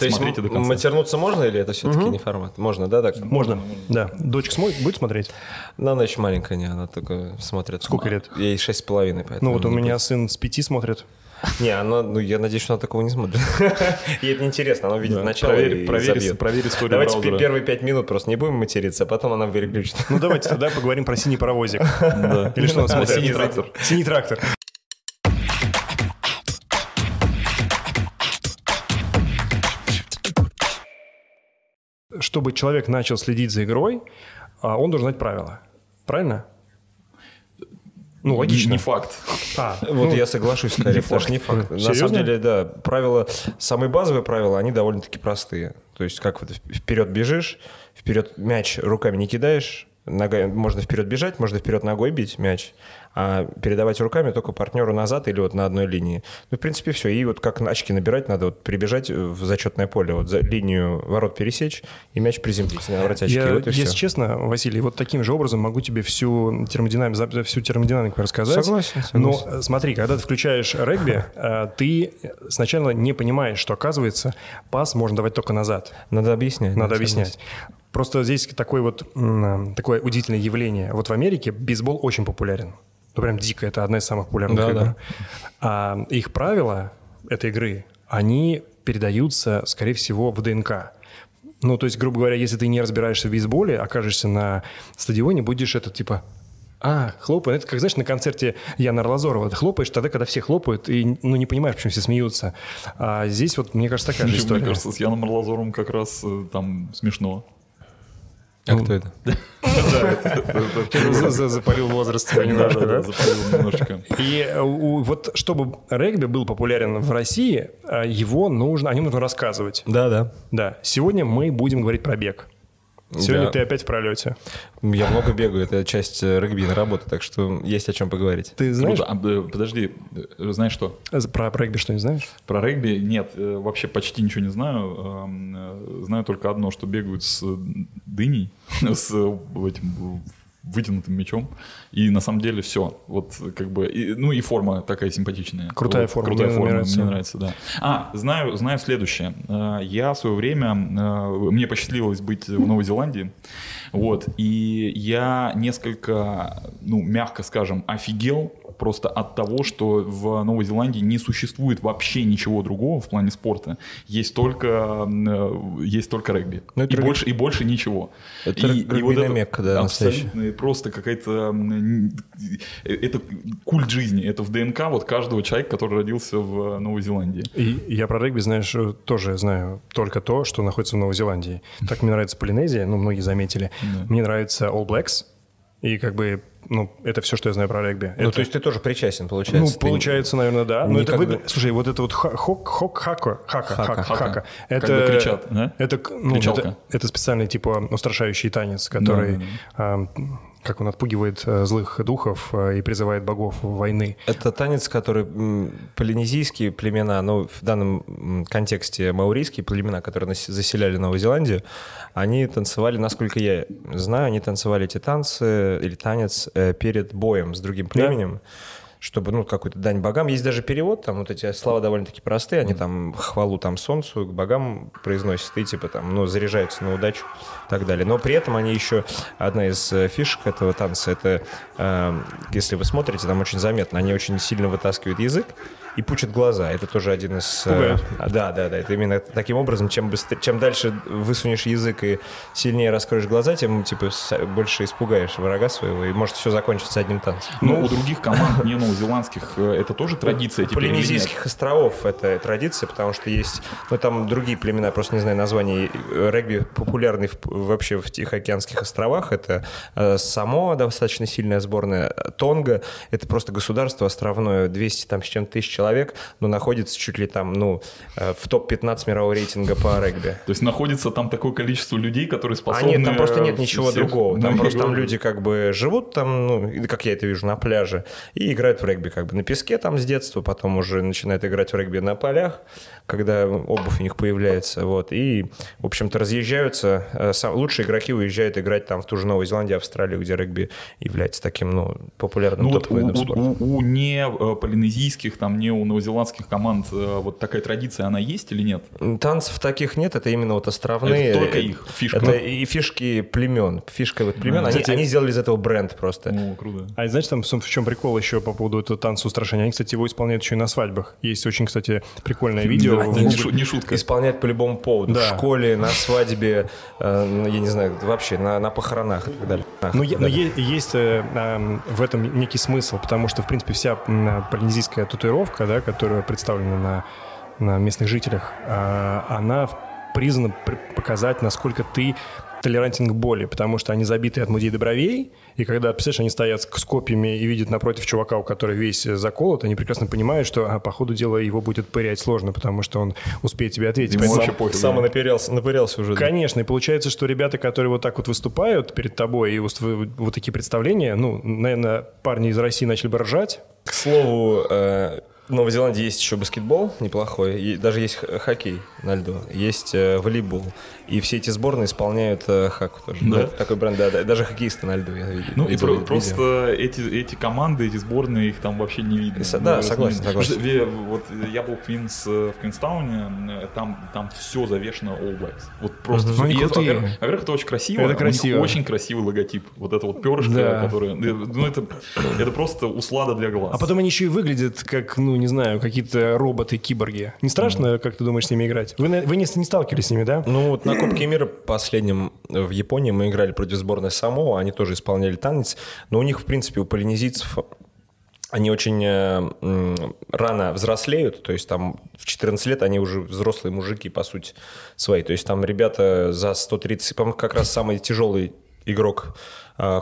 То есть Смотрите до конца. матернуться можно или это все-таки не формат? Можно, да, так? Можно, да. Дочка смотрит, будет смотреть? Но она еще маленькая, не, она только смотрит. Сколько лет? Ей шесть с половиной, поэтому... Ну вот у меня сын с пяти смотрит. будет. Не, она, ну я надеюсь, что она такого не смотрит. Ей это неинтересно, она увидит Да. начало Проверь- и проверь- забьет. проверь историю Давайте браузера. первые пять минут просто не будем материться, а потом она переключит. Ну давайте тогда поговорим про синий паровозик. Да. Или что он А, смотрит? Синий трактор. Синий трактор. Чтобы человек начал следить за игрой, а, он должен знать правила. Правильно? Ну, логично. Не факт. А, Вот ну, я соглашусь, скорее, потому что не факт. На самом деле, да, правила, самые базовые правила, они довольно-таки простые. То есть, как вот вперед бежишь, вперед мяч руками не кидаешь, нога, можно вперед бежать, можно вперед ногой бить мяч, а передавать руками только партнеру назад или вот на одной линии. Ну, в принципе, все. И вот как очки набирать, надо вот прибежать в зачетное поле, вот за линию ворот пересечь и мяч приземлить, набрать очки. Я, вот если все. честно, Василий, вот таким же образом могу тебе всю термодинамику, всю термодинамику рассказать. Согласен, Но согласен. э, смотри, когда ты включаешь регби, э, ты сначала не понимаешь, что оказывается пас можно давать только назад. Надо объяснять. Надо объяснять. Просто здесь такое вот м, такое удивительное явление. Вот в Америке бейсбол очень популярен. Ну, прям дико. Это одна из самых популярных Да, игр. да. А их правила этой игры, они передаются, скорее всего, в ДНК. Ну, то есть, грубо говоря, если ты не разбираешься в бейсболе, окажешься на стадионе, будешь это типа... А, хлопай. Это как, знаешь, на концерте Яна Арлазорова. Ты хлопаешь тогда, когда все хлопают, и ну, не понимаешь, почему все смеются. А здесь вот, мне кажется, такая же Мне история. кажется, с Яном Арлазоровым как раз э, там смешно. А кто это? За- за- Запалил возраст свой немножко, да? запалил немножечко. И э, вот чтобы регби был популярен в России, э, его нужно, о нем нужно рассказывать. Да, да. Да, сегодня мы будем говорить про бег. Сегодня Да. ты опять в пролете. Я много бегаю, это часть э, регбийной работы, так что есть о чем поговорить. Ты знаешь Круто. А, э, подожди, э, знаешь что? про, про регби что-нибудь знаешь? Про регби нет, вообще почти ничего не знаю. Эм, Знаю только одно, что бегают с дыней, с этим вытянутым мечом. И на самом деле все. Вот как бы, и- ну и форма такая симпатичная. Крутая Вот, форма, Крутая мне форма, нравится. мне нравится, да. А, знаю, знаю следующее. Э, Я в свое время, э, мне посчастливилось быть в Новой Зеландии. Вот, и я несколько, ну, мягко скажем, офигел просто от того, что в Новой Зеландии не существует вообще ничего другого в плане спорта. Есть только, э, есть только регби. Ну, это и, регби- больше, и больше ничего. Это регбийная Мекка, да, абсолютно просто какая-то... э, Это культ жизни. Это в ДНК вот каждого человека, который родился в Новой Зеландии. И я про регби, знаешь, тоже знаю только то, что находится в Новой Зеландии. Так мне нравится Полинезия, ну, многие заметили. Мне нравится All Blacks. И как бы, ну, это все, что я знаю про регби. Ну, Это- то есть ты тоже причастен, Ну, получается. Ты- получается, наверное, да. Но это никогда- вы... Слушай, вот это вот хок, хок, хака, хака, хака, Хака. хака. Это, Когда кричат, да? Это, ну, Кричалка. это, это специальный, типа, устрашающий танец, который, Да, а, как он отпугивает а, злых духов а, и призывает богов войны. Это танец, который полинезийские племена, ну, в данном контексте маурийские племена, которые заселяли Новую Зеландию, они танцевали, насколько я знаю, они танцевали эти танцы или танец э, перед боем с другим племенем. Чтобы, ну, какую-то дань богам. Есть даже перевод, там вот эти слова довольно-таки простые, они там хвалу там солнцу, к богам произносят, и типа там, ну, заряжаются на удачу и так далее. Но при этом они еще, одна из э, фишек этого танца, это, э, если вы смотрите, там очень заметно, они очень сильно вытаскивают язык и пучат глаза. Это тоже один из... э, Пугает. да, да, да. Это именно таким образом, чем, быстрее, чем дальше высунешь язык и сильнее раскроешь глаза, тем типа больше испугаешь врага своего, и может все закончиться одним танцем. Но у других команд, не новозеландских, э, это тоже традиция теперь? Полинезийских островов это традиция, потому что есть, ну там другие племена, просто не знаю названий. Регби популярный в- вообще в Тихоокеанских островах. Это э, Самоа, достаточно сильная сборная. Тонга, это просто государство островное, 200 там с чем-то тысяч человек, но находится чуть ли там, ну, э, в топ-15 мирового рейтинга по регби. То есть находится там такое количество людей, которые способны... А нет, там просто нет ничего всех другого. Там просто там люди как бы живут там, ну, как я это вижу, на пляже, и играют в регби как бы на песке там с детства, потом уже начинают играть в регби на полях, когда обувь у них появляется, вот, и, в общем-то, разъезжаются. Э, Лучшие игроки уезжают играть там в ту же Новую Зеландию, Австралию, где регби является таким, ну, популярным Ну вот топовым у, спорта. у- у не э, полинезийских, там, не плавании у новозеландских команд э, вот такая традиция, она есть или нет? Танцев таких нет, это именно вот островные. Это только их фишка. Это и фишки племен. Фишка вот племен. Да. Они, Кстати- они сделали из этого бренд просто. О, круто. А знаешь, там в чем прикол еще по поводу этого танца устрашения? Они, кстати, его исполняют еще и на свадьбах. Есть очень, кстати, прикольное видео. Не, не шу- не шутка. Исполняют по любому поводу. Да. В школе, на свадьбе, э, ну, я не знаю, вообще на, на похоронах и так далее. Ну, е- но Да. е- есть э, эм, в этом некий смысл, потому что, в принципе, вся полинезийская татуировка, да, которая представлена на, на местных жителях, а, она призвана пр- показать, насколько ты толерантен к боли, потому что они забиты от мудей до бровей, и когда, представляешь, они стоят с копьями и видят напротив чувака, у которого весь э, заколот, они прекрасно понимают, что а, по ходу дела его будет пырять сложно, потому что он успеет тебе ответить. Ему вообще пофиг. Сам да. напырялся, напырялся уже. да. Конечно, и получается, что ребята, которые вот так вот выступают перед тобой, и вот, вот такие представления, ну, наверное, парни из России начали бы ржать. К слову, э, в Новой Зеландии есть еще баскетбол неплохой, и даже есть хоккей на льду, есть э, волейбол. И все эти сборные исполняют э, хаку тоже. Да? Ну, это такой бренд, да, да. Даже хоккеисты на льду я видел. Ну и про- просто эти, эти команды, эти сборные, их там вообще не видно. С- да, Ну, согласен, согласен. Что, э, Вот я был в Квинс, э, в Квинстауне, э, там, там все завешено All Blacks. Вот просто. Ну, они И это, крутые. во-первых, во-первых, это очень красиво. Это красиво. очень красивый логотип. Вот это вот перышко, Да. которое... Ну это, это просто услада для глаз. А потом они еще и выглядят как, ну, не знаю, какие-то роботы-киборги. Не страшно, как ты думаешь, с ними играть? Вы, вы не, не сталкивались с ними, да? Ну вот на Кубке мира последнем э, в Японии. Мы играли против сборной Самоа, они тоже исполняли танец, но у них, в принципе, у полинезийцев они очень э, рано взрослеют, то есть там в 14 лет они уже взрослые мужики, по сути, свои. То есть там ребята за 130, по-моему, как раз самый тяжелый игрок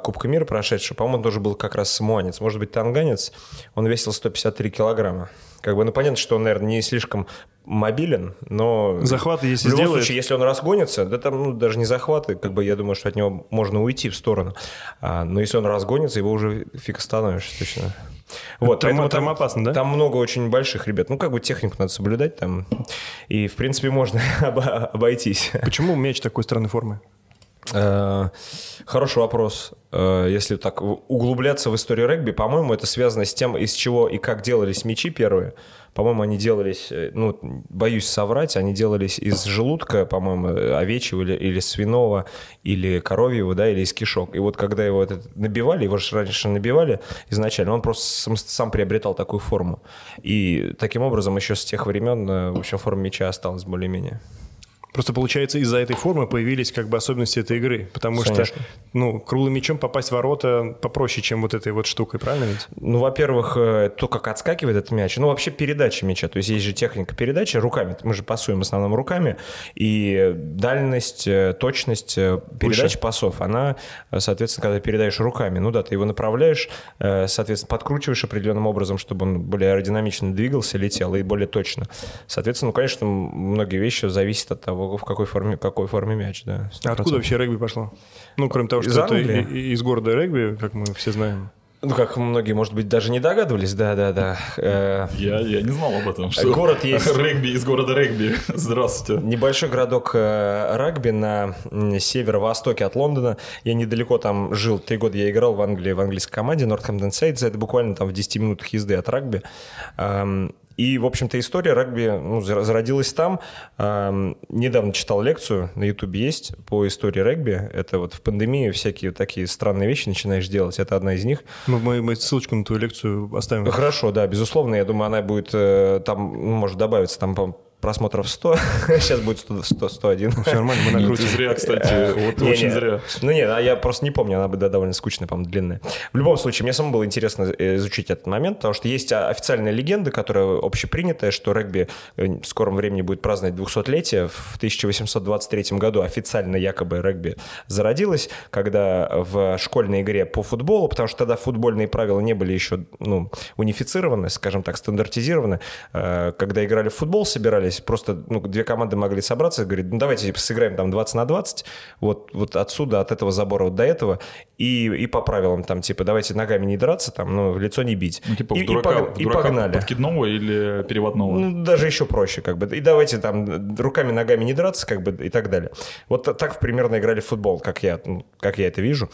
Кубка мира прошедший, по-моему, он тоже был как раз самуанец, может быть, танганец, он весил 153 килограмма. Как бы, ну, понятно, что он, наверное, не слишком мобилен, но... Захваты, если в любом сделает- случае, если он разгонится, да там ну, даже не захваты, как бы я думаю, что от него можно уйти в сторону. А, но если он разгонится, его уже фиг остановишь точно. Вот, Травма- поэтому там, травмоопасно, да? Там много очень больших ребят. Ну, как бы технику надо соблюдать там. И, в принципе, можно обо- обойтись. Почему мяч такой странной формы? Э, Хороший вопрос. Э, Если так углубляться в историю регби, по-моему, это связано с тем, из чего и как делались мячи первые. По-моему, они делались, э, ну, боюсь соврать, они делались из желудка, по-моему, овечьего или, или свиного, или коровьего, да, или из кишок. И вот когда его этот набивали, его же раньше набивали изначально, он просто сам, сам приобретал такую форму. И таким образом еще с тех времен, в общем, форма мяча осталась более-менее. Просто, получается, из-за этой формы появились как бы особенности этой игры. Потому Конечно. что, ну, круглым мячом попасть в ворота попроще, чем вот этой вот штукой, правильно ведь? Ну, во-первых, э, то, как отскакивает этот мяч, ну, вообще передача мяча, то есть есть же техника передачи руками, мы же пасуем в основном руками, и дальность, э, точность э, передачи пасов, она, соответственно, когда передаешь руками, ну да, ты его направляешь, соответственно, подкручиваешь определенным образом, чтобы он более аэродинамично двигался, летел и более точно. Соответственно, ну, конечно, многие вещи зависят от того, в какой форме, какой форме мяч, да. А откуда 100%. вообще регби пошло? Ну, кроме того, что Из это Англии. из города регби, как мы все знаем. Ну, как многие, может быть, даже не догадывались, да-да-да. Э, Я, я не знал об этом. Что Город есть. Регби из города Регби. Здравствуйте. Небольшой городок э, Рагби на северо-востоке от Лондона. Я недалеко там жил. Три года я играл в Англии, в английской команде Нортхэмптон Сейдс. Это буквально там в 10 минутах езды от рагби. И, в общем-то, история рагби ну, зар- зародилась там. Ам, Недавно читал лекцию, на Ютубе есть, по истории регби. Это вот в пандемии всякие такие странные вещи начинаешь делать. Это одна из них. Мы, мы, мы ссылочку на твою лекцию оставим. Хорошо, да, безусловно. Я думаю, она будет э, там, ну, может добавиться там по просмотров 100. Сейчас будет 100, 100, 101. Все нормально, мы накрутим. зря, кстати. Вот Не, очень не. зря. Ну нет, а я просто не помню, она бы да, довольно скучная, по-моему, длинная. В любом случае, мне самому было интересно э, изучить этот момент, потому что есть а, официальная легенда, которая общепринятая, что регби э, в скором времени будет праздновать 200-летие. В 1823 году официально якобы регби зародилось, когда в школьной игре по футболу, потому что тогда футбольные правила не были еще ну, унифицированы, скажем так, стандартизированы. Э, Когда играли в футбол, собирались собирались, просто ну, две команды могли собраться, говорит, ну давайте сыграем там 20 на 20, вот, вот отсюда, от этого забора вот до этого, и, и по правилам там, типа, давайте ногами не драться, там, ну, в лицо не бить. Ну, типа и, в дурака, и, пог- в и дурака погнали. подкидного или переводного? Ну, даже еще проще, как бы. И давайте там руками, ногами не драться, как бы, и так далее. Вот так примерно играли в футбол, как я, ну, как я это вижу.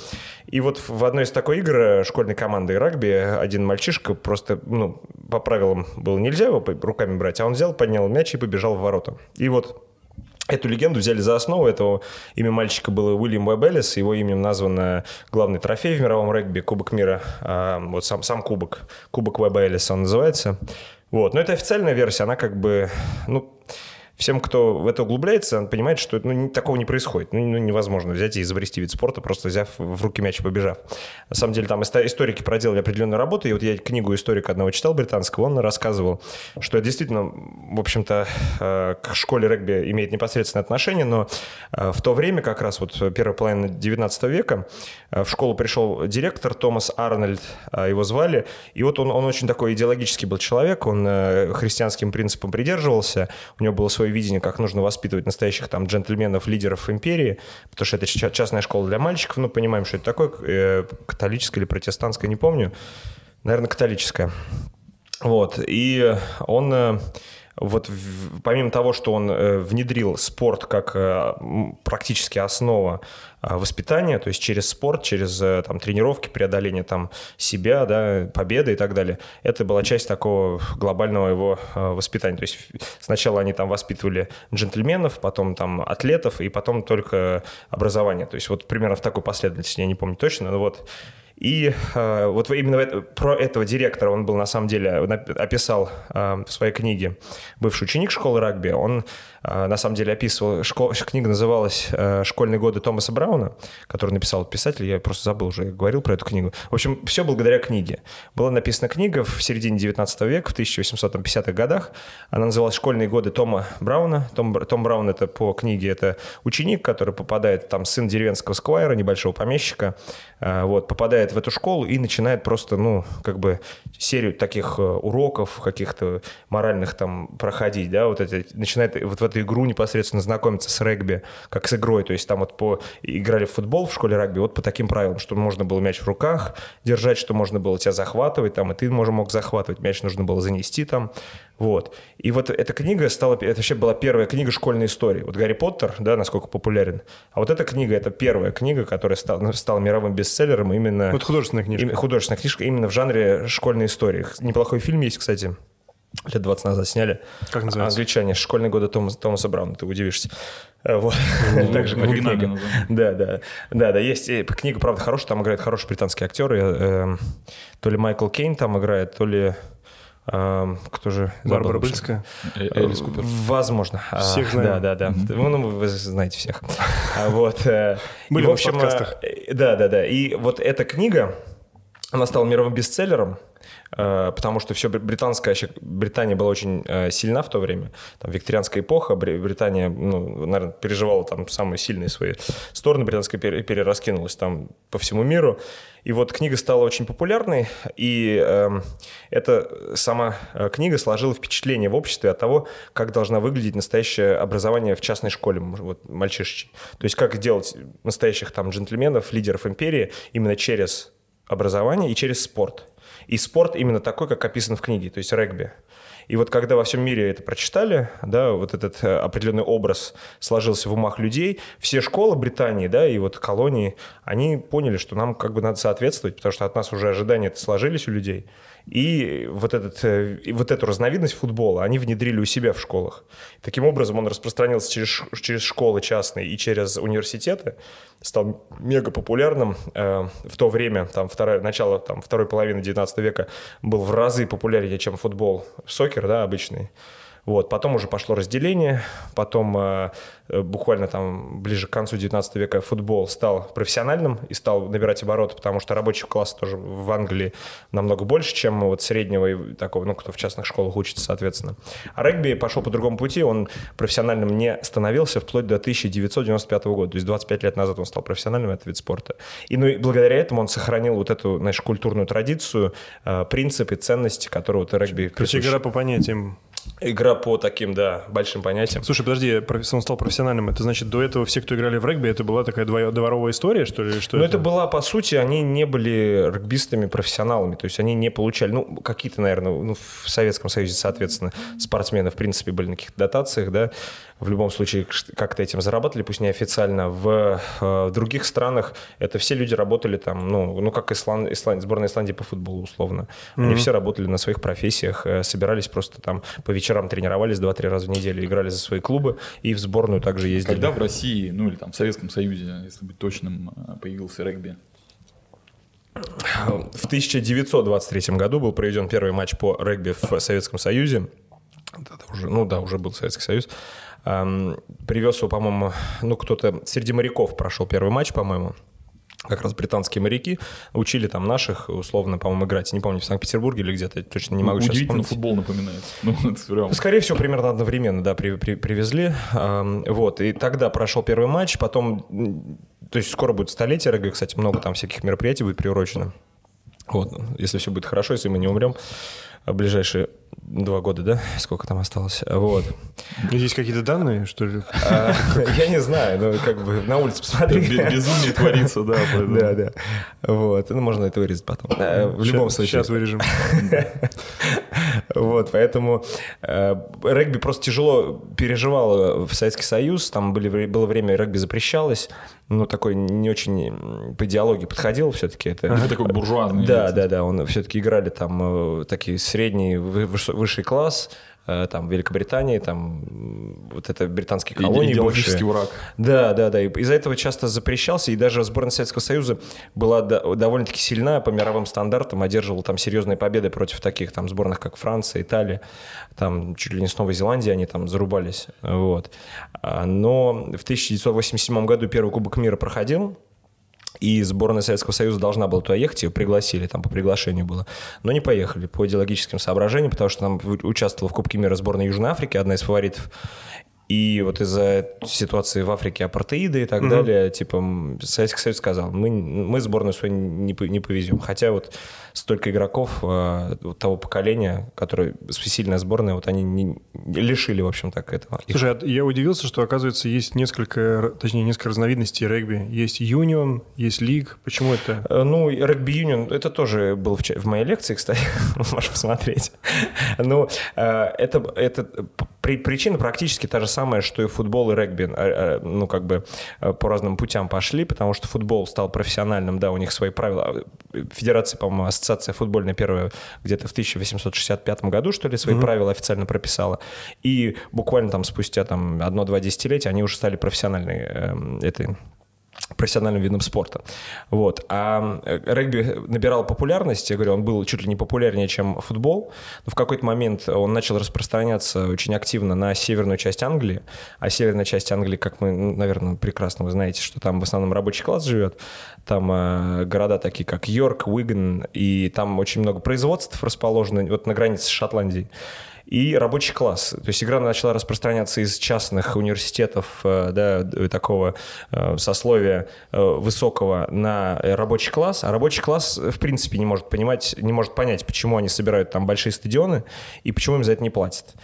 И вот в одной из такой игр школьной команды регби один мальчишка просто, ну, по правилам было нельзя его руками брать, а он взял, поднял мяч и побежал в ворота. И вот Эту легенду взяли за основу. Этого имя мальчика было Уильям Эллис. Его именем назван э, главный трофей в мировом регби, Кубок мира. А, Вот сам, сам кубок. Кубок Уэбба Эллиса он называется. Вот. Но это официальная версия. Она как бы... Ну, всем, кто в это углубляется, он понимает, что ну, такого не происходит. Ну, ну, невозможно взять и изобрести вид спорта, просто взяв в руки мяч и побежав. На самом деле там историки проделали определенную работу, и вот я книгу историка одного читал британского, он рассказывал, что действительно, в общем-то, э, к школе регби имеет непосредственное отношение, но э, в то время, как раз вот первая половина 19 века, э, в школу пришел директор Томас Арнольд, его звали, и вот он, он очень такой идеологический был человек, он христианским принципам придерживался, у него было свое видение, как нужно воспитывать настоящих там джентльменов, лидеров империи, потому что это ча- частная школа для мальчиков, ну, понимаем, что это такое, э, католическая или протестантская, не помню, наверное, католическая. Вот, и он э, вот в- помимо того, что он э, внедрил спорт как э, практически основа э, воспитания, то есть через спорт, через э, там тренировки, преодоление там себя, да, победы и так далее, это была часть такого глобального его э, воспитания. То есть сначала они там воспитывали джентльменов, потом там атлетов и потом только образование. То есть вот примерно в такой последовательности, я не помню точно, но вот и э, вот именно это- про этого директора он был на самом деле описал э, в своей книге бывший ученик школы регби. Он на самом деле описывал школ- книга называлась э, "Школьные годы Томаса Брауна", который написал писатель. Я просто забыл уже говорил про эту книгу. В общем, все благодаря книге. Была написана книга в середине 19 века, в 1850-х годах. Она называлась "Школьные годы Тома Брауна". Том, Том Браун это по книге это ученик, который попадает там сын деревенского сквайра, небольшого помещика, э, вот попадает в эту школу и начинает просто, ну, как бы серию таких э, уроков каких-то моральных там проходить, да, вот эти, начинает вот в эту игру непосредственно знакомиться с регби, как с игрой, то есть там вот по, играли в футбол в школе регби, вот по таким правилам, что можно было мяч в руках держать, что можно было тебя захватывать, там, и ты мож- мог захватывать, мяч нужно было занести там, вот. И вот эта книга стала, это вообще была первая книга школьной истории. Вот Гарри Поттер, да, насколько популярен. А вот эта книга, это первая книга, которая стала, стала мировым бестселлером именно... Вот художественная книжка. Именно художественная книжка именно в жанре школьной истории. Неплохой фильм есть, кстати. Лет 20 назад сняли. Как называется? Англичане. Школьные годы Томаса, Томаса Брауна. Ты удивишься. Э, Вот. Так же, как и книга. Да, да. Да, да. Есть и книга, правда, хорошая. Там играют хорошие британские актеры. Э, То ли Майкл Кейн там играет, то ли... э, Кто же? Барбара. Брыльская. Э, Элис Купер. Возможно. А, Всех знаем. Да, да, да. Ну, вы знаете всех. А Вот. э, Были в общем, э, Да, да, да. И вот эта книга, она стала мировым бестселлером, э, потому что все британская, вообще Британия была очень э, сильна в то время. Там викторианская эпоха, Бри- Британия, ну, наверное, переживала там самые сильные свои стороны. Британская империя империя раскинулась там по всему миру. И вот книга стала очень популярной, и эм, эта сама э, книга сложила впечатление в обществе от того, как должна выглядеть настоящее образование в частной школе, вот, мальчишечьей. То есть как делать настоящих там джентльменов, лидеров империи именно через образование и через спорт. И спорт именно такой, как описан в книге, то есть регби. И вот когда во всем мире это прочитали, да, вот этот э, определенный образ сложился в умах людей, все школы Британии, да, и вот колонии, они поняли, что нам как бы надо соответствовать, потому что от нас уже ожидания сложились у людей. И вот, этот, э, и вот эту разновидность футбола они внедрили у себя в школах. Таким образом он распространился через, через школы частные и через университеты, стал мега популярным. Э, В то время, там, второе, начало там, второй половины 19 века, был в разы популярнее, чем футбол, сокер, да, обычный. Вот, потом уже пошло разделение, потом э, э, буквально там ближе к концу 19 века футбол стал профессиональным и стал набирать обороты, потому что рабочих классов тоже в Англии намного больше, чем вот среднего и такого, ну, кто в частных школах учится, соответственно. А регби пошел по другому пути, он профессиональным не становился вплоть до 1995 года, то есть 25 лет назад он стал профессиональным, это вид спорта. И ну, и благодаря этому он сохранил вот эту, знаешь, культурную традицию, э, принципы, ценности, которые вот регби присущи. игра по понятиям. Игра по таким, да, большим понятиям. Слушай, подожди, он стал профессиональным. Это значит, до этого все, кто играли в регби, это была такая дворовая история, что ли? Что ну, это? это была, по сути, они не были регбистами, профессионалами. То есть они не получали, ну, какие-то, наверное, ну, в Советском Союзе, соответственно, спортсмены, в принципе, были на каких-то дотациях, да, в любом случае как-то этим зарабатывали, пусть неофициально. В, э, в других странах это все люди работали там, ну, ну как Исланд, Исланд, сборная Исландии по футболу, условно. Mm-hmm. Они все работали на своих профессиях, э, собирались просто там по вечерам тренировались 2-3 раза в неделю, играли за свои клубы и в сборную также ездили. Когда в России, ну или там в Советском Союзе, если быть точным, э, появился регби? В 1923 году был проведен первый матч по регби в Советском Союзе. Это уже, ну да, уже был Советский Союз. Эм, привез его, по-моему, ну кто-то среди моряков прошел первый матч, по-моему как раз британские моряки учили там наших, условно, по-моему, играть. Не помню, в Санкт-Петербурге или где-то, точно не могу сейчас вспомнить. футбол напоминает. Ну, прям... Скорее всего, примерно одновременно, да, при, при, привезли. Вот, и тогда прошел первый матч, потом, то есть скоро будет столетие регби, кстати, много там всяких мероприятий будет приурочено. Вот, если все будет хорошо, если мы не умрем ближайшие два года, да? Сколько там осталось? Вот. Здесь какие-то данные, что ли? А, я не знаю, ну, как бы на улице посмотри. Безумие творится, да. Да, да. Вот. Ну, можно это вырезать потом. В любом случае. Сейчас вырежем. Вот, поэтому э, регби просто тяжело переживал в Советский Союз. Там были, было время, регби запрещалось. Ну, такой не очень по идеологии подходил все-таки. Это такой буржуазный. Да, да, да. Он все-таки играли там э, такие средние, высший класс, там, Великобритании, там, вот это британские колонии Идеологический враг. Да, да, да. Из-за этого часто запрещался, и даже сборная Советского Союза была довольно-таки сильна по мировым стандартам, одерживала там серьезные победы против таких там сборных, как Франция, Италия, там чуть ли не с Новой Зеландии они там зарубались, вот. А, но в 1987 году первый Кубок мира проходил, и сборная Советского Союза должна была туда ехать, ее пригласили, там по приглашению было. Но не поехали по идеологическим соображениям, потому что там участвовала в Кубке мира сборная Южной Африки, одна из фаворитов. И вот из-за ситуации в Африке апартеида и так mm-hmm. далее, типа, Советский Союз сказал, мы, мы сборную свою не, не повезем. Хотя вот столько игроков э, того поколения, которые сильная сборная, вот они не, лишили, в общем так, этого. Слушай, я удивился, что, оказывается, есть несколько, точнее, несколько разновидностей регби. Есть юнион, есть лиг. Почему это? Э, ну, регби-юнион, это тоже был в, в моей лекции, кстати, можешь посмотреть. Ну, э, это, это причина практически та же самое, что и футбол и регби, э, э, ну, как бы э, по разным путям пошли, потому что футбол стал профессиональным, да, у них свои правила. Федерация, по-моему, ассоциация футбольная первая где-то в 1865 году, что ли, свои mm-hmm. правила официально прописала. И буквально там спустя там одно-два десятилетия они уже стали профессиональной э, этой профессиональным видом спорта. Вот. А э, регби набирал популярность, я говорю, он был чуть ли не популярнее, чем футбол, но в какой-то момент он начал распространяться очень активно на северную часть Англии, а северная часть Англии, как мы, наверное, прекрасно вы знаете, что там в основном рабочий класс живет, там э, города такие, как Йорк, Уиган, и там очень много производств расположено вот на границе с Шотландией и рабочий класс. То есть игра начала распространяться из частных университетов, э, да, такого э, сословия э, высокого на рабочий класс, а рабочий класс в принципе не может понимать, не может понять, почему они собирают там большие стадионы и почему им за это не платят.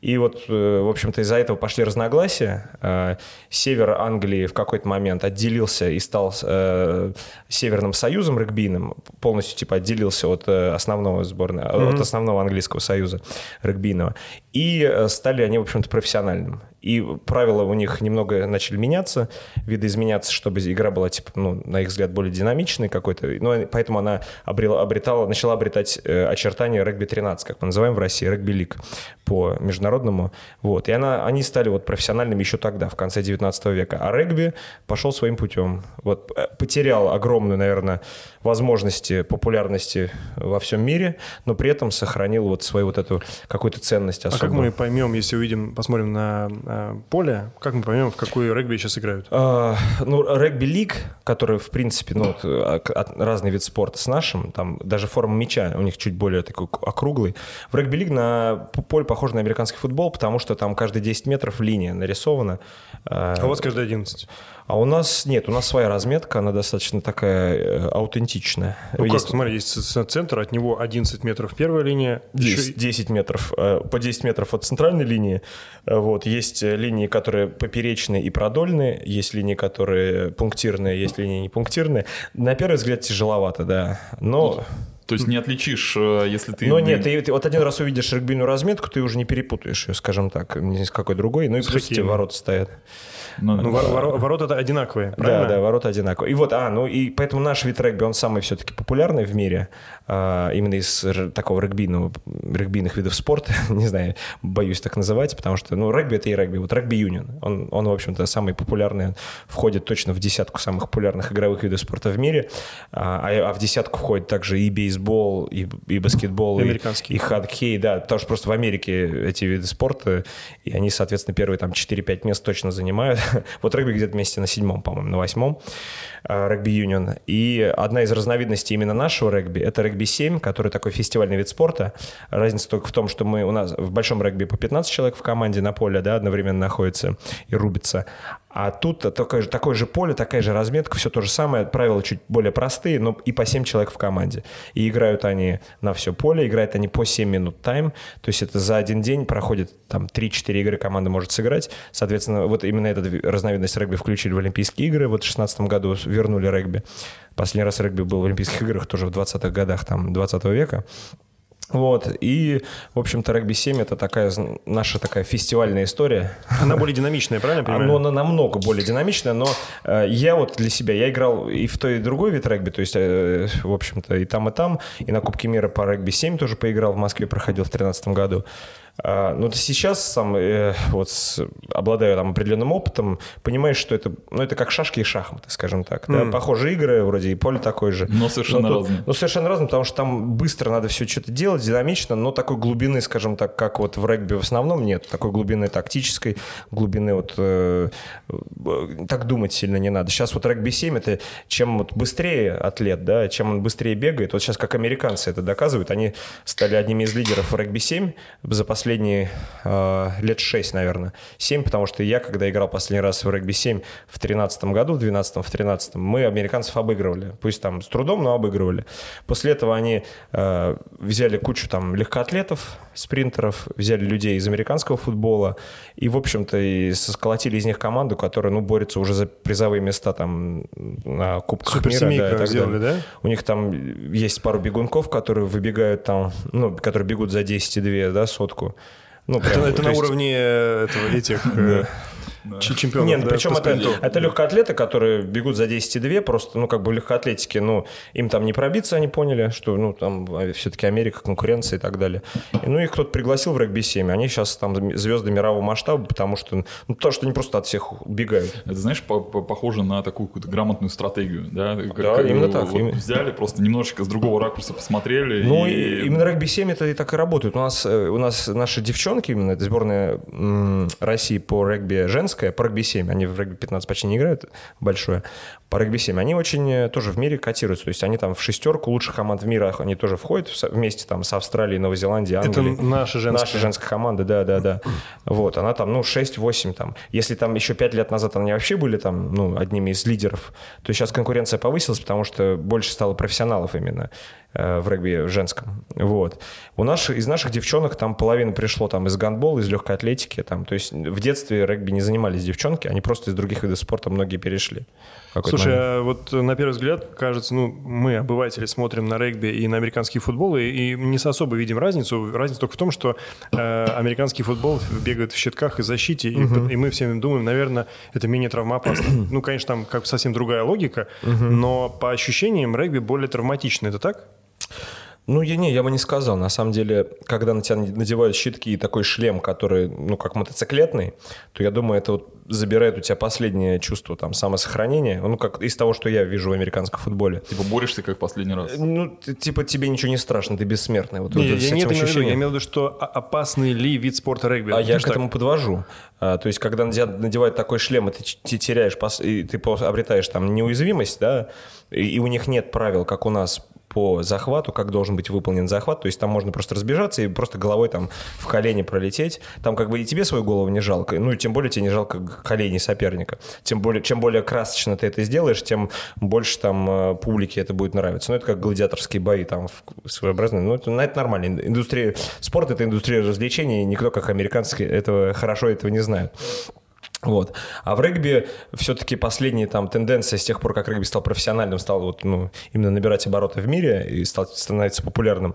И вот, э, в общем-то, из-за этого пошли разногласия. Э, север Англии в какой-то момент отделился и стал э, Северным союзом регбийным, полностью типа отделился от основного сборной, mm-hmm. от основного английского союза регбийного. И стали они, в общем-то, профессиональным. И правила у них немного начали меняться, видоизменяться, чтобы игра была, типа, ну, на их взгляд, более динамичной какой-то. Ну, поэтому она обрела, обретала, начала обретать э, очертания регби-13, как мы называем в России, регби-лиг по международному. Вот. И она, они стали вот профессиональными еще тогда, в конце 19 века. А регби пошел своим путем. Вот, э, потерял огромную, наверное, возможности популярности во всем мире, но при этом сохранил вот свою вот эту какую-то ценность особую. А как мы поймем, если увидим, посмотрим на поле, как мы поймем, в какой регби сейчас играют? А, ну, регби-лиг, который, в принципе, ну, вот, а, разный вид спорта с нашим, там даже форма мяча у них чуть более такой округлый. В регби-лиг на поле похоже на американский футбол, потому что там каждые 10 метров линия нарисована. А у вас каждые 11? А у нас нет, у нас своя разметка, она достаточно такая э, аутентичная. Ну Есть- как, смотри, есть центр, от него 11 метров первая линия. Есть еще и- 10 метров, э, по 10 метров от центральной линии. Э, Вот. Есть линии, которые поперечные и продольные, есть линии, которые пунктирные, есть линии не пунктирные. На первый взгляд тяжеловато, да. Но, То есть не отличишь, если ты... но нет, ты, ты вот один раз увидишь регбийную разметку, ты уже не перепутаешь ее, скажем так, ни с какой другой. Ну и плюс хоккейной. ворота стоят. Ну, Ну, вор- вор- ворота одинаковые, правильно? Да, да, ворота одинаковые. И вот, а, ну и поэтому наш вид регби, он самый все-таки популярный в мире, а, именно из такого регбийного, регбийных видов спорта, не знаю, боюсь так называть, потому что, ну, регби это и регби, вот регби-юнион, он, он, в общем-то, самый популярный, входит точно в десятку самых популярных игровых видов спорта в мире, а, а- а в десятку входит также и бейсбол, и, и баскетбол, И и, и хоккей, да, потому что просто в Америке эти виды спорта, и они, соответственно, первые там 4-5 мест точно занимают. Вот регби где-то вместе на седьмом, по-моему, на восьмом, регби-юнион. И одна из разновидностей именно нашего регби – это регби-7, который такой фестивальный вид спорта. Разница только в том, что мы у нас в большом регби по 15 человек в команде на поле, да, одновременно находится и рубится. А тут такое же, такое же поле, такая же разметка, все то же самое, правила чуть более простые, но и по 7 человек в команде. И играют они на все поле, играют они по 7 минут тайм, то есть это за один день проходит там 3-4 игры команда может сыграть. Соответственно, вот именно эту ви- разновидность регби включили в Олимпийские игры, вот в 2016 году вернули регби. Последний раз регби был в Олимпийских играх тоже в 20-х годах там 20 века. Вот, и, в общем-то, регби-7 это такая наша такая фестивальная история. Она более динамичная, правильно я понимаю? на- намного более динамичное, но э, я вот для себя, я играл и в той, и в другой вид регби, то есть, э, в общем-то, и там, и там, и на Кубке мира по регби-7 тоже поиграл, в Москве проходил в 2013 году. А, но ты сейчас сам, э, вот, обладаю там определенным опытом, понимаешь, что это, ну, это как шашки и шахматы, скажем так. Да? Похожие игры, вроде и поле такое же. Но совершенно тут- разные. ну, совершенно разные, потому что там быстро надо все что-то делать, динамично, но такой глубины, скажем так, как вот в регби в основном нет. Такой глубины тактической, глубины вот... э, э, так думать сильно не надо. Сейчас вот регби-7 это чем вот быстрее атлет, да, чем он быстрее бегает. Вот сейчас как американцы это доказывают. Они стали одними из лидеров в регби-7 за последние э, лет 6, наверное. 7, потому что я, когда играл последний раз в регби-7 в 13 году, в 12 в 13 мы американцев обыгрывали. Пусть там с трудом, но обыгрывали. После этого они э, взяли кучу там легкоатлетов, спринтеров, взяли людей из американского футбола и, в общем-то, и сколотили из них команду, которая, ну, борется уже за призовые места там на Кубках мира. Суперсемейка да, и так сделали, далее. да? У них там есть пару бегунков, которые выбегают там, ну, которые бегут за 10,2, да, сотку. Ну, Это, прям, это то на есть- уровне этого, этих э, чемпионов. нет, ну, да, причем это, это легкоатлеты, которые бегут за 10,2, просто, ну, как бы в легкоатлетике, ну, им там не пробиться, они поняли, что, ну, там все-таки Америка, конкуренция и так далее. И, ну, их кто-то пригласил в регби-7, они сейчас там звезды мирового масштаба, потому что, ну, то, что они просто от всех убегают. Это, знаешь, по- по- похоже на такую какую-то грамотную стратегию, да? Как- Да, как, именно так, вот именно. Взяли, просто немножечко с другого ракурса посмотрели. Ну, и... и именно регби-7 это и так и работает. У нас, э, у нас наши девчонки, именно это сборная России по регби женская, по регби-7, они в регби-15 почти не играют, большое, по регби-7, они очень э, тоже в мире котируются. То есть они там в шестерку лучших команд в мире, они тоже входят вместе там с Австралией, Новой Зеландией, Это Англией. наша женская. Наша женская команда, да, да, да. Вот, она там, ну, 6-8 там. Если там еще 5 лет назад они вообще были там, ну, одними из лидеров, то сейчас конкуренция повысилась, потому что больше стало профессионалов именно в регби женском. Вот. У нас, из наших девчонок там половина пришло там из гандбола, из легкой атлетики. Там, то есть в детстве регби не занимались девчонки, они просто из других видов спорта многие перешли. Слушай, момент. а вот на первый взгляд, кажется, ну, мы, обыватели, смотрим на регби и на американский футбол, и, и не особо видим разницу. Разница только в том, что э, американский футбол бегает в щитках и защите, и, и мы все думаем, наверное, это менее травмоопасно. ну, конечно, там как совсем другая логика, но по ощущениям регби более травматично. Это так? Ну, я не, я бы не сказал. На самом деле, когда на тебя надевают щитки и такой шлем, который, ну, как мотоциклетный, то я думаю, это вот забирает у тебя последнее чувство там самосохранения. Ну, как из того, что я вижу в американском футболе. Типа борешься как последний раз. Ну, ты- типа тебе ничего не страшно, ты бессмертный. Вот Не, это я с не это имею в виду. Я ощущением. имею в виду, что опасный ли вид спорта регби? А я к так? этому подвожу. А, то есть, когда на тебя надевают такой шлем, и ты, ты теряешь, и ты обретаешь там неуязвимость, да, и, и у них нет правил, как у нас по захвату, как должен быть выполнен захват. То есть там можно просто разбежаться и просто головой там в колени пролететь. Там как бы и тебе свою голову не жалко, ну и тем более тебе не жалко колени соперника. Тем более, чем более красочно ты это сделаешь, тем больше там э, публике это будет нравиться. Ну это как гладиаторские бои там своеобразные. Ну это, ну, это нормально. Индустрия, спорт — это индустрия развлечений, никто, как американцы, этого хорошо этого не знает. Вот. А в регби все-таки последние там тенденции с тех пор, как регби стал профессиональным, стал вот, ну, именно набирать обороты в мире и стал становиться популярным,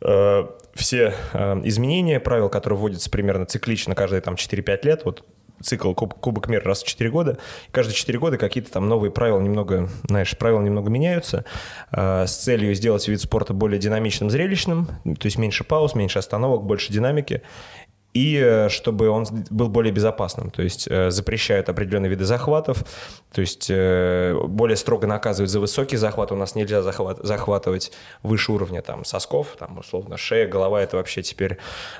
э, все э, изменения правил, которые вводятся примерно циклично каждые там 4-5 лет, вот цикл Куб, Кубок мира раз в 4 года. Каждые 4 года какие-то там новые правила немного, знаешь, правила немного меняются э, с целью сделать вид спорта более динамичным, зрелищным, то есть меньше пауз, меньше остановок, больше динамики и э, чтобы он был более безопасным. То есть э, запрещают определенные виды захватов, то есть э, более строго наказывают за высокий захват. У нас нельзя захват, захватывать выше уровня там, сосков, там, условно, шея, голова – это вообще теперь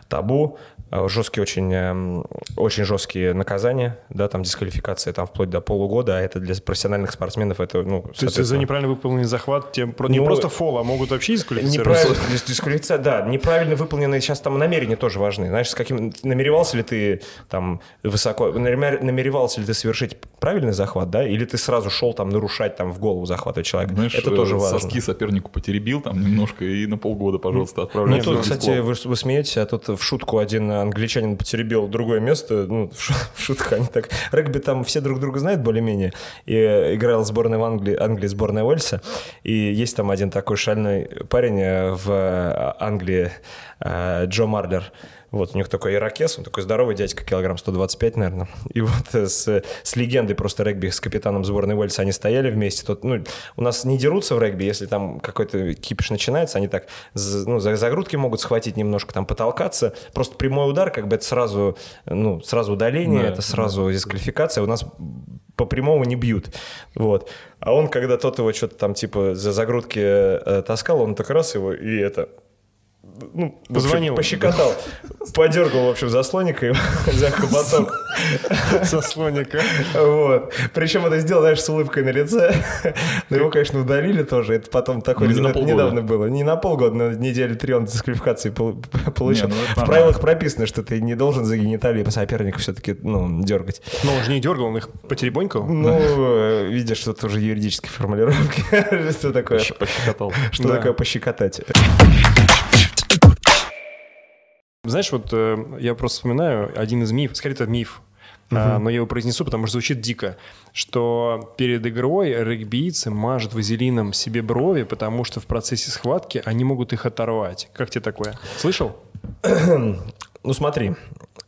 табу. Жесткие очень, очень жесткие наказания, да, там дисквалификация там, вплоть до полугода, а это для профессиональных спортсменов это, ну, То есть за неправильно выполненный захват тебе не ну, просто фол, а могут вообще дисквалифицировать? Неправильно, дисквалификация, да, неправильно выполненные сейчас там намерения тоже важны. Знаешь, с каким намеревался ли ты там высоко, намеревался ли ты совершить правильный захват, да, или ты сразу шел там нарушать там в голову захватывать человека? Знаешь, это тоже э, важно. Соски сопернику потеребил там немножко и на полгода, пожалуйста, отправляй. Ну, тут, кстати, вы, вы смеетесь, а тут в шутку один англичанин потеребил другое место, ну, в шутках они так... Регби там все друг друга знают более-менее, и играл сборная в Англии, Англии сборная Уэльса, и есть там один такой шальной парень э, в э, Англии, Джо Марлер, вот, у них такой ирокез, он такой здоровый дядька, килограмм 125, наверное. И вот с, с легендой просто регби, с капитаном сборной Уэльса они стояли вместе. Тут, ну, у нас не дерутся в регби, если там какой-то кипиш начинается, они так ну, за, за грудки могут схватить немножко, там потолкаться. Просто прямой удар, как бы это сразу, ну, сразу удаление, да, это сразу да. дисквалификация. У нас по прямому не бьют. Вот. А он, когда тот его что-то там типа за загрудки э, таскал, он так раз его и это ну, позвонил, пощекотал, подергал, в общем, заслоника за хоботок. Заслоника. Вот. Причем это сделал, знаешь, с улыбкой на лице. Но его, конечно, удалили тоже. Это потом такой недавно было. Не на полгода, но недели три он дисквалификации получил. Ну, в правилах прописано, что ты не должен за гениталии соперника все-таки ну, дергать. Но он же не дергал, он их потеребонькал. Ну, видишь, что это уже юридические формулировки. Что такое? Пощекотал. Что такое пощекотать? Знаешь, вот э, я просто вспоминаю один из мифов, скорее это миф, Uh-huh. А, но я его произнесу, потому что звучит дико, что перед игрой регбийцы мажут вазелином себе брови, потому что в процессе схватки они могут их оторвать. Как тебе такое? Слышал? ну смотри,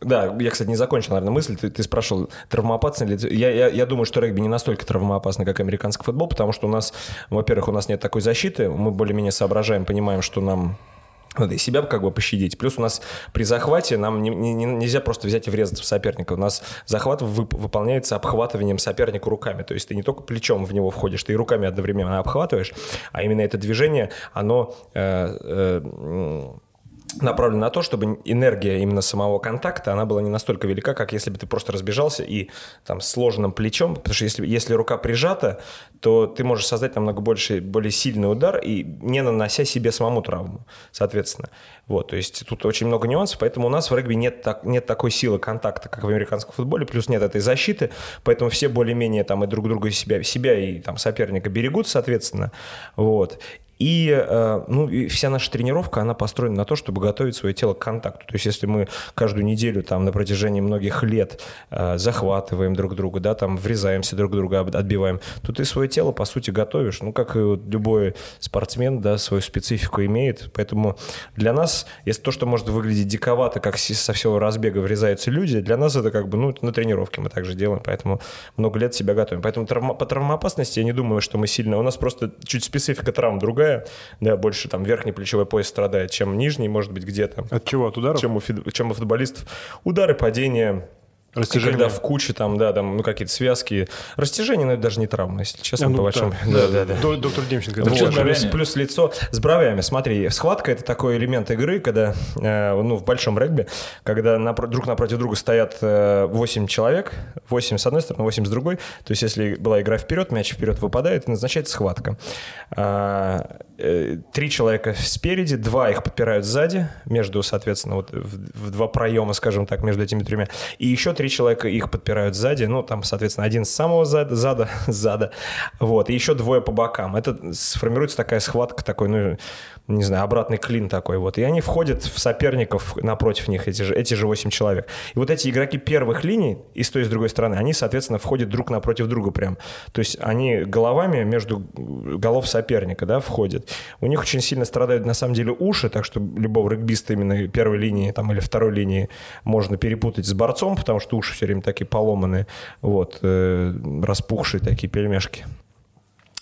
да, я, кстати, не закончил, наверное, мысль. Ты, ты спрашивал, травмоопасно ли... Я, я, я думаю, что регби не настолько травмоопасно, как американский футбол, потому что у нас, во-первых, у нас нет такой защиты, мы более-менее соображаем, понимаем, что нам надо и себя как бы пощадить. Плюс у нас при захвате нам не, не, нельзя просто взять и врезаться в соперника. У нас захват вып, выполняется обхватыванием соперника руками. То есть ты не только плечом в него входишь, ты и руками одновременно обхватываешь, а именно это движение, оно э, э, направлен на то, чтобы энергия именно самого контакта, она была не настолько велика, как если бы ты просто разбежался и там сложенным плечом, потому что если, если рука прижата, то ты можешь создать намного больше, более сильный удар и не нанося себе самому травму, соответственно. Вот, то есть тут очень много нюансов, поэтому у нас в регби нет, так, нет такой силы контакта, как в американском футболе, плюс нет этой защиты, поэтому все более-менее там и друг друга себя, себя и там соперника берегут, соответственно. Вот. И, э, ну, и вся наша тренировка, она построена на то, чтобы готовить свое тело к контакту. То есть если мы каждую неделю там на протяжении многих лет э, захватываем друг друга, да, там врезаемся друг друга, отбиваем, то ты свое тело, по сути, готовишь. Ну, как и любой спортсмен, да, свою специфику имеет. Поэтому для нас, если то, что может выглядеть диковато, как со всего разбега врезаются люди, для нас это как бы, ну, на тренировке мы также делаем, поэтому много лет себя готовим. Поэтому травма, по травмоопасности я не думаю, что мы сильно... У нас просто чуть специфика травм другая, другая, да, больше там верхний плечевой пояс страдает, чем нижний, может быть, где-то. От чего? От ударов? Чем у, чем у футболистов. Удары, падения, Растяжение. Когда в куче там, да, там, ну, какие-то связки. Растяжение, но это даже не травма, если честно, А, ну, по большому. Да, да, да. До- Доктор Демченко. это Вот, плюс, лицо с бровями. Смотри, схватка это такой элемент игры, когда э, ну, в большом регби, когда друг напротив друга стоят э, 8 человек, 8 с одной стороны, 8 с другой. То есть, если была игра вперед, мяч вперед выпадает, и назначается схватка. А, э, Три человека спереди, два их подпирают сзади, между, соответственно, вот в, в два проема, скажем так, между этими тремя. И еще три человека их подпирают сзади, ну, там, соответственно, один с самого зада, зада, зада вот, и еще двое по бокам. Это сформируется такая схватка, такой, ну, не знаю, обратный клин такой вот. И они входят в соперников напротив них, эти же, эти же 8 человек. И вот эти игроки первых линий, и с той, и с другой стороны, они, соответственно, входят друг напротив друга прям. То есть они головами между голов соперника, да, входят. У них очень сильно страдают, на самом деле, уши, так что любого регбиста именно первой линии там, или второй линии можно перепутать с борцом, потому что уши все время такие поломанные, вот, э, распухшие такие пельмешки.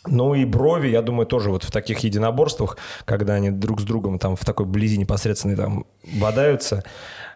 Ну и брови, я думаю, тоже вот в таких единоборствах, когда они друг с другом там в такой близи непосредственной там бодаются.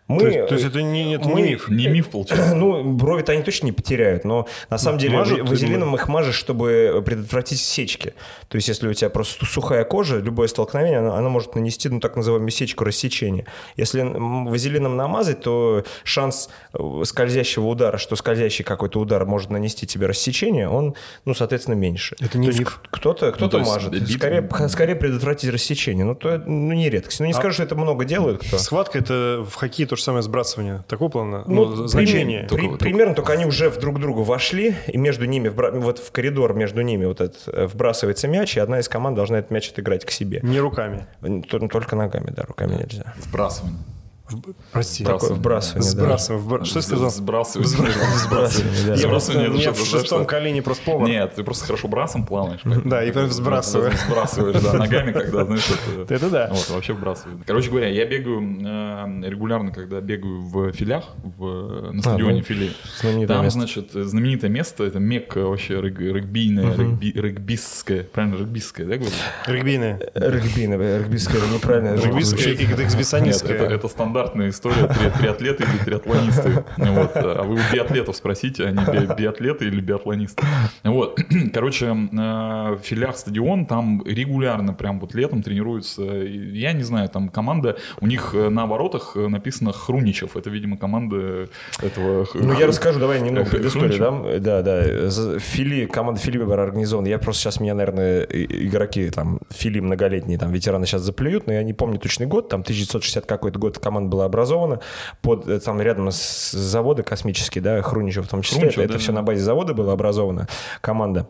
Мы, То есть, то есть это не, это не мы- миф. Не миф, получается. ну, брови-то они точно не потеряют, но на самом деле мажут, вазелином их мажешь, чтобы предотвратить сечки. То есть, если у тебя просто сухая кожа, любое столкновение, оно, оно может нанести, ну, так называемую сечку рассечения. Если вазелином намазать, то шанс э, скользящего удара, что скользящий какой-то удар может нанести тебе рассечение, он, ну, соответственно, меньше. Это не То миф. Кто-то кто то есть мажет. бит- Скорее, скорее предотвратить рассечение. Ну, то ну, не редкость. Ну, не скажу, что это много делают кто. Схватка это в хоккее то же самое сбрасывание. Такого плана? Ну, Ну, значение. при- Только- примерно, только они уже в друг другу вошли, и между ними, вот в коридор между ними вот этот э, вбрасывается мяч, и одна из команд должна этот мяч отыграть к себе. Не руками. Только ногами, да, руками нельзя. Сбрасывание. Прости. Такое вбрасывание, да. Сбрасываем. вбра- Что я сказал? Сбрасывание. Сбрасывание, да. Я просто Сбрасывание, меня что, в шестом колене просто повар. Нет, ты просто хорошо брасом плаваешь. Да, и прям сбрасываю. Сбрасываешь, да, ногами, когда, знаешь, это... Это да. Вот, вообще вбрасываю. Короче говоря, я бегаю э, регулярно, когда бегаю в филях, в, на стадионе ну, фили. Там, значит, знаменитое место, это Мекка вообще рэг- регбийное, регби, регбистское, правильно, регбистское, да, говорю? Регбийные. Регбийное, регбийское, неправильно. Регбийское и Нет, эксбиционистское. это, это стандартная история, три- триатлеты или триатлонисты. Вот. А вы у биатлетов спросите, они би- биатлеты или биатлонисты. Вот. Короче, э, в филях стадион, там регулярно прям вот летом тренируются, я не знаю, там команда, у них э, на воротах э, написано Хруничев, это, видимо, команда этого... Ну, я расскажу, давай немного предысторию дам. Да, да. Фили, команда Фили была организована. Я просто сейчас меня, наверное, игроки там Фили многолетние, там ветераны сейчас заплюют, но я не помню точный год. Там 1960 какой-то год команда была образована под э, там рядом с завода космический, да, Хруничев в том числе. Хруничев, это да, все да. на базе завода была образована команда.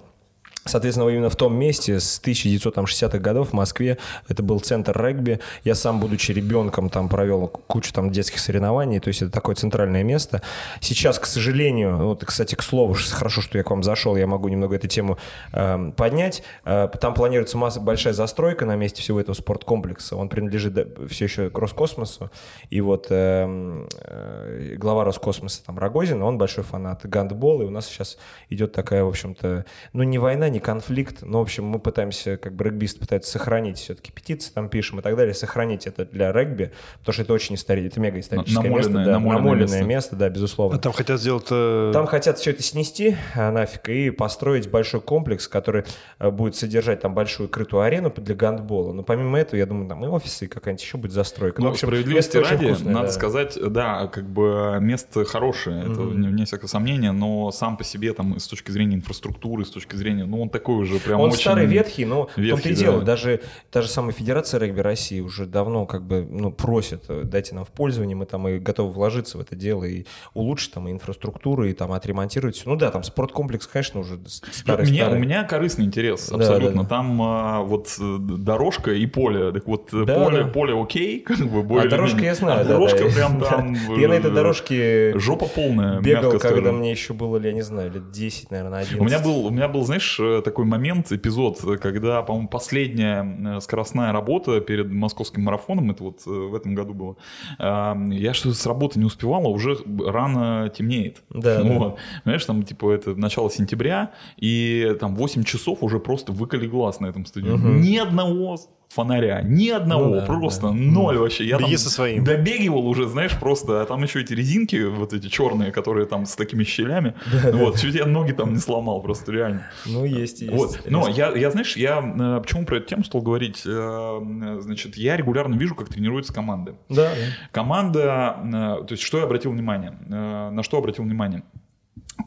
Соответственно, именно в том месте с 1960-х годов в Москве это был центр регби. Я сам, будучи ребенком, там провел кучу там детских соревнований, то есть это такое центральное место. Сейчас, к сожалению, вот, кстати, к слову, хорошо, что я к вам зашел, я могу немного эту тему э, поднять. Э, там планируется масса, большая застройка на месте всего этого спорткомплекса. Он принадлежит да, все еще к Роскосмосу. И вот э, э, глава Роскосмоса, там, Рогозин, он большой фанат гандбола, и у нас сейчас идет такая, в общем-то, ну, не война, не конфликт, но, в общем, мы пытаемся, как бы регбист пытается сохранить все-таки петиции, там пишем и так далее, сохранить это для регби, потому что это очень историческое, это мега историческое место, Намоленное- да, намоленное намоленное место. место, да, безусловно. А там хотят сделать... э, Там хотят все это снести а, нафиг и построить большой комплекс, который э, будет содержать там большую крытую арену для гандбола. Но помимо этого, я думаю, там и офисы, и какая-нибудь еще будет застройка. Ну, в общем, справедливости ради, вкусное, надо да. сказать, да, как бы место хорошее, это вне, вне всякого сомнения, но сам по себе там с точки зрения инфраструктуры, с точки зрения, ну он такой уже прям Он очень... старый, ветхий, но в том-то ветхий, и дело. да. Даже та же самая Федерация регби России уже давно как бы ну, просит, э, дайте нам в пользование, мы там и готовы вложиться в это дело и улучшить там и инфраструктуру, и там отремонтировать все. Ну да, там спорткомплекс, конечно, уже старый, мне- старый. у меня корыстный интерес, Да, абсолютно. да, да. Там а, вот э, дорожка и поле. Так вот, э, Да, поле, да. поле окей, как бы более А дорожка я знаю, да, дорожка да. прям Да. там... Я на этой дорожке Жопа полная, бегал, когда мне еще было, я не знаю, лет 10, наверное, 11. У меня был, у меня был, знаешь, э, такой момент, эпизод, когда, по-моему, последняя э, скоростная работа перед московским марафоном, это вот э, в этом году было, я что-то с работы не успевал, а уже рано темнеет. Да, да. вот. Знаешь, там, типа, это начало сентября, и там 8 часов уже просто выколи глаз на этом стадионе. Мгм. Ни одного фонаря. Ни одного, Ну да, просто да. ноль вообще. Я Беги там со своим. добегивал уже, знаешь, просто, а там еще эти резинки, вот эти черные, которые там с такими щелями. Вот, чуть я ноги там не сломал, просто реально. Ну, есть, есть. Вот. Но я, я, знаешь, я э, почему про эту тему стал говорить? Э, э, Значит, я регулярно вижу, как тренируются команды. Да, да. Команда, то есть что я обратил внимание? На что обратил внимание?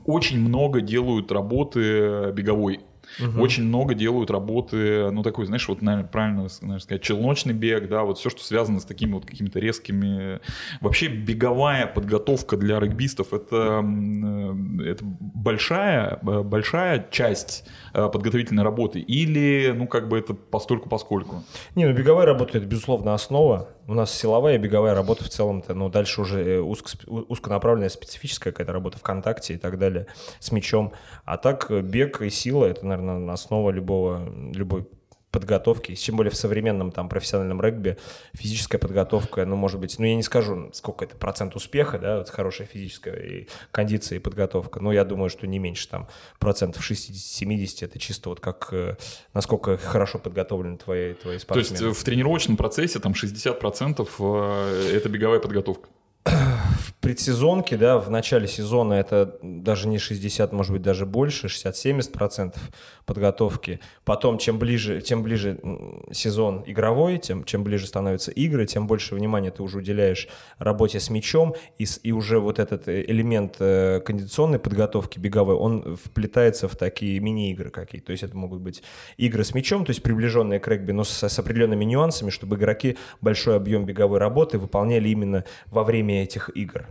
Очень много делают работы беговой. Очень много делают работы, ну такой, знаешь, вот, наверное, правильно наверное, сказать, челночный бег, да, вот все, что связано с такими вот какими-то резкими... Вообще беговая подготовка для регбистов это, э, это большая, э, большая часть подготовительной работы или, ну, как бы это постольку поскольку. Не, ну беговая работа это безусловно основа. У нас силовая и беговая работа в целом-то, ну дальше уже э, узко, узконаправленная специфическая какая-то работа ВКонтакте и так далее с мячом. А так э, бег и сила это, наверное, основа любого, любой подготовки, тем более в современном там профессиональном регби физическая подготовка, ну, может быть, ну, я не скажу, сколько это процент успеха, да, вот хорошая физическая и кондиция и подготовка, но я думаю, что не меньше там процентов 60-70, это чисто вот как, э, насколько хорошо подготовлены твои, твои То есть спортсмены. э, в тренировочном процессе там 60% э, это беговая подготовка. предсезонке, да, в начале сезона это даже не 60, может быть, даже больше, 60-70% подготовки. Потом, чем ближе, тем ближе сезон игровой, тем, чем ближе становятся игры, тем больше внимания ты уже уделяешь работе с мячом, и, и уже вот этот э, элемент э, кондиционной подготовки беговой, он вплетается в такие мини-игры какие. То есть это могут быть игры с мячом, то есть приближенные к регби, но с, с определенными нюансами, чтобы игроки большой объем беговой работы выполняли именно во время этих игр.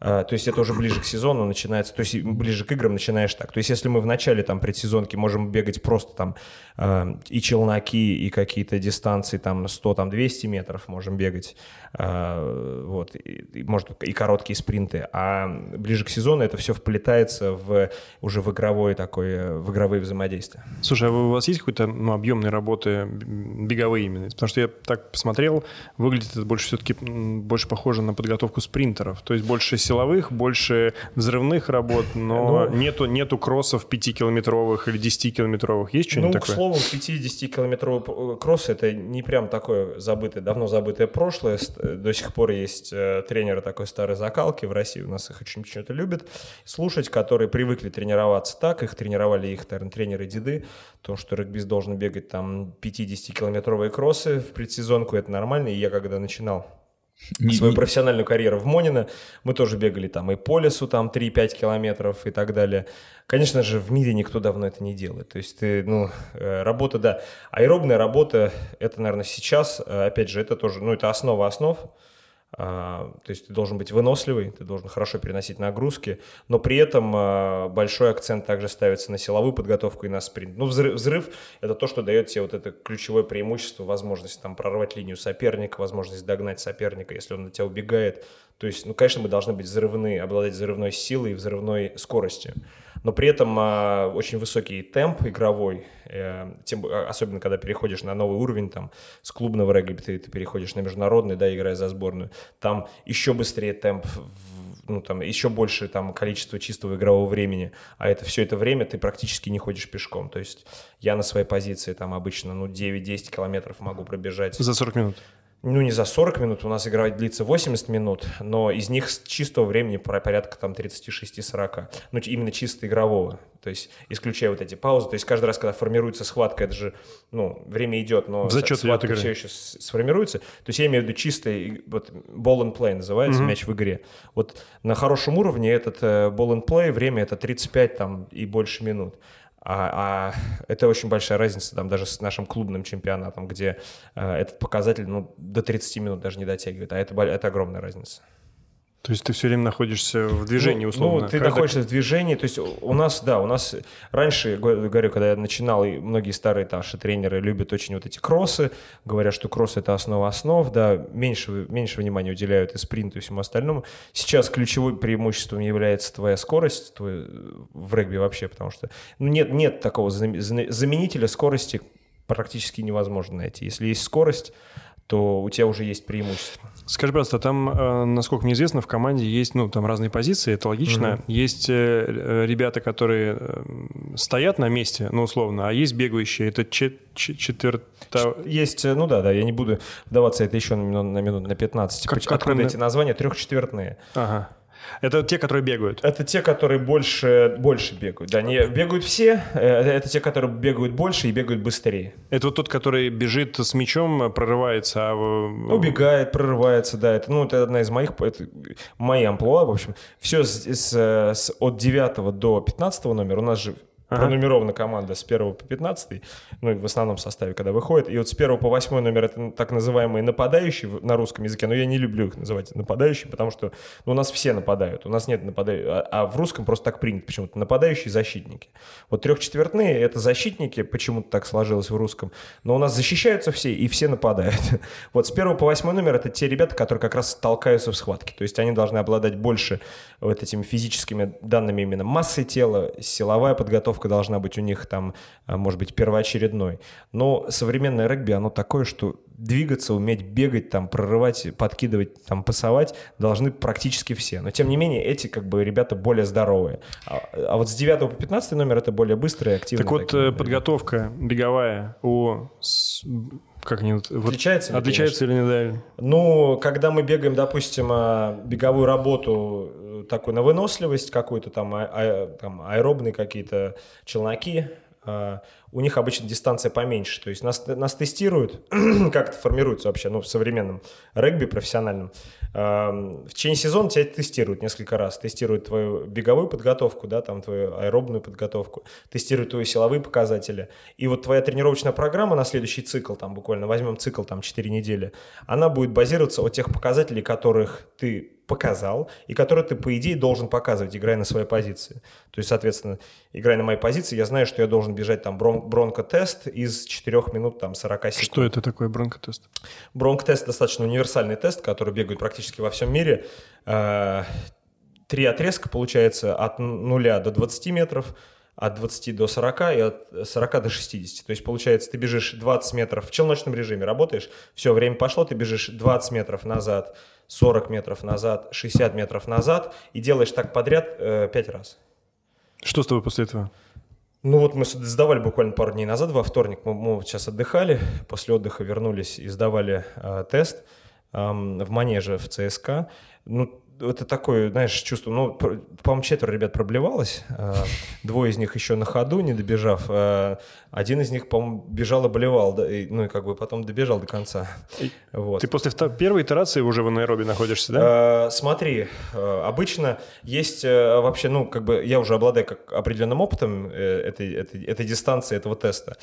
то есть это уже ближе к сезону начинается, то есть ближе к играм начинаешь так. То есть если мы в начале там предсезонки можем бегать просто там а, и челноки, и какие-то дистанции там 100, там 200 метров можем бегать, а, вот, и, может и короткие спринты, а ближе к сезону это все вплетается в уже в игровой такой, э, в игровые взаимодействия. Слушай, а у вас есть какой-то ну, объемной работы беговые именно? Потому что я так посмотрел, выглядит это больше все-таки больше похоже на подготовку спринтеров. То есть больше силовых, больше взрывных работ, но Ну- нету, нету кроссов 5-километровых или 10-километровых. Есть что-нибудь ну, такое? к слову, 50-километровый п- кросс это не прям такое забытое, давно забытое прошлое. С- До сих пор есть э, тренеры такой старой закалки в России, у нас их очень почему-то любят слушать, которые привыкли тренироваться так, их тренировали их, наверное, тренеры-деды, то, что регбист должен бегать там 50-километровые кроссы в предсезонку, это нормально, и я когда начинал Не- свою не- профессиональную карьеру в Монино. Мы тоже бегали там и по лесу, там 3-5 километров и так далее. Конечно же, в мире никто давно это не делает. То есть ты, ну, э, работа, да. Аэробная работа, это, наверное, сейчас, э, опять же, это тоже, ну, это основа основ. А, То есть ты должен быть выносливый, ты должен хорошо переносить нагрузки, но при этом а, большой акцент также ставится на силовую подготовку и на спринт. Ну, взрыв, взрыв – это то, что дает тебе вот это ключевое преимущество, возможность там прорвать линию соперника, возможность догнать соперника, если он на тебя убегает. То есть, ну, конечно, мы должны быть взрывны, обладать взрывной силой и взрывной скоростью. Но при этом а, очень высокий темп игровой, э, тем, бо- особенно когда переходишь на новый уровень, там, с клубного регби ты, ты переходишь на международный, да, играя за сборную, там еще быстрее темп, в- ну, там, еще больше там количество чистого игрового времени, а это все это время ты практически не ходишь пешком, то есть я на своей позиции там обычно, ну, 9-10 километров могу пробежать. За 40 минут. Ну, не за 40 минут, у нас игра длится 80 минут, но из них с чистого времени порядка там 36-40. Ну, именно чисто игрового. То есть, исключая вот эти паузы. То есть, каждый раз, когда формируется схватка, это же, ну, время идет, но зачет схватка игра. все еще сформируется. То есть, я имею в виду чистый, вот, ball and play называется, мяч в игре. Вот на хорошем уровне этот э, ball and play, время это 35 там и больше минут. А, а это очень большая разница там даже с нашим клубным чемпионатом, где э, этот показатель ну, до 30 минут даже не дотягивает. А это, это огромная разница. То есть ты все время находишься в движении, Ну, условно. Ну, ты Когда- находишься в движении. То есть у нас, да, у нас раньше, го- говорю, когда я начинал, и многие старые наши тренеры любят очень вот эти кроссы, говорят, что кросс это основа основ, да, меньше, меньше внимания уделяют и спринту, и всему остальному. Сейчас ключевым преимуществом является твоя скорость твой, в регби вообще, потому что ну, нет, нет такого заменителя скорости практически невозможно найти. Если есть скорость, то у тебя уже есть преимущество. Скажи, пожалуйста, там, э, насколько мне известно, в команде есть, ну, там разные позиции, это логично. Есть э, э, ребята, которые стоят на месте, ну, условно, а есть бегающие. Это чет- чет- четверта... Есть, ну да, да, я не буду вдаваться это еще на минут на, минут, на 15. Как- как Откуда на- эти названия? Трехчетвертные. Ага. Это те, которые бегают. Это те, которые больше, больше бегают. Да, не бегают все, э, это те, которые бегают больше и бегают быстрее. Это вот тот, который бежит с мячом, прорывается, а... Убегает, прорывается, да. Это, ну, это одна из моих, это мои амплуа, в общем. Все с, с- с- от 9 до 15 номера у нас же Ага. пронумерована команда с 1 по 15, ну, в основном составе, когда выходит. И вот с 1 по 8 номер это так называемые нападающие на русском языке, но я не люблю их называть нападающими, потому что ну, у нас все нападают, у нас нет нападающих, а, а в русском просто так принято почему-то, нападающие защитники. Вот трехчетвертные — это защитники, почему-то так сложилось в русском, но у нас защищаются все и все нападают. Вот с 1 по 8 номер — это те ребята, которые как раз толкаются в схватке, то есть они должны обладать больше вот этими физическими данными именно массой тела, силовая подготовка должна быть у них там, а, может быть, первоочередной. Но современное регби, оно такое, что двигаться, уметь бегать, там, прорывать, подкидывать, там, пасовать должны практически все. Но, тем не менее, эти, как бы, ребята более здоровые. А, а вот с 9 по 15 номер это более быстрые, активные. Так вот, такие э, подготовка беговая у... Как они... вот- Отличается ли, Отличается или не, да? Ну, когда мы бегаем, допустим, а, беговую работу э, такую на выносливость какую-то, там, а- а- там аэробные какие-то челноки, а, у них обычно дистанция поменьше. То есть нас, нас тестируют, как это формируется вообще, ну, в современном регби профессиональном. В течение сезона тебя тестируют несколько раз. Тестируют твою беговую подготовку, да, там, твою аэробную подготовку, тестируют твои силовые показатели. И вот твоя тренировочная программа на следующий цикл, там, буквально возьмем цикл, там, 4 недели, она будет базироваться от тех показателей, которых ты показал, и которые ты, по идее, должен показывать, играя на своей позиции. То есть, соответственно, играя на моей позиции, я знаю, что я должен бежать там брон- бронкотест из 4 минут там 40 секунд. Что это такое бронкотест? Бронкотест достаточно универсальный тест, который бегают практически во всем мире. Э, Три отрезка получается от нуля до 20 метров, от 20 до 40 и от 40 до 60. То есть, получается, ты бежишь 20 метров в челночном режиме, работаешь, все, время пошло, ты бежишь 20 метров назад, 40 метров назад, 60 метров назад и делаешь так подряд э, 5 раз. Что с тобой после этого? Ну вот мы сдавали буквально пару дней назад, во вторник, мы, мы сейчас отдыхали, после отдыха вернулись и сдавали э, тест эм, в манеже в ЦСКА. Ну, это такое, знаешь, чувство, ну, по-моему, четверо ребят проблевалось, э, двое из них еще на ходу, не добежав, э, один из них, по-моему, бежал и болевал, ну и как бы потом добежал до конца. Вот. Ты после первой итерации уже в аэробе находишься, да? Э, Смотри, обычно есть вообще, ну, как бы я уже обладаю как определенным опытом этой, этой, этой дистанции, этого теста.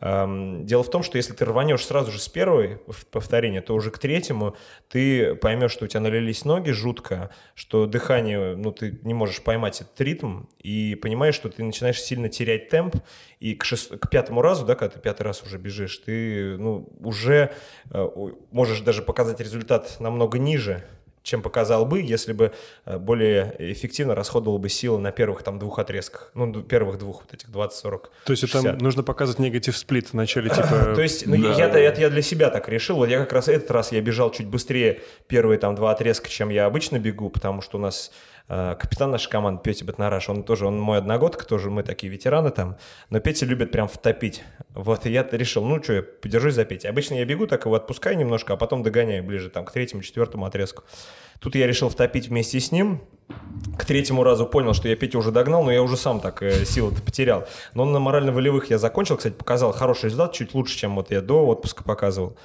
Эм, Дело в том, что если ты рванешь сразу же с первой повторения, то уже к третьему ты поймешь, что у тебя налились ноги жутко, что дыхание, ну, ты не можешь поймать этот ритм, и понимаешь, что ты начинаешь сильно терять темп, и к, шест- к пятому разу, да, когда ты пятый раз уже бежишь, ты, ну, уже э, можешь даже показать результат намного ниже, чем показал бы, если бы э, более эффективно расходовал бы силы на первых там двух отрезках. Ну, первых двух, вот этих 20-40. То есть это 60. нужно показывать негатив сплит в начале, типа... То есть, ну, Да. я, это я для себя так решил. Вот я как раз этот раз я бежал чуть быстрее первые там два отрезка, чем я обычно бегу, потому что у нас капитан нашей команды Петя Батнараш, он тоже, он мой одногодка, тоже мы такие ветераны там, но Петя любит прям втопить. Вот, и я решил, ну что, я подержусь за Петя. Обычно я бегу, так его отпускаю немножко, а потом догоняю ближе там к третьему, четвертому отрезку. Тут я решил втопить вместе с ним, к третьему разу понял, что я Петю уже догнал, но я уже сам так э, силы-то потерял. Но на морально-волевых я закончил, кстати, показал хороший результат, чуть лучше, чем вот я до отпуска показывал.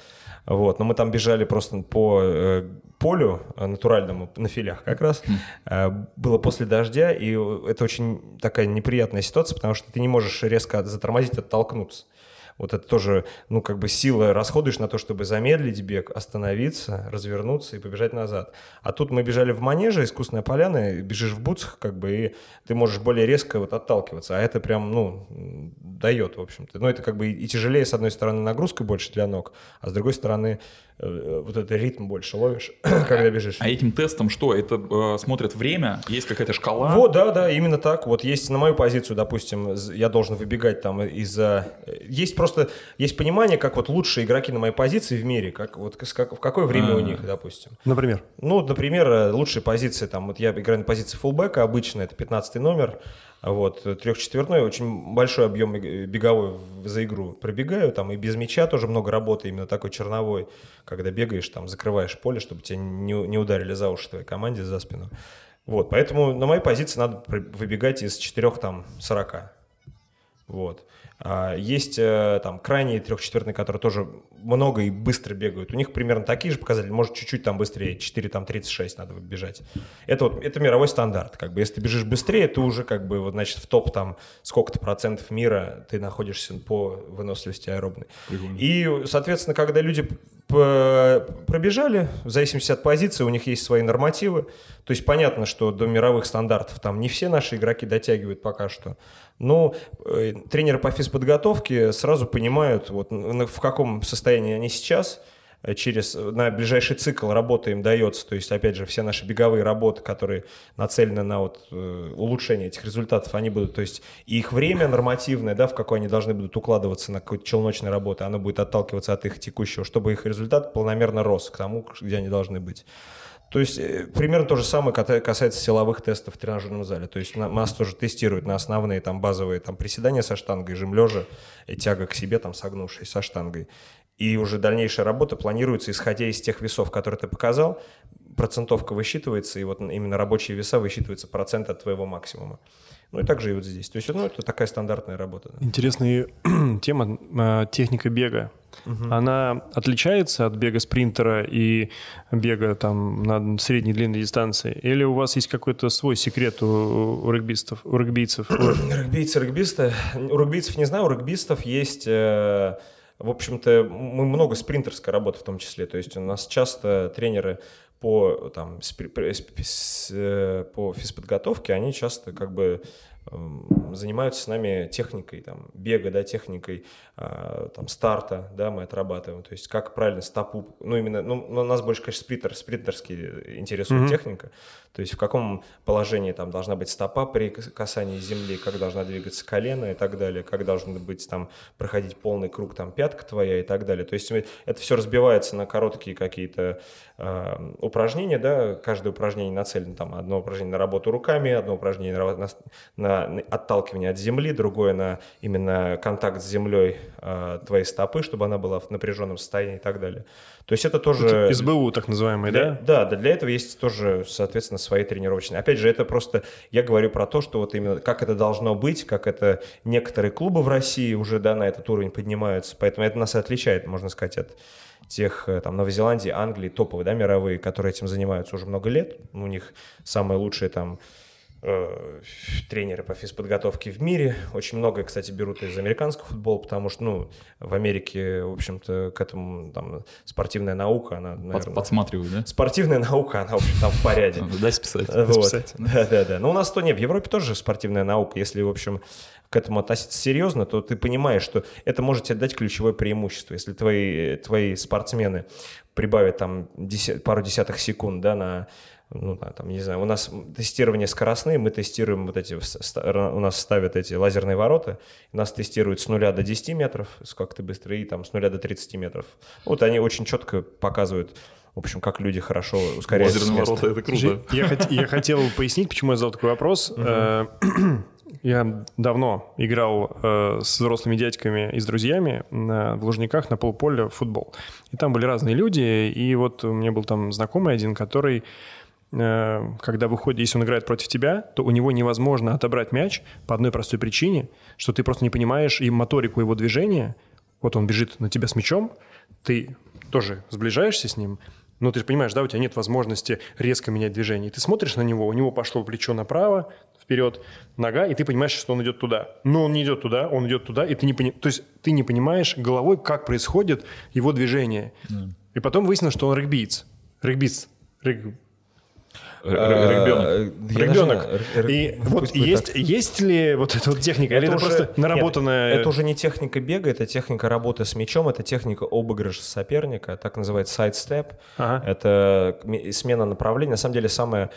Вот, но мы там бежали просто по э, полю э, натуральному, на филях как раз. Э, было после дождя, и это очень такая неприятная ситуация, потому что ты не можешь резко затормозить, оттолкнуться. Вот это тоже, ну, как бы силы расходуешь на то, чтобы замедлить бег, остановиться, развернуться и побежать назад. А тут мы бежали в манеже, искусственная поляна, бежишь в бутсах, как бы, и ты можешь более резко вот отталкиваться. А это прям, ну, дает, в общем-то. Ну, это как бы и тяжелее, с одной стороны, нагрузка больше для ног, а с другой стороны, вот этот ритм больше ловишь, когда бежишь. А этим тестом что? Это э, смотрят время? Есть какая-то шкала? Вот, да, да, именно так. Вот есть на мою позицию, допустим, я должен выбегать там из-за... Есть просто, есть понимание, как вот лучшие игроки на моей позиции в мире, как вот как- в какое время у А. них, допустим. Например? Ну, например, э, лучшие позиции, там, вот я играю на позиции фулбека, обычно это 15 номер, Вот, трехчетвертной, очень большой объем беговой за игру пробегаю, там и без мяча тоже много работы, именно такой черновой, когда бегаешь, там закрываешь поле, чтобы тебя не, не ударили за уши твоей команде, за спину. Вот, поэтому на моей позиции надо выбегать из 4 там 40. Вот. А, есть э, там крайние трехчетвертные, которые тоже много и быстро бегают. У них примерно такие же показатели, может чуть-чуть там быстрее, 4 там 36 надо бежать. Это вот это мировой стандарт. Как бы если ты бежишь быстрее, ты уже как бы вот значит в топ там сколько-то процентов мира ты находишься по выносливости аэробной. Прикольно. И соответственно, когда люди пробежали, в зависимости от позиции, у них есть свои нормативы. То есть понятно, что до мировых стандартов там не все наши игроки дотягивают пока что. Но э, тренеры по физподготовке сразу понимают, вот в каком состоянии они сейчас – через, э, на ближайший цикл работы им дается. То есть, опять же, все наши беговые работы, которые нацелены на вот, э, улучшение этих результатов, они будут, то есть, их время нормативное, да, в какое они должны будут укладываться на какую-то челночную работу, оно будет отталкиваться от их текущего, чтобы их результат планомерно рос к тому, где они должны быть. То есть примерно то же самое касается силовых тестов в тренажерном зале. То есть нас тоже тестируют на основные там базовые там приседания со штангой, жим лежа, тяга к себе там согнувшись со штангой. И уже дальнейшая работа планируется, исходя из тех весов, которые ты показал, процентовка высчитывается, и вот именно рабочие веса высчитываются процент от твоего максимума. Ну и также и вот здесь. То есть, ну, это такая стандартная работа. Да. Интересная тема, а, техника бега. Угу. Она отличается от бега спринтера и бега там на средней длинной дистанции? Или у вас есть какой-то свой секрет у, у регбистов, у регбийцев? Регбийцы, регбисты. У регбийцев не знаю, у регбистов есть... Э, в общем-то, мы много спринтерской работы в том числе. То есть у нас часто тренеры по, там, э, по физподготовке, они часто как бы занимаются с нами техникой там, бега, да, техникой а, там, старта, да, мы отрабатываем, то есть как правильно стопу, ну именно, ну, у нас больше, конечно, спринтер, спринтерский интересует mm-hmm. техника, то есть в каком положении там должна быть стопа при касании земли, как должна двигаться колено и так далее, как должен быть там проходить полный круг там пятка твоя и так далее. То есть это все разбивается на короткие какие-то э, упражнения, да, каждое упражнение нацелено там одно упражнение на работу руками, одно упражнение на, на, на отталкивание от земли, другое на именно контакт с землей э, твоей стопы, чтобы она была в напряженном состоянии и так далее. То есть это тоже... СБУ так называемый, да? Да, да, для этого есть тоже, соответственно, свои тренировочные. Опять же, это просто, я говорю про то, что вот именно как это должно быть, как это некоторые клубы в России уже, да, на этот уровень поднимаются, поэтому это нас отличает, можно сказать, от тех, э, там, Новой Зеландии, Англии, топовые, да, мировые, которые этим занимаются уже много лет. У них самые лучшие там тренеры по физподготовке в мире. Очень много, кстати, берут из американского футбола, потому что, ну, в Америке, в общем-то, к этому там спортивная наука, она, наверное... Подсматривают, да? Спортивная наука, она, в общем, там в порядке. Дай списать. Вот. Да, да, да. Но у нас то нет. В Европе тоже спортивная наука. Если, в общем, к этому относиться серьезно, то ты понимаешь, что это может тебе дать ключевое преимущество. Если твои, твои спортсмены прибавят там десят, пару десятых секунд, да, на ну, там, не знаю, у нас тестирование скоростные, мы тестируем вот эти, у нас ставят эти лазерные ворота, нас тестируют с нуля до 10 метров, как ты быстро, и там с нуля до 30 метров. Вот они очень четко показывают, в общем, как люди хорошо ускоряют. Лазерные ворота, это круто. Я, я хотел пояснить, почему я задал такой вопрос. Э, я давно играл э, с взрослыми дядьками и с друзьями на, в Лужниках на полполя в футбол. И там были разные люди, и вот у меня был там знакомый один, который когда выходит, если он играет против тебя, то у него невозможно отобрать мяч по одной простой причине, что ты просто не понимаешь и моторику его движения. Вот он бежит на тебя с мячом, ты тоже сближаешься с ним, но ты же понимаешь, да, у тебя нет возможности резко менять движение. ты смотришь на него, у него пошло плечо направо, вперед, нога, и ты понимаешь, что он идет туда. Но он не идет туда, он идет туда, и ты не пони... то есть ты не понимаешь головой, как происходит его движение. Mm. И потом выяснилось, что он регбиец. Регбиец. Рег... Ребенок. Ребенок. И вот есть, есть ли вот эта вот техника, или это просто наработанная... Это уже не техника бега, это техника работы с мячом, это техника обыгрыша соперника, так называется сайдстеп. Это смена направления. На самом деле самое...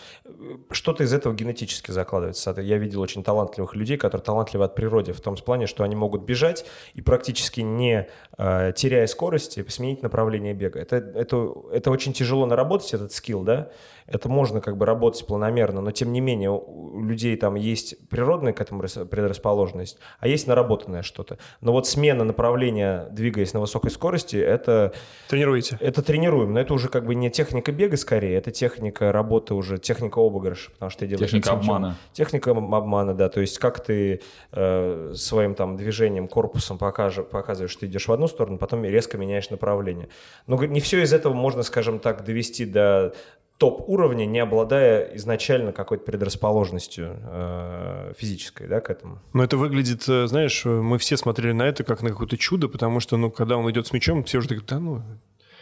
Что-то из этого генетически закладывается. Я видел очень талантливых людей, которые талантливы от природы, в том плане, что они могут бежать и практически не э, теряя скорости, сменить направление бега. Это, это, это очень тяжело наработать, этот скилл, да? Это можно как бы работать планомерно, но тем не менее у людей там есть природная к этому предрасположенность, а есть наработанное что-то. Но вот смена направления, двигаясь на высокой скорости, это... Тренируете? Это тренируем, но это уже как бы не техника бега скорее, это техника работы уже, техника обыгрыша, потому что ты делаешь... Техника обмана. Техника обмана, да, то есть как ты э, своим там движением, корпусом покажешь, показываешь, что ты идешь в одну сторону, потом резко меняешь направление. Но не все из этого можно, скажем так, довести до топ-уровня, не обладая изначально какой-то предрасположенностью э, физической, да, к этому. Но это выглядит, э, знаешь, мы все смотрели на это как на какое-то чудо, потому что, ну, когда он идет с мячом, все уже такие, да ну,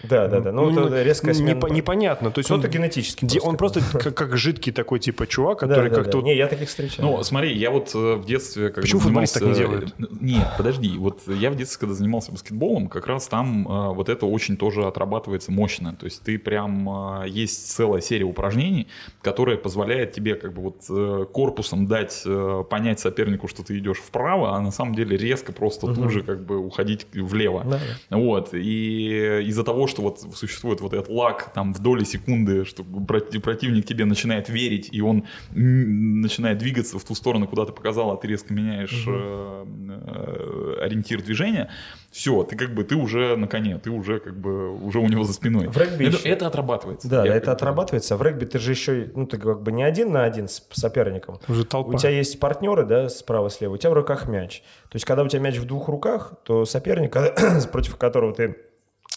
да, да, да. Ну, ну это резкая смена. Непо- непонятно. То есть он генетически. Просто он просто как, как жидкий такой типа чувак, который да, да, как-то. Да. Не, я таких встречал. Ну, смотри, я вот э, в детстве. Когда Почему футболисты так не делают? Нет, подожди. Вот я в детстве, когда занимался баскетболом, как раз там э, вот это очень тоже отрабатывается мощно. То есть ты прям э, есть целая серия упражнений, которая позволяет тебе как бы вот корпусом дать понять сопернику, что ты идешь вправо, а на самом деле резко просто угу. тут же как бы уходить влево. Да. Вот. И из-за того, что вот существует вот этот лаг там в доли секунды, что противник тебе начинает верить, и он начинает двигаться в ту сторону, куда ты показал, а ты резко меняешь угу. э, ориентир движения, все, ты как бы, ты уже на коне, ты уже как бы, уже у него за спиной. В регби это, еще... это отрабатывается. Да, это отрабатывается. В регби ты же еще, ну, ты как бы не один на один с соперником. Уже толпа. У тебя есть партнеры, да, справа-слева, у тебя в руках мяч. То есть, когда у тебя мяч в двух руках, то соперник, против которого ты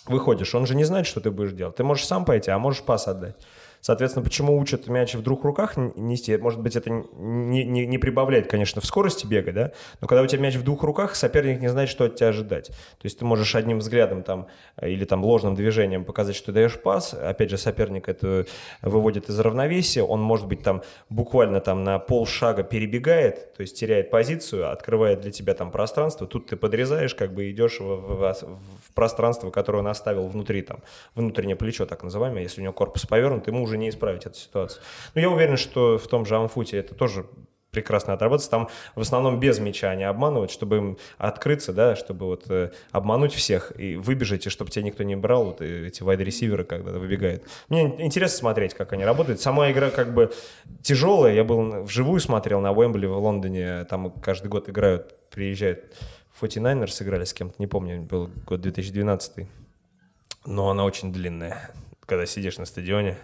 выходишь, он же не знает, что ты будешь делать. Ты можешь сам пойти, а можешь пас отдать. Соответственно, почему учат мяч в двух руках нести? Может быть, это не, не, не прибавляет, конечно, в скорости бега, да? Но когда у тебя мяч в двух руках, соперник не знает, что от тебя ожидать. То есть ты можешь одним взглядом там или там ложным движением показать, что ты даешь пас. Опять же, соперник это выводит из равновесия. Он, может быть, там буквально там на полшага перебегает, то есть теряет позицию, открывает для тебя там пространство. Тут ты подрезаешь, как бы идешь в, в, в пространство, которое он оставил внутри, там, внутреннее плечо, так называемое. Если у него корпус повернут, ему уже уже не исправить эту ситуацию. Но я уверен, что в том же Амфуте это тоже прекрасно отработать. Там в основном без мяча они обманывают, чтобы им открыться, да, чтобы вот э, обмануть всех и выбежать, и чтобы тебя никто не брал, вот эти вайд-ресиверы, когда выбегают. Мне интересно смотреть, как они работают. Сама игра как бы тяжелая. Я был вживую смотрел на Уэмбли в Лондоне. Там каждый год играют, приезжают 49ers, сыграли с кем-то, не помню, был год 2012. Но она очень длинная, когда сидишь на стадионе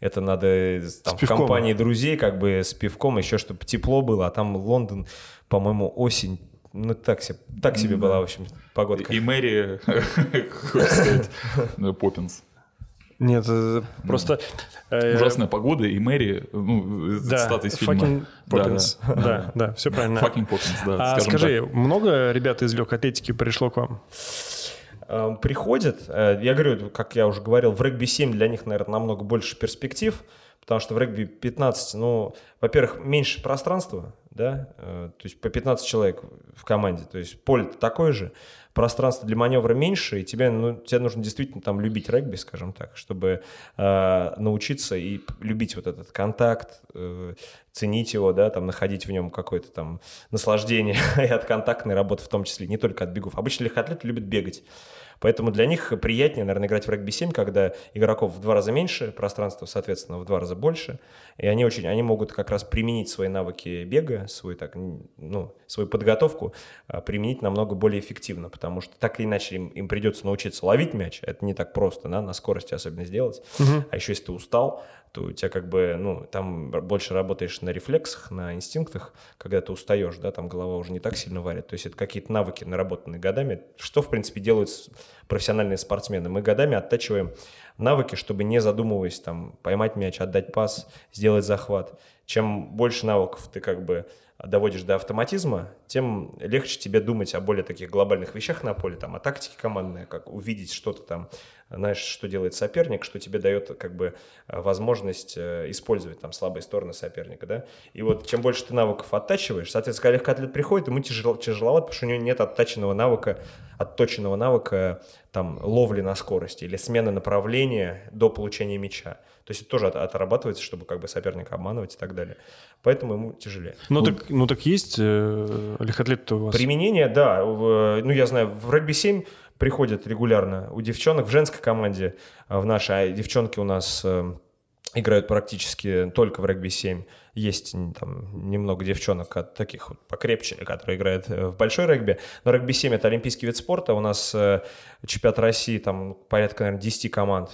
это надо там, в компании друзей, как бы с пивком, еще чтобы тепло было, а там Лондон, по-моему, осень, ну так себе, так себе была, в общем, погодка. И Мэри, Поппинс. Нет, просто... Э, Ужасная погода, и Мэри, ну, да, цитата из фильма. Поппинс. Да, да. да, да, все правильно. Fucking Поппинс, да, А скажи, так. много ребят из легкой атлетики пришло к вам? Эм, приходят, э, я говорю, как я уже говорил, в регби 7 для них, наверное, намного больше перспектив, потому что в регби 15, ну, во-первых, меньше пространства, да, э, то есть по 15 человек в команде, то есть поле такое же, пространство для маневра меньше, и тебе, ну, тебе нужно действительно там любить регби, скажем так, чтобы э, научиться и любить вот этот контакт, э, ценить его, да, там находить в нем какое-то там наслаждение и от контактной работы в том числе, не только от бегов. Обычно легкоатлеты любят бегать. Поэтому для них приятнее, наверное, играть в регби-7, когда игроков в два раза меньше, пространство, соответственно, в два раза больше, и они очень, они могут как раз применить свои навыки бега, свою, так, ну, свою подготовку а, применить намного более эффективно, потому что так или иначе им, им придется научиться ловить мяч, это не так просто, да, на скорости особенно сделать, угу. а еще если ты устал, то у тебя как бы, ну, там больше работаешь на рефлексах, на инстинктах, когда ты устаешь, да, там голова уже не так сильно варит. То есть это какие-то навыки, наработанные годами, что, в принципе, делают профессиональные спортсмены. Мы годами оттачиваем навыки, чтобы не задумываясь, там, поймать мяч, отдать пас, сделать захват. Чем больше навыков ты как бы доводишь до автоматизма, тем легче тебе думать о более таких глобальных вещах на поле, там, о тактике командной, как увидеть что-то там, знаешь, что делает соперник, что тебе дает как бы возможность э, использовать там слабые стороны соперника, да. И вот чем больше ты навыков оттачиваешь, соответственно, когда легкоатлет приходит, ему тяжело, тяжеловато, потому что у него нет оттаченного навыка, отточенного навыка там ловли на скорости или смены направления до получения мяча. То есть это тоже отрабатывается, чтобы как бы соперника обманывать и так далее. Поэтому ему тяжелее. Ну, ну так, ну так есть э, легкоатлет у вас? Применение, да. В, ну, я знаю, в регби-7 приходят регулярно у девчонок в женской команде, а в нашей, а девчонки у нас э, играют практически только в регби-7. Есть там немного девчонок от таких вот покрепче, которые играют э, в большой регби. Но регби-7 — это олимпийский вид спорта. У нас э, чемпионат России, там порядка, наверное, 10 команд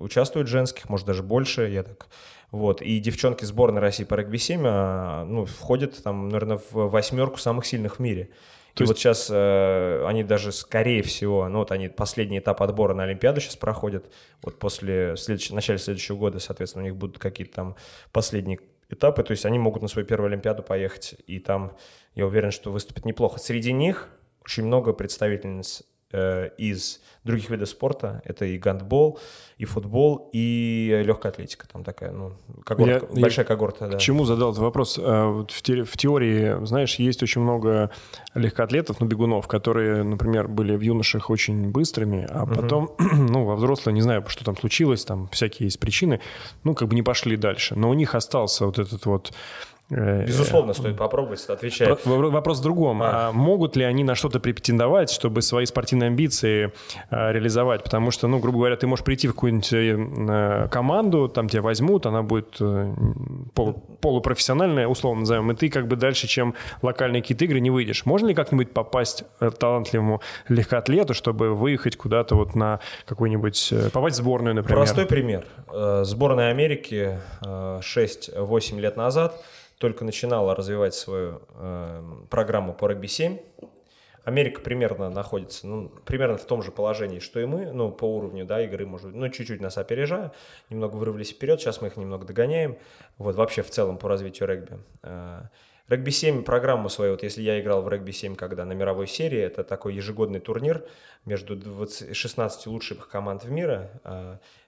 участвуют женских, может, даже больше, я так... Вот. И девчонки сборной России по регби-7 а, ну, входят, там, наверное, в восьмерку самых сильных в мире. То и есть... вот сейчас э, они даже, скорее всего, ну вот они последний этап отбора на Олимпиаду сейчас проходят, вот после, следующего, начале следующего года, соответственно, у них будут какие-то там последние этапы, то есть они могут на свою первую Олимпиаду поехать, и там, я уверен, что выступят неплохо. Среди них очень много представительниц из других видов спорта. Это и гандбол, и футбол, и легкая атлетика. Там такая, ну, когорта, я, большая я когорта. К да. чему задал этот вопрос? Э, в, те, в теории, знаешь, есть очень много легкоатлетов, ну, бегунов, которые, например, были в юношах очень быстрыми, а угу. потом, ну, во взрослые, не знаю, что там случилось, там всякие есть причины, ну, как бы не пошли дальше. Но у них остался вот этот вот Э, Безусловно, стоит попробовать, отвечать. Вопрос в другом. А. А могут ли они на что-то претендовать, чтобы свои спортивные амбиции а, реализовать? Потому что, ну, грубо говоря, ты можешь прийти в какую-нибудь э, команду, там тебя возьмут, она будет э, полу, полупрофессиональная, условно назовем, и ты как бы дальше, чем локальные какие-то игры, не выйдешь. Можно ли как-нибудь попасть талантливому легкоатлету, чтобы выехать куда-то вот на какой-нибудь... попасть в сборную, например? Простой пример. Сборная Америки 6-8 лет назад – только начинала развивать свою э, программу по регби-7. Америка примерно находится, ну, примерно в том же положении, что и мы, ну, по уровню, да, игры, может быть, ну, чуть-чуть нас опережая, немного вырвались вперед, сейчас мы их немного догоняем, вот, вообще в целом по развитию регби. Э, регби-7 программу свою, вот если я играл в регби-7, когда на мировой серии, это такой ежегодный турнир между 20, 16 лучших команд в мире,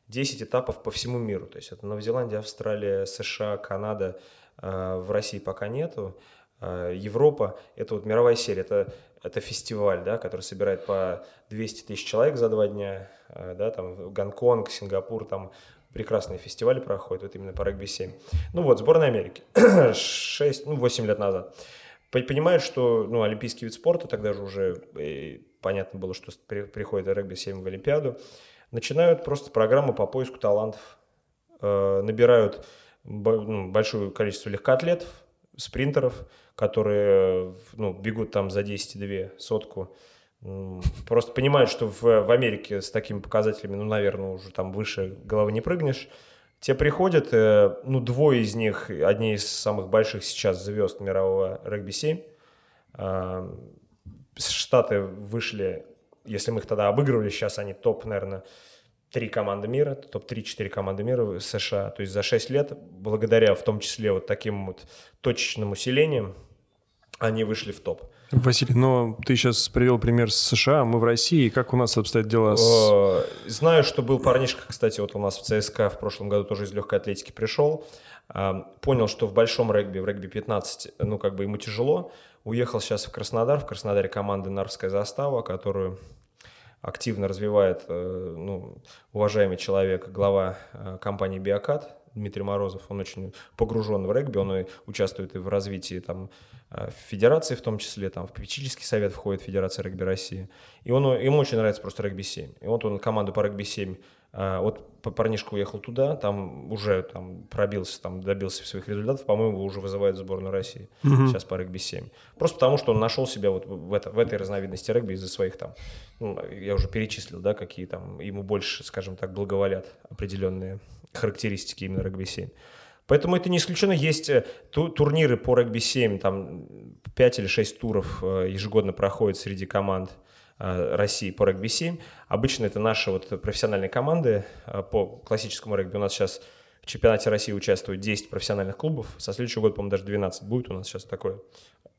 10 э, этапов по всему миру, то есть это Новая Зеландия, Австралия, США, Канада, в России пока нету. Э, Европа – это вот мировая серия, это, это фестиваль, да, который собирает по 200 тысяч человек за два дня, э, да, там Гонконг, Сингапур, там прекрасные фестивали проходят, вот именно по регби-7. Ну вот, сборная Америки, 6, ну 8 лет назад. Понимают, что ну, олимпийский вид спорта, тогда же уже понятно было, что приходит регби-7 в Олимпиаду, начинают просто программу по поиску талантов, набирают большое количество легкоатлетов, спринтеров, которые ну, бегут там за 10-2 сотку. Просто понимают, что в, в Америке с такими показателями, ну, наверное, уже там выше головы не прыгнешь. Те приходят, э, ну, двое из них, одни из самых больших сейчас звезд мирового регби-7. А, Штаты вышли, если мы их тогда обыгрывали, сейчас они топ, наверное, три команды мира, топ-3-4 команды мира США. То есть за 6 лет, благодаря в том числе вот таким вот точечным усилениям, они вышли в топ. Василий, но ты сейчас привел пример с США, мы в России. Как у нас обстоят дела с... Э, знаю, что был парнишка, кстати, вот у нас в ЦСКА в прошлом году тоже из легкой атлетики пришел. А, понял, что в большом регби, в регби 15, ну, как бы ему тяжело. Уехал сейчас в Краснодар. В Краснодаре команда Нарвская застава, которую активно развивает э, ну, уважаемый человек, глава э, компании «Биокат», Дмитрий Морозов, он очень погружен в регби, он и участвует и в развитии там, э, федерации в том числе, там, в попечительский совет входит Федерация регби России. И он, ему очень нравится просто регби-7. И вот он команду по регби-7 а, вот парнишка уехал туда, там уже там пробился, там добился своих результатов, по-моему, уже вызывает сборную России угу. сейчас по регби-7. Просто потому, что он нашел себя вот в, это, в этой разновидности регби из-за своих там, ну, я уже перечислил, да, какие там ему больше, скажем так, благоволят определенные характеристики именно регби-7. Поэтому это не исключено. Есть э, ту, турниры по регби-7, там 5 или 6 туров э, ежегодно проходят среди команд – России по регби-7. Обычно это наши вот профессиональные команды э, по классическому регби. У нас сейчас в чемпионате России участвуют 10 профессиональных клубов. Со следующего года, по-моему, даже 12 будет. У нас сейчас такое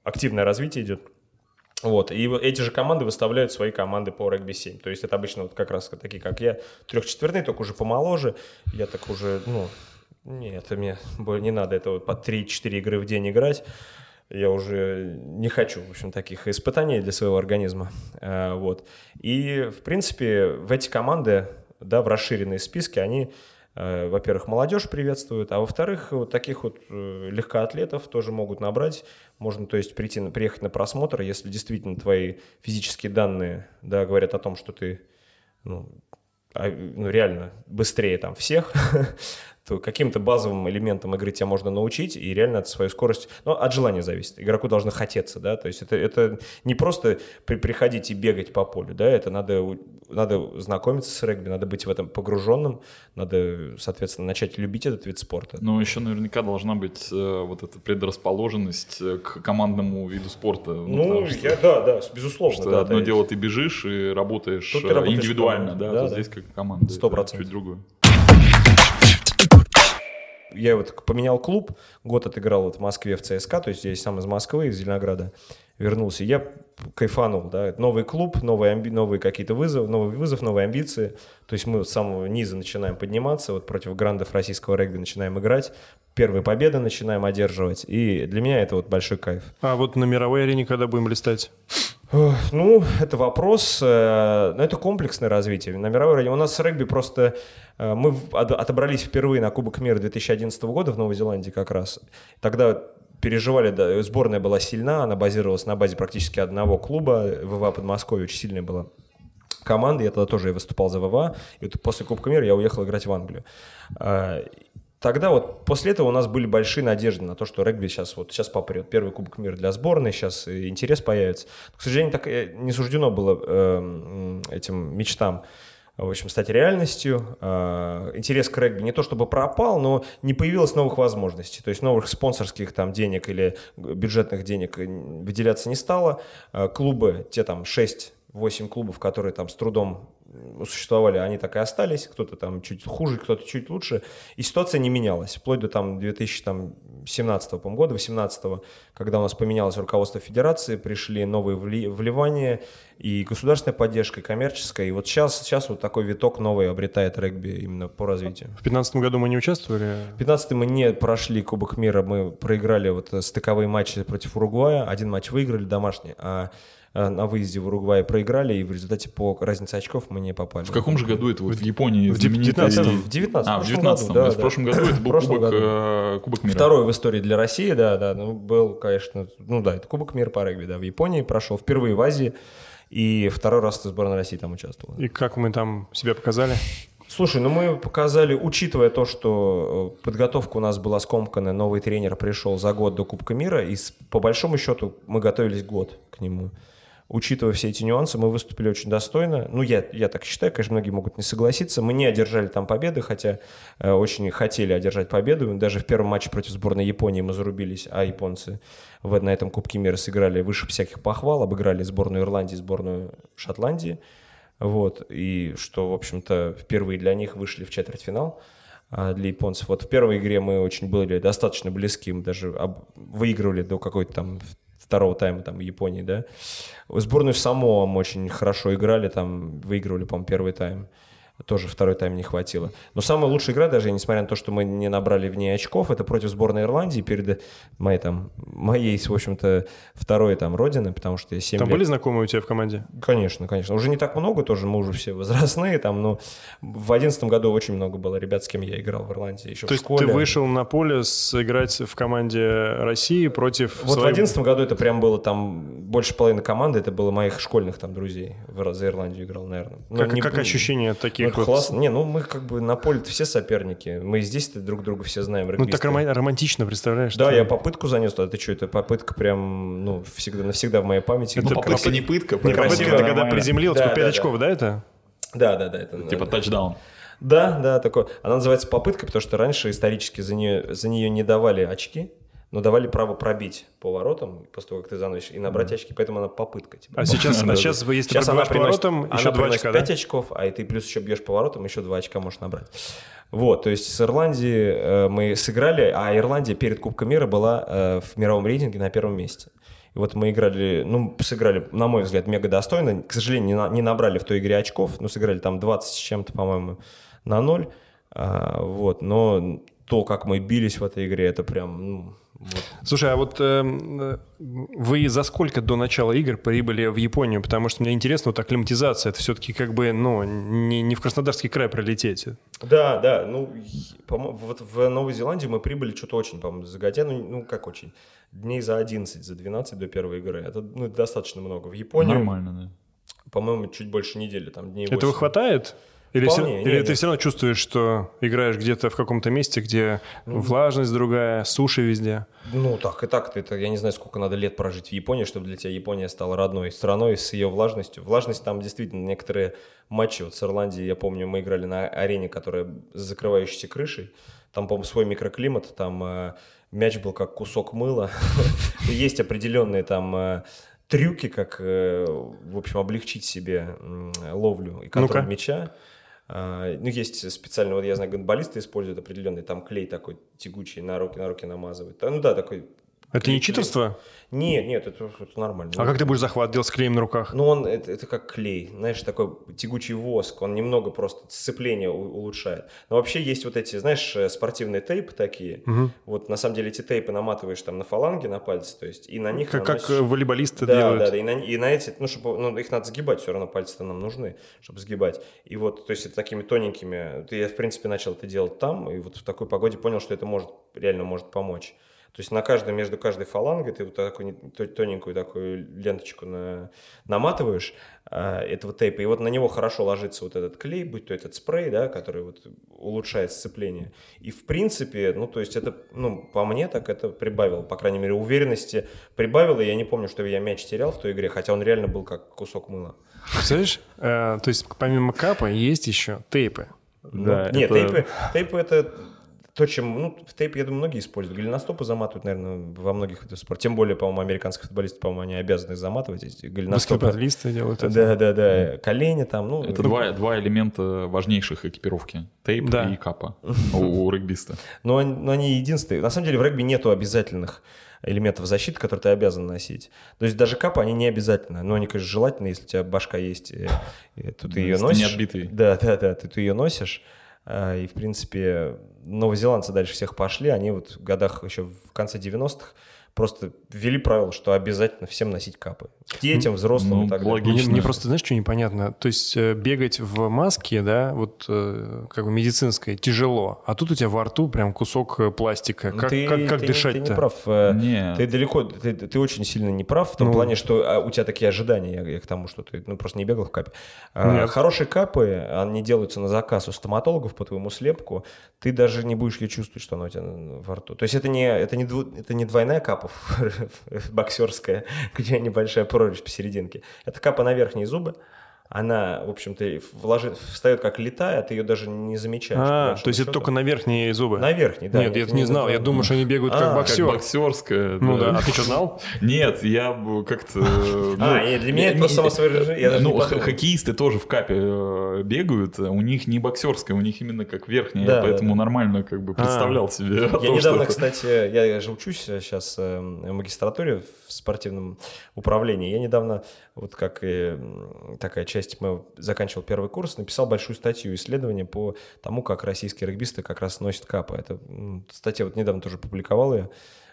активное развитие идет. Вот, и эти же команды выставляют свои команды по регби-7. То есть это обычно вот как раз такие, как я, трехчетвертные, только уже помоложе. Я так уже, ну, нет, мне не надо это вот по 3-4 игры в день играть я уже не хочу, в общем, таких испытаний для своего организма. Э, вот. И, в принципе, в эти команды, да, в расширенные списки, они, э, во-первых, молодежь приветствуют, а во-вторых, вот таких вот э, легкоатлетов тоже могут набрать. Можно, то есть, прийти, приехать на просмотр, если действительно твои физические данные, да, говорят о том, что ты ну, а, ну, реально быстрее там всех, то каким-то базовым элементом игры тебя можно научить, и реально от свою скорость, ну, от желания зависит. Игроку должно хотеться, да, то есть это, это не просто при, приходить и бегать по полю, да, это надо, надо знакомиться с регби, надо быть в этом погруженным, надо, соответственно, начать любить этот вид спорта. Но еще наверняка должна быть э, вот эта предрасположенность э, к командному виду спорта. Ну, ну я, да, да, безусловно. Что да, одно да, дело ты бежишь и работаешь, ты работаешь индивидуально, да, да, то да. здесь как команда. Сто процентов. Чуть другое. Я вот поменял клуб, год отыграл вот в Москве в ЦСКА, то есть я сам из Москвы, из Зеленограда вернулся. Я кайфанул, да, новый клуб, новые, амби... новые какие-то вызовы, новый вызов, новые амбиции. То есть мы с самого низа начинаем подниматься, вот против грандов российского регби начинаем играть, первые победы начинаем одерживать, и для меня это вот большой кайф. А вот на мировой арене когда будем блистать? Ну, это вопрос, э, ну, это комплексное развитие. На мировой арене у нас регби просто... э, Мы отобрались впервые на Кубок мира 2011 года в Новой Зеландии как раз. Тогда переживали, да, сборная была сильна, она базировалась на базе практически одного клуба, ВВА Подмосковье очень сильная была команда, я тогда тоже выступал за ВВА, и вот после Кубка мира я уехал играть в Англию. Тогда вот после этого у нас были большие надежды на то, что регби сейчас вот сейчас попрет. Первый Кубок мира для сборной, сейчас и интерес появится. К сожалению, так и не суждено было э, этим мечтам в общем, стать реальностью. А, Интерес к регби не то чтобы пропал, но не появилось новых возможностей. То есть новых спонсорских там денег или бюджетных денег э, выделяться не стало. Клубы, те там 6-8 клубов, которые там с трудом существовали, они так и остались. Кто-то там чуть хуже, кто-то чуть лучше. И ситуация не менялась. Вплоть до там 2017 по-моему, года, 18 когда у нас поменялось руководство федерации, пришли новые вли- вливания и государственная поддержка, и коммерческая. И вот сейчас, сейчас вот такой виток новый обретает регби именно по развитию. В 2015 году мы не участвовали. В 15 мы не прошли Кубок мира, мы проиграли вот э, стыковые матчи против Уругвая. Один матч выиграли домашний, а э, на выезде в Уругвае проиграли, и в результате по разнице очков мы не попали. В каком же году это вот в Японии в знаменитый... 19 в 19 А, в прошлом 19 году, да, в прошлом году это был кубок, году. э, кубок мира. Второй в истории для России, да, да, ну, был, конечно, ну да, это Кубок мира по регби, да, в Японии прошел, впервые в Азии, и второй раз сборная России там участвовала. И как мы там себя показали? Слушай, ну мы показали, учитывая то, что э, подготовка у нас была скомканная, новый тренер пришел за год до Кубка мира, и по большому счету мы готовились год к нему. Учитывая все эти нюансы, мы выступили очень достойно. Ну, я, я так считаю, конечно, многие могут не согласиться. Мы не одержали там победы, хотя э, очень хотели одержать победу. Даже в первом матче против сборной Японии мы зарубились, а японцы в, на этом Кубке мира сыграли выше всяких похвал, обыграли сборную Ирландии, сборную Шотландии. Вот, и что, в общем-то, впервые для них вышли в четвертьфинал а, для японцев. Вот в первой игре мы очень были достаточно близки, мы даже выигрывали до какой-то там второго тайма там в Японии, да. Сборную Самоа мы очень хорошо играли, там выигрывали, по-моему, первый тайм. Тоже второй тайм не хватило. Но самая лучшая игра, даже несмотря на то, что мы не набрали в ней очков, это против сборной Ирландии перед моей, там, моей, в общем-то, второй там родины, потому что я 7 Там лет... были знакомые у тебя в команде? Конечно, конечно. Уже не так много тоже, мы уже все возрастные там, но в одиннадцатом году очень много было ребят, с кем я играл в Ирландии еще То в есть школе. ты вышел на поле сыграть в команде России против Вот в своей- одиннадцатом году это прям было там больше половины команды, это было моих школьных там друзей. В За Ирландию играл, наверное. Ну, Как, не- как ощущение Ну, таких это вот... классно. Не, ну мы как бы на поле все соперники. Мы здесь-то друг друга все знаем. Ну так рома- романтично, представляешь? Да, Ты- я попытку занес, а ты что, это попытка прям, ну, всегда, навсегда в моей памяти. Это Ну, попытка не пытка. Не попытка ты когда приземлил, Да, типа 5 да, очков, да, это? Да, да, да. Это, Типа тачдаун. Да, да, такое. Она называется попытка, потому что раньше исторически за нее, за нее не давали очки, но давали право пробить по воротам после того, как ты заносишь, и набрать очки, поэтому она попытка. Типа. А сейчас, Да, а да. сейчас если ты Сейчас она пробиваешь приносит, поворотом, она еще 2 приносит очка, да? 5 очков, а и ты плюс еще бьешь поворотом, еще 2 очка можешь набрать. Вот, то есть с Ирландией э, мы сыграли, а Ирландия перед Кубком мира была э, в мировом рейтинге на первом месте. И вот мы играли, ну, сыграли, на мой взгляд, мега достойно. К сожалению, не, на- не набрали в той игре очков, но сыграли там 20 с чем-то, по-моему, на ноль. А, вот, но то, как мы бились в этой игре, это прям, ну, вот. Слушай, а вот эм, э, вы за сколько до начала игр прибыли в Японию? Потому что мне интересно, вот акклиматизация, это все-таки как бы, ну, не, не в Краснодарский край пролететь. Да, да, ну, вот в Новой Зеландии мы прибыли что-то очень, по-моему, загодя, ну, ну, как очень, дней за 11, за 12 до первой игры. Это, ну, достаточно много. В Японию, Нормально, да. по-моему, чуть больше недели, там дней Этого 8. хватает? Или, все, Вполне, или не, ты все равно чувствуешь, что играешь где-то в каком-то месте, где Ну, влажность другая, суши везде. Ну, так и так. Это, я не знаю, сколько надо лет прожить в Японии, чтобы для тебя Япония стала родной страной с ее влажностью. Влажность там действительно некоторые матчи. Вот с Ирландией, я помню, мы играли на арене, которая с закрывающейся крышей. Там, по-моему, свой микроклимат. Там э, мяч был как кусок мыла. Есть определенные там э, трюки, как, э, в общем, облегчить себе ловлю и контроль мяча. А, Ну, есть специально, вот я знаю, гандболисты используют определенный там клей такой тягучий, на руки, на руки намазывают. Да, Ну да, такой. Это не читерство? Нет, нет, это, это нормально. А как ты будешь захват делать с клеем на руках? Ну, он, это, это как клей, знаешь, такой тягучий воск, он немного просто сцепление у- улучшает. Но вообще есть вот эти, знаешь, э, спортивные тейпы такие. Мгм. Вот на самом деле эти тейпы наматываешь там на фаланги, на пальцы, то есть, и на них Как, как наносишь- э, волейболисты да, делают. да, да, и на, и на эти, ну, чтобы, ну, их надо сгибать, все равно пальцы-то нам нужны, чтобы сгибать. И вот, то есть, это такими тоненькими, я, в принципе, начал это делать там, и вот в такой погоде понял, что это может, реально может помочь. То есть на каждой, между каждой фалангой ты вот такую не- то- тоненькую такую ленточку на, наматываешь а, этого тейпа, и вот на него хорошо ложится вот этот клей, будь то этот спрей, да, который вот улучшает сцепление. И в принципе, ну то есть это, ну по мне так это прибавило, по крайней мере уверенности прибавило. Я не помню, что я мяч терял в той игре, хотя он реально был как кусок мыла. Представляешь? Э, то есть помимо капа есть еще тейпы. Да, Ну, Нет, это- тейпы, тейпы это то, чем, ну, в тейп, я думаю, многие используют. Голеностопы заматывают, наверное, во многих видах спорта. Тем более, по-моему, американские футболисты, по-моему, они обязаны заматывать эти голеностопы. Баскетболисты делают это. Да, да, да. Колени там, ну. Это два, два элемента важнейших экипировки. Тейп Да. и капа у, у регбиста. Но, они- но они единственные. На самом деле в регби нету обязательных элементов защиты, которые ты обязан носить. То есть даже капы, они не обязательны. Но они, конечно, желательно, если у тебя башка есть, и, и то ты ее ты не носишь. отбитый. Да, да, да, ты, ты ее носишь. А, И, в принципе, новозеландцы дальше всех пошли. Они вот в годах еще в конце 90-х просто ввели правило, что обязательно всем носить капы. Детям, взрослым Ну, и так далее. логично. Мне, мне просто, знаешь, что непонятно? То есть э, бегать в маске, да, вот э, как бы медицинской, тяжело. А тут у тебя во рту прям кусок э, пластика. Ну, Как, ты, как, как ты- дышать-то? Ты не прав. Нет. Ты далеко, ты, ты очень сильно не прав в том Ну. плане, что а, у тебя такие ожидания, я, я к тому, что ты ну, просто не бегал в капе. А, Нет. хорошие капы, они делаются на заказ у стоматологов по твоему слепку, ты даже не будешь ее чувствовать, что она у тебя во рту. То есть это не, это не, дву- это не двойная капа боксерская, где небольшая прорезь посерединке. Это капа на верхние зубы. Она, в общем-то, вложи- встает как летая, а ты ее даже не замечаешь. А, то есть это только на верхние зубы? на верхней, да. Нет, я это не знал. Я думаю, что они бегают А, как как боксер. Как боксерская. Ну да, а ты что, знал? Нет, я как-то... ну, А, для меня это просто даже Ну, хоккеисты тоже в капе э, бегают, у них не боксерская, у них именно как верхняя, поэтому нормально как бы представлял себе. Я недавно, кстати, я же учусь сейчас э, в магистратуре в спортивном управлении. Я недавно, вот как такая часть, мы заканчивал первый курс, написал большую статью, исследование по тому, как российские регбисты как раз носят капы. Это статья вот недавно тоже публиковал ее.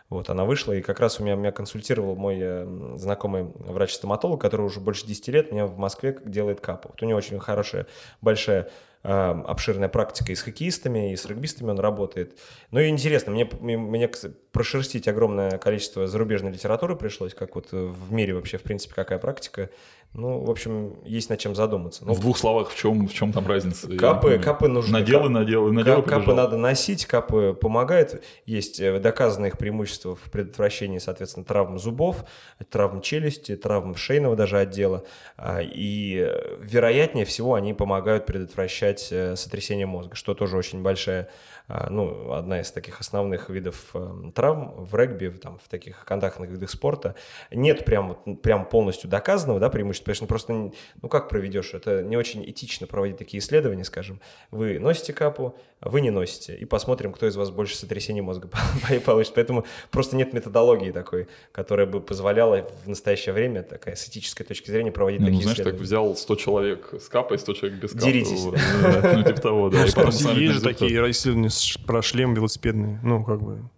Вот, она вышла, и как раз у меня, меня консультировал мой э, знакомый врач-стоматолог, который уже больше 10 лет меня в Москве делает капу. Вот у него очень хорошая, большая э, обширная практика и с хоккеистами, и с регбистами он работает. Ну и интересно, мне, мне, прошерстить огромное количество зарубежной литературы пришлось, как вот в мире вообще, в принципе, какая практика. Ну, в общем, есть над чем задуматься. Ну, В двух словах, в чем, в чем там разница? Капы, капы нужны. Надел и Кап- надел, и надел, и Кап- Капы надо носить, капы помогают. Есть э, доказанные их преимущества в предотвращении, соответственно, травм зубов, травм челюсти, травм шейного даже отдела. А, И э, вероятнее всего они помогают предотвращать э, сотрясение мозга, что тоже очень большая, ну, одна из таких основных видов э, травм в регби, в, там, в таких контактных видах спорта. Нет прям, прям полностью доказанного да, преимущества, потому что ну, просто, ну как проведешь, это не очень этично проводить такие исследования, скажем. Вы носите капу, а вы не носите, и посмотрим, кто из вас больше сотрясений мозга получит. Поэтому просто нет методологии такой, которая бы позволяла в настоящее время, такая с этической точки зрения, проводить Не, ну, такие знаешь, так исследования. взял 100 человек с капой, 100 человек без капы. Деритесь. да, Ну, типа того, да. Есть же такие исследования про шлем велосипедный. Ну, как бы...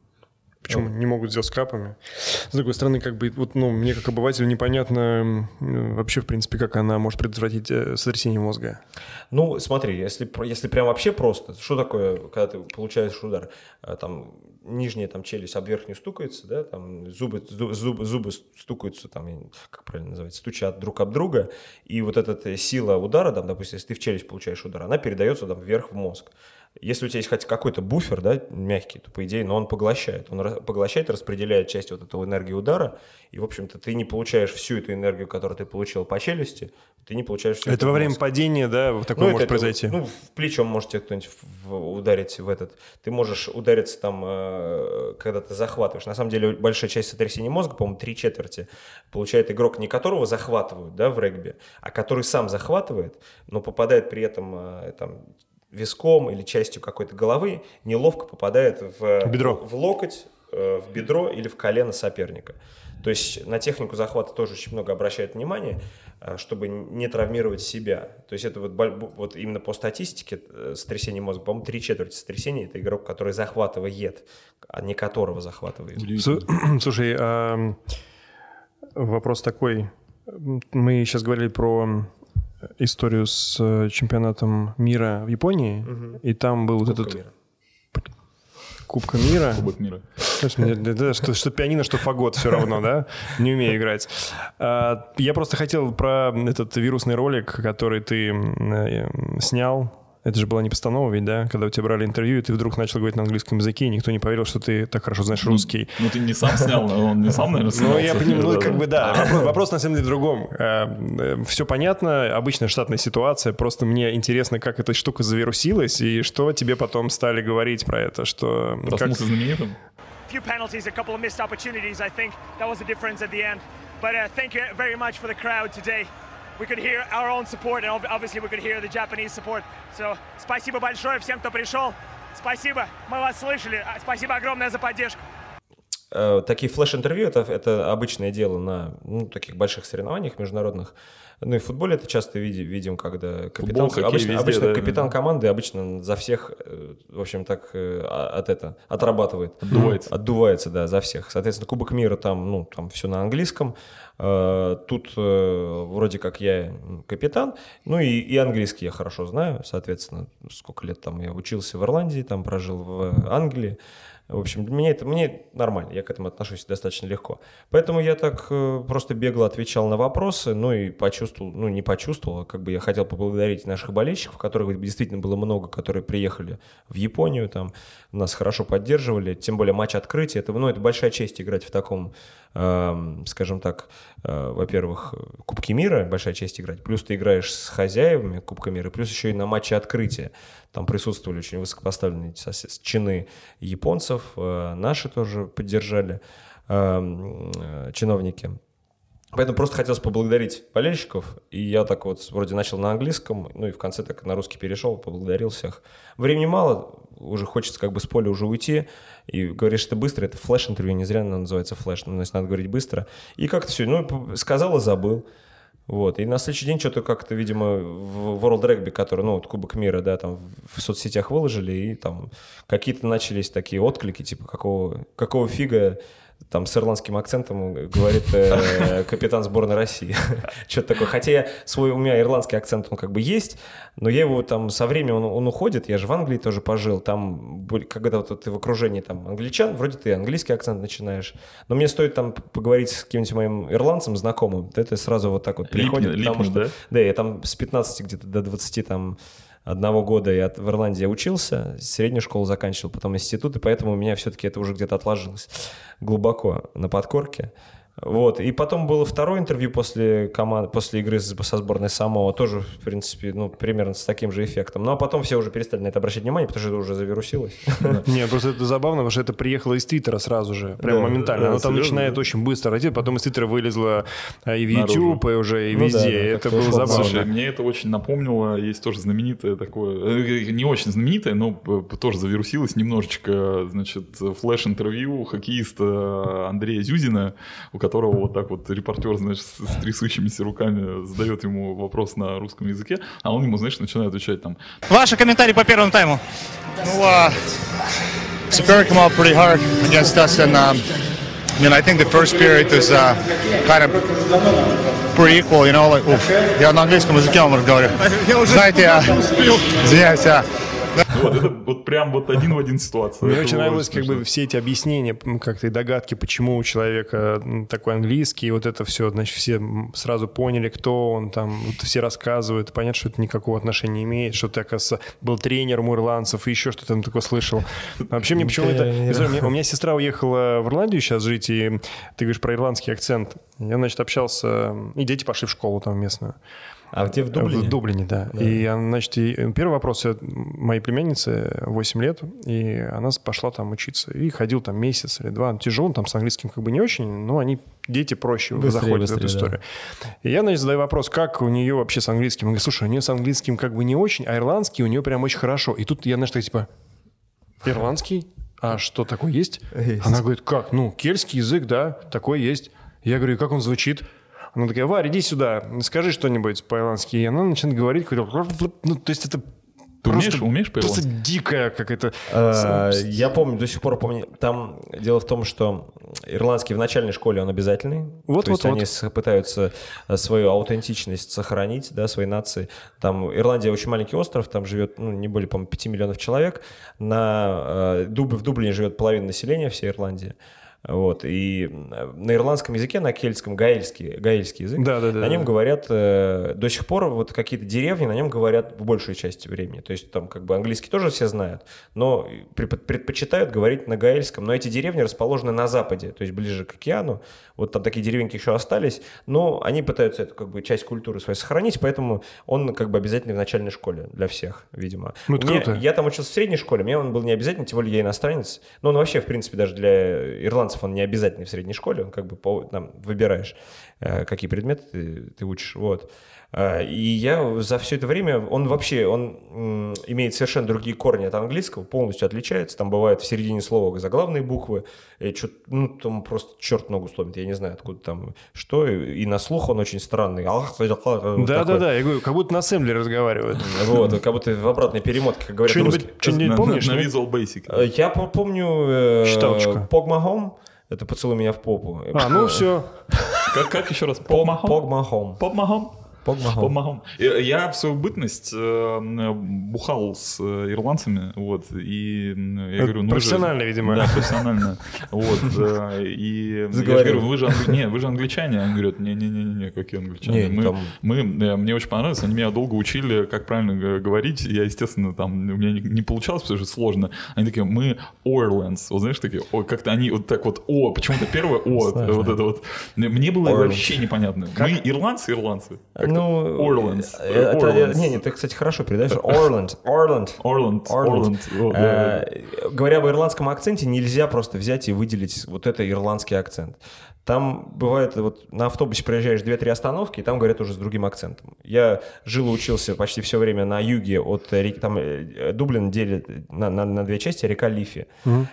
Почему не могут сделать с капами? С другой стороны, как бы, вот, ну, мне как обывателю непонятно вообще, в принципе, как она может предотвратить э, сотрясение мозга. Ну, смотри, если, если прям вообще просто, что такое, когда ты получаешь удар? А, Там нижняя там челюсть об верхнюю стукается, да, там зубы, зубы, зубы стукаются, там, как правильно называется, стучат друг об друга, и вот эта сила удара, там, допустим, если ты в челюсть получаешь удар, она передается там вверх в мозг. Если у тебя есть хоть какой-то буфер, да, мягкий, то, по идее, но он поглощает. Он поглощает, распределяет часть вот этого энергии удара, и, в общем-то, ты не получаешь всю эту энергию, которую ты получил по челюсти, ты не получаешь всю Это во время мозг. падения, да, такое ну, может это, произойти? Ну, в плечом может тебе кто-нибудь ударить в этот. Ты можешь удариться там, э, когда ты захватываешь. На самом деле, большая часть сотрясения мозга, по-моему, три четверти, получает игрок, не которого захватывают, да, в регби, а который сам захватывает, но попадает при этом э, там виском или частью какой-то головы неловко попадает в, бедро. в локоть, э, в бедро или в колено соперника. То есть на технику захвата тоже очень много обращают внимание, э, чтобы не травмировать себя. То есть это вот, вот именно по статистике э, сотрясение мозга, по-моему, три четверти сотрясения это игрок, который захватывает, а не которого захватывает. Слушай, а вопрос такой. Мы сейчас говорили про историю с э, чемпионатом мира в Японии, угу. и там был Кубка вот этот... Мира. Кубка мира. Кубок мира. Что, что пианино, что фагот все равно, да? Не умею играть. А, я просто хотел про этот вирусный ролик, который ты э, снял это же была не постанова ведь, да? Когда у тебя брали интервью, и ты вдруг начал говорить на английском языке, и никто не поверил, что ты так хорошо знаешь ну, русский. Ну, ты не сам снял, он не сам, наверное, снял. Ну, я понимаю, ну, как бы, да. Вопрос, вопрос, на самом деле, в другом. Э, э, Все понятно, обычная штатная ситуация, просто мне интересно, как эта штука завирусилась, и что тебе потом стали говорить про это, что... Проснулся знаменитым? few penalties, a couple of missed opportunities. I think that was the difference at the end. But uh, thank you very much for the crowd today. We could hear our own support, and obviously we could hear the Japanese support. So спасибо большое всем, кто пришел. Спасибо, мы вас слышали. Спасибо огромное за поддержку. Э, такие флеш-интервью это, это обычное дело на ну, таких больших соревнованиях международных. Ну и в футболе это часто видим, видим когда капитан, Футбол, обычно, везде, обычно да, капитан да. команды обычно за всех, э, в общем, так э, от это отрабатывает. Отдувается. Отдувается, да, за всех. Соответственно, Кубок мира там, ну, там все на английском. Тут вроде как я капитан, ну и, и английский я хорошо знаю, соответственно, сколько лет там я учился в Ирландии, там прожил в Англии. В общем, мне это мне нормально, я к этому отношусь достаточно легко. Поэтому я так э, просто бегло отвечал на вопросы, ну и почувствовал, ну не почувствовал, а как бы я хотел поблагодарить наших болельщиков, которых действительно было много, которые приехали в Японию, там нас хорошо поддерживали, тем более матч открытия, это, ну, это большая честь играть в таком, э, скажем так, э, во-первых, Кубки мира, большая честь играть, плюс ты играешь с хозяевами Кубка мира, плюс еще и на матче открытия. Там присутствовали очень высокопоставленные чины японцев, э, наши тоже поддержали эм, э, чиновники. Поэтому просто хотелось поблагодарить болельщиков, и я так вот вроде начал на английском, ну и в конце так на русский перешел, поблагодарил всех. Времени мало, уже хочется как бы с поля уже уйти, и говоришь, что быстро, это флеш-интервью, не зря оно называется флеш, ну, значит, надо говорить быстро. И как-то все, ну, сказал и забыл. Вот. И на следующий день что-то как-то, видимо, в World Rugby, который, ну, вот Кубок мира, да, там в соцсетях выложили, и там какие-то начались такие отклики, типа, какого, какого фига там с ирландским акцентом говорит э, капитан сборной России. Что-то такое. Хотя я свой, у меня ирландский акцент, он как бы есть, но я его там со временем, он, он уходит. Я же в Англии тоже пожил. Там, когда вот ты в окружении там англичан, вроде ты английский акцент начинаешь. Но мне стоит там поговорить с каким-нибудь моим ирландцем знакомым, это сразу вот так вот приходит. Липнет, потому что, да? Да, я там с 15 где-то до 20 там одного года я в Ирландии учился, среднюю школу заканчивал, потом институт, и поэтому у меня все-таки это уже где-то отложилось глубоко на подкорке. Вот. И потом было второе интервью после, команд... после игры со сборной Самоа, тоже, в принципе, ну, примерно с таким же эффектом. Ну, а потом все уже перестали на это обращать внимание, потому что это уже завирусилось. Не, просто это забавно, потому что это приехало из Твиттера сразу же, прям моментально. Оно там начинает очень быстро расти, потом из Твиттера вылезло а, и в YouTube, и уже и ну везде. Это было забавно. Слушай, мне это очень напомнило, есть тоже знаменитое такое, э, не очень знаменитое, но тоже завирусилось немножечко, значит, флеш-интервью хоккеиста Андрея Зюзина, у которого вот так вот репортер, знаешь, с, с трясущимися руками задает ему вопрос на русском языке, а он ему, знаешь, начинает отвечать там. Ваши комментарии по первому тайму? Ну, uh, Superior come out pretty hard against us, and um, I mean, I think the first period is uh, kind of pretty equal, you know, like, уф, я на английском языке вам разговариваю. Знаете, я, извиняюсь, Вот это вот прям вот один в один ситуация. Мне очень нравилось как бы все эти объяснения, как-то и догадки, почему у человека такой английский, и вот это все, значит, все сразу поняли, кто он, там, все рассказывают, понятно, что это никакого отношения не имеет, что ты, оказывается, был тренером у ирландцев и еще что-то там такое слышал. Вообще мне почему это... У меня сестра уехала в Ирландию сейчас жить, и ты говоришь про ирландский акцент. Я, значит, общался, и дети пошли в школу там местную. А где в Дублине? В Дублине, да. И, она, значит, и первый вопрос от моей племянницы 8 лет, и она пошла там учиться. И ходил там месяц или два. Тяжело, там с английским как бы не очень, но они, дети проще Быстрее, заходят в эту быстрее, историю. И я, значит, задаю вопрос, как у нее вообще с английским? Я говорю, слушай, у нее с английским как бы не очень, а ирландский у нее прям очень хорошо. И тут я, знаешь, так типа, ирландский? А что, такое есть? Есть. Она говорит, как? Ну, кельтский язык, да, такой есть. Я говорю, и как он звучит? Она такая, Варь, иди сюда, скажи что-нибудь по-ирландски. И она начинает говорить, какой-то... ну, то есть это Ты умеешь, просто, умеешь просто по-ирландски? дикая какая-то... А, Я помню, до сих пор помню. Там дело в том, что ирландский в начальной школе он обязательный. Вот, То есть вот, они вот. с- пытаются э, свою аутентичность сохранить, да, своей нации. Там Ирландия очень маленький остров, там живет ну, не более, по-моему, 5 миллионов человек. На, э, в Дублине живет половина населения всей Ирландии. Вот. И на ирландском языке, на кельтском, гаэльский, гаэльский язык, Да, да, да, на нем да. говорят э, до сих пор вот какие-то деревни на нем говорят в большей части времени. То есть там как бы английский тоже все знают, но предпочитают говорить на гаэльском. Но эти деревни расположены на западе, то есть ближе к океану. Вот там такие деревеньки еще остались, но они пытаются эту как бы часть культуры своей сохранить, поэтому он как бы обязательный в начальной школе для всех, видимо. Ну, это меня- круто. Я там учился в средней школе, мне он был не обязательно, тем более я иностранец. Но он вообще, в принципе, даже для ирландцев он не обязательный в средней школе. Он как бы по, там, выбираешь, э, какие предметы ты, ты учишь. Вот. А, И я за все это время, он вообще, он имеет совершенно другие корни от английского, полностью отличается. Там бывает в середине слова заглавные буквы, и чё- ну, там просто черт ногу сломит, я не знаю, откуда там что. И, и на слух он очень странный. Да-да-да, я говорю, как будто на ассембле разговаривают. Вот, как будто в обратной перемотке, как говорят Что-нибудь русские. что-нибудь На- помнишь? На? Visual Basic. Э, Я по- помню э, Считалочка. Pogma Home. Это поцелуй меня в попу. А, ну все. Как, как еще раз? Home. Pogma Home. Попмахом. Э, Я в свою бытность э, бухал с э, ирландцами, вот, и э, я говорю, ну вы же- профессионально, видимо. Да, профессионально. Вот, э, и я говорю, вы же, англи- не, вы же англичане. Они говорят, не-не-не, какие англичане. Не, Мы, мы, э, мне очень понравилось, они меня долго учили, как правильно говорить. Я, естественно, там, у меня не, не получалось, потому что сложно. Они такие, мы Orlands. Вот знаешь, такие, ой, как-то они вот так вот, о, почему-то первое о, вот это вот. Мне было вообще непонятно. Мы ирландцы, ирландцы. Ну, Orlands. э, это-. Не, не, ты, кстати, хорошо передаешь. Орленд. Орленд. Орленд. Орленд. Орленд. Вот, да, да. Э, Говоря об ирландском акценте, нельзя просто взять и выделить вот это ирландский акцент. Там бывает, вот на автобусе проезжаешь 2-3 остановки, и там говорят уже с другим акцентом. Я жил и учился почти все время на юге от реки, там э, Дублин делит на, на- на две части, река Лифи.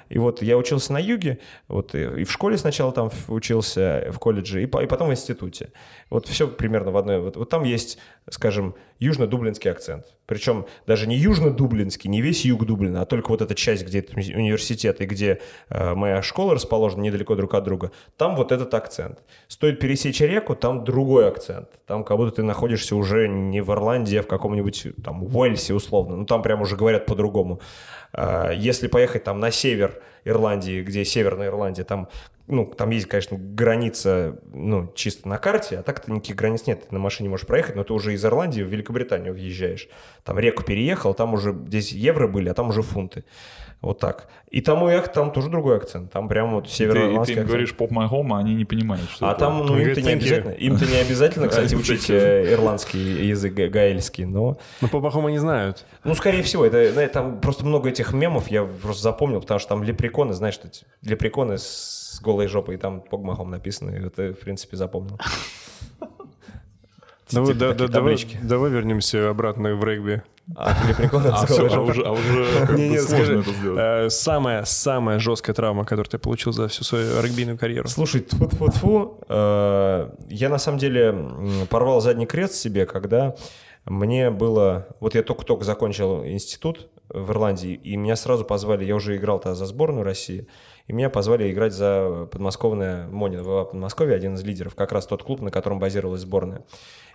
И вот я учился на юге, вот и, и в школе сначала там учился, в колледже, и, по- и потом в институте. Вот все примерно в одной. Вот, вот там есть, скажем, южно-дублинский акцент. Причем даже не южно-дублинский, не весь юг Дублина, а только вот эта часть, где университет и где э, моя школа расположена недалеко друг от друга. Там вот этот акцент. Стоит пересечь реку, там другой акцент. Там как будто ты находишься уже не в Ирландии, а в каком-нибудь там Уэльсе условно. Ну там прям уже говорят по-другому. А, Если поехать там на север Ирландии, где Северная Ирландия, там ну, там есть, конечно, граница, ну, чисто на карте, а так-то никаких границ нет. Ты на машине можешь проехать, но ты уже из Ирландии в Великобританию въезжаешь. Там реку переехал, там уже здесь евро были, а там уже фунты. Вот так. И там, и там тоже другой акцент. Там прям вот Ты, и североирландский ты им акцент. говоришь поп my home, а они не понимают, что А это. там, ну, им-то не обязательно, им-то не обязательно, кстати, учить э, ирландский язык га- гаэльский, но... Ну, по-плохому не знают. Ну, скорее всего, это, ну, там просто много этих мемов я просто запомнил, потому что там лепреконы, знаешь, лепреконы с голой жопой, и там погмахом написано, и это, в принципе, запомнил. Давай, Типа да- такие да- давай, таблички. давай вернемся обратно в регби. А, ты лепреконы А, а уже, а уже как Не, бы не, сложно скажи, это сделать. э, самая, самая жесткая травма, которую ты получил за всю свою регбийную карьеру. Слушай, тьфу-тьфу-тьфу, э, я на самом деле порвал задний крест себе, когда мне было... Вот я только-только закончил институт в Ирландии, и меня сразу позвали, я уже играл тогда за сборную России, и меня позвали играть за подмосковное Монин ВВА Подмосковье, один из лидеров, как раз тот клуб, на котором базировалась сборная.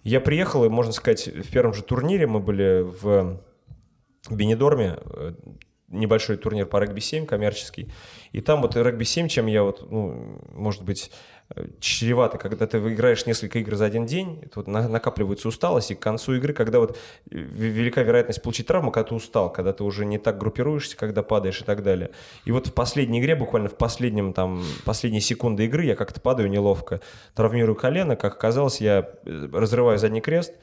Я приехал, и, можно сказать, в первом же турнире мы были в Бенедорме, э, небольшой турнир по регби-7 коммерческий. И там вот регби-7, чем я вот, ну, может быть, чревато, когда ты выиграешь несколько игр за один день, на- накапливается усталость, и к концу игры, когда вот э, велика вероятность получить травму, когда ты устал, когда ты уже не так группируешься, когда падаешь и так далее. И вот в последней игре, буквально в последнем там, последние секунды игры я как-то падаю неловко, травмирую колено, как оказалось, я э, разрываю задний крест,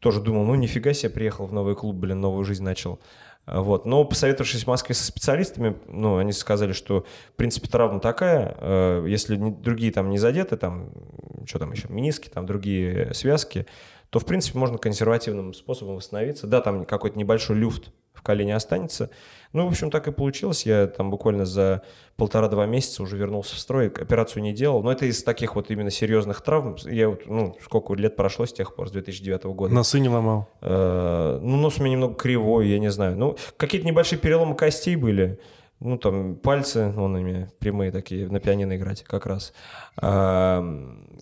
тоже думал, ну нифига себе, приехал в новый клуб, блин, новую жизнь начал. Вот. Но посоветовавшись в Москве со специалистами, ну, они сказали, что, в принципе, травма такая, э, если другие там не задеты, там, что там еще, мениски, там, другие связки, то, в принципе, можно консервативным способом восстановиться. Да, там какой-то небольшой люфт в колене останется. Ну, в общем, так и получилось. Я там буквально за полтора-два месяца уже вернулся в строй, операцию не делал. Но это из таких вот именно серьезных травм. Я вот, ну, сколько лет прошло с тех пор, с 2009 года. Носы не ломал. Э, Ну, нос у меня немного кривой, я не знаю. Ну, какие-то небольшие переломы костей были. Ну, там, пальцы, вон ими прямые такие, на пианино играть как раз. А,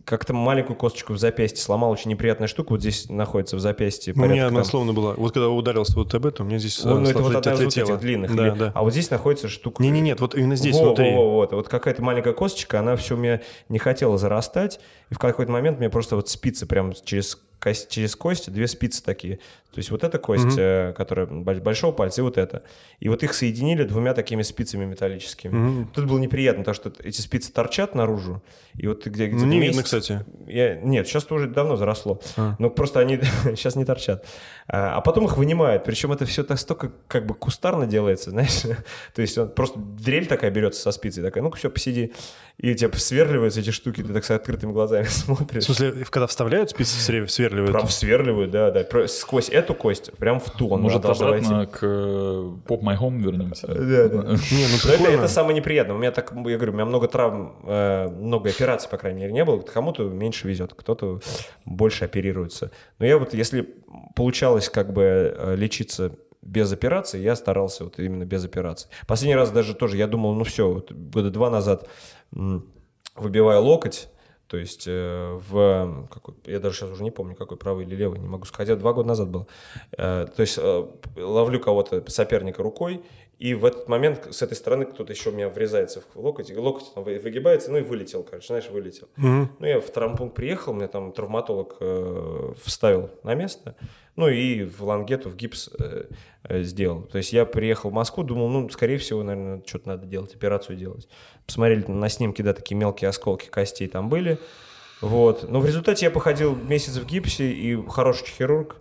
Как-то маленькую косточку в запястье сломал, очень неприятная штука, вот здесь находится в запястье. У меня она там- словно была. Вот когда ударился вот об этом, у меня здесь Ну, э, это вот одна из вот этих длинных. Да, или- да. А вот здесь находится штука... Не-не, нет, вот именно здесь, Во, внутри. во, во, вот. Вот какая-то маленькая косточка, она все у меня не хотела зарастать, и в какой-то момент мне просто вот спицы прям через кость, через кость, две спицы такие. То есть вот эта кость, э, которая бо- большого пальца, и вот эта. И вот их соединили двумя такими спицами металлическими. Тут было неприятно, потому что эти спицы торчат наружу, и вот где, где Ну, не видно, кстати. я, нет, сейчас уже давно заросло. Но просто они сейчас не торчат. А, а потом их вынимают. Причем это все настолько как бы кустарно делается, знаешь. То есть он просто дрель такая берется со спицей, такая, ну-ка, все, посиди. И тебя сверливаются эти штуки, ты так с открытыми глазами смотришь. В смысле, когда вставляют спицы, свер- сверливают? Прям сверливают, да, да. Сквозь эту кость, прям в тон. Может, должна обратно войти. к э, Pop My Home вернемся? Да, да. Не, ну это, самое неприятное. У меня так, я говорю, у меня много травм, э, много операций, по крайней мере, не было. Кому-то меньше везет, кто-то больше оперируется. Но я вот, если получалось как бы э, лечиться без операции, я старался вот именно без операции. Последний раз даже тоже я думал, ну все, вот года два назад выбиваю локоть, то есть э, в какой, я даже сейчас уже не помню, какой правый или левый, не могу сказать, хотя два года назад был. Э, то есть э, ловлю кого-то соперника рукой, и в этот момент с этой стороны кто-то еще у меня врезается в локоть, локоть там вы- выгибается, ну и вылетел, короче, знаешь, вылетел. Ну, я в травмпункт приехал, мне там травматолог э, вставил на место, ну и в лангету, в гипс э, э, сделал. То есть я приехал в Москву, думал, ну, скорее всего, наверное, что-то надо делать, операцию делать. Посмотрели на снимки, да, такие мелкие осколки костей там были. Вот. Но в результате я походил месяц в гипсе, и хороший хирург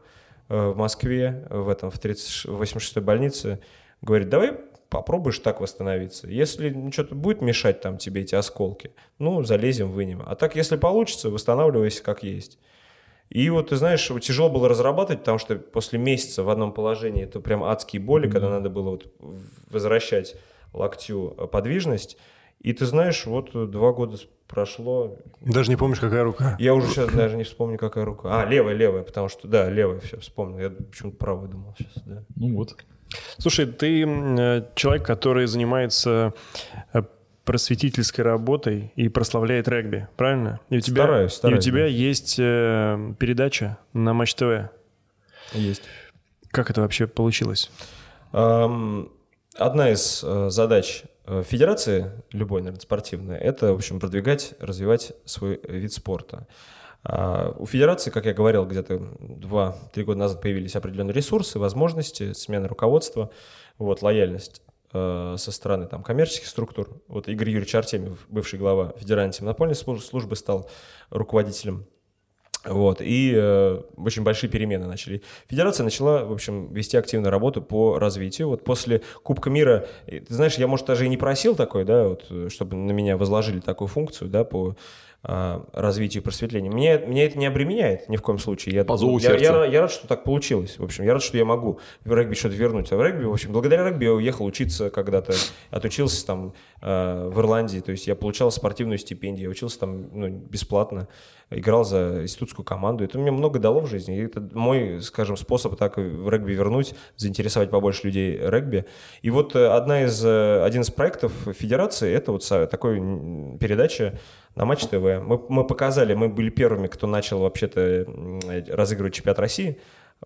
э, в Москве, в этом, в 30 86-й больнице, говорит, давай попробуешь так восстановиться. Если что-то будет мешать там тебе эти осколки, ну, залезем, вынем. А так, если получится, восстанавливайся как есть. И вот, ты знаешь, тяжело было разрабатывать, потому что после месяца в одном положении это прям адские боли, когда надо было вот возвращать локтю э, подвижность. И ты знаешь, вот два года прошло, Даже не помнишь, какая рука. я уже сейчас даже не вспомню, какая рука. А, левая, левая, потому что, да, левая, все, вспомнил. Я почему-то правую думал сейчас, да. Ну вот. Слушай, ты э, человек, который занимается э, просветительской работой и прославляет регби, правильно? И у тебя, Стараюсь, и у стараюсь, тебя да. есть э, передача на Матч ТВ. Есть. Как это вообще получилось? Одна из задач федерации, любой, наверное, спортивной, это, в общем, продвигать, развивать свой вид спорта. А У федерации, как я говорил, где-то 2-3 года назад появились определенные ресурсы, возможности, смена руководства, вот, лояльность э, со стороны там, коммерческих структур. Вот Игорь Юрьевич Артемьев, бывший глава Федеральной антимонопольной служ- службы, стал руководителем вот, и э, очень большие перемены начали. Федерация начала, в общем, вести активную работу по развитию. Вот после Кубка мира, ты знаешь, я, может, даже и не просил такой, да, вот, э, чтобы на меня возложили такую функцию, да, по развитию и просветлению. Меня, меня это не обременяет ни в коем случае. Я, По зову я, я, я рад, что так получилось. В общем, я рад, что я могу в регби что-то вернуть. А в регби, в общем, благодаря регби я уехал учиться когда-то, отучился там э, в Ирландии, то есть я получал спортивную стипендию, я учился там ну, бесплатно, играл за институтскую команду. Это мне много дало в жизни. И это мой, скажем, способ так в регби вернуть, заинтересовать побольше людей регби. И вот э, одна из, э, один из проектов федерации, это вот такой передача на Матч ТВ. Мы, мы показали, мы были первыми, кто начал вообще-то разыгрывать чемпионат России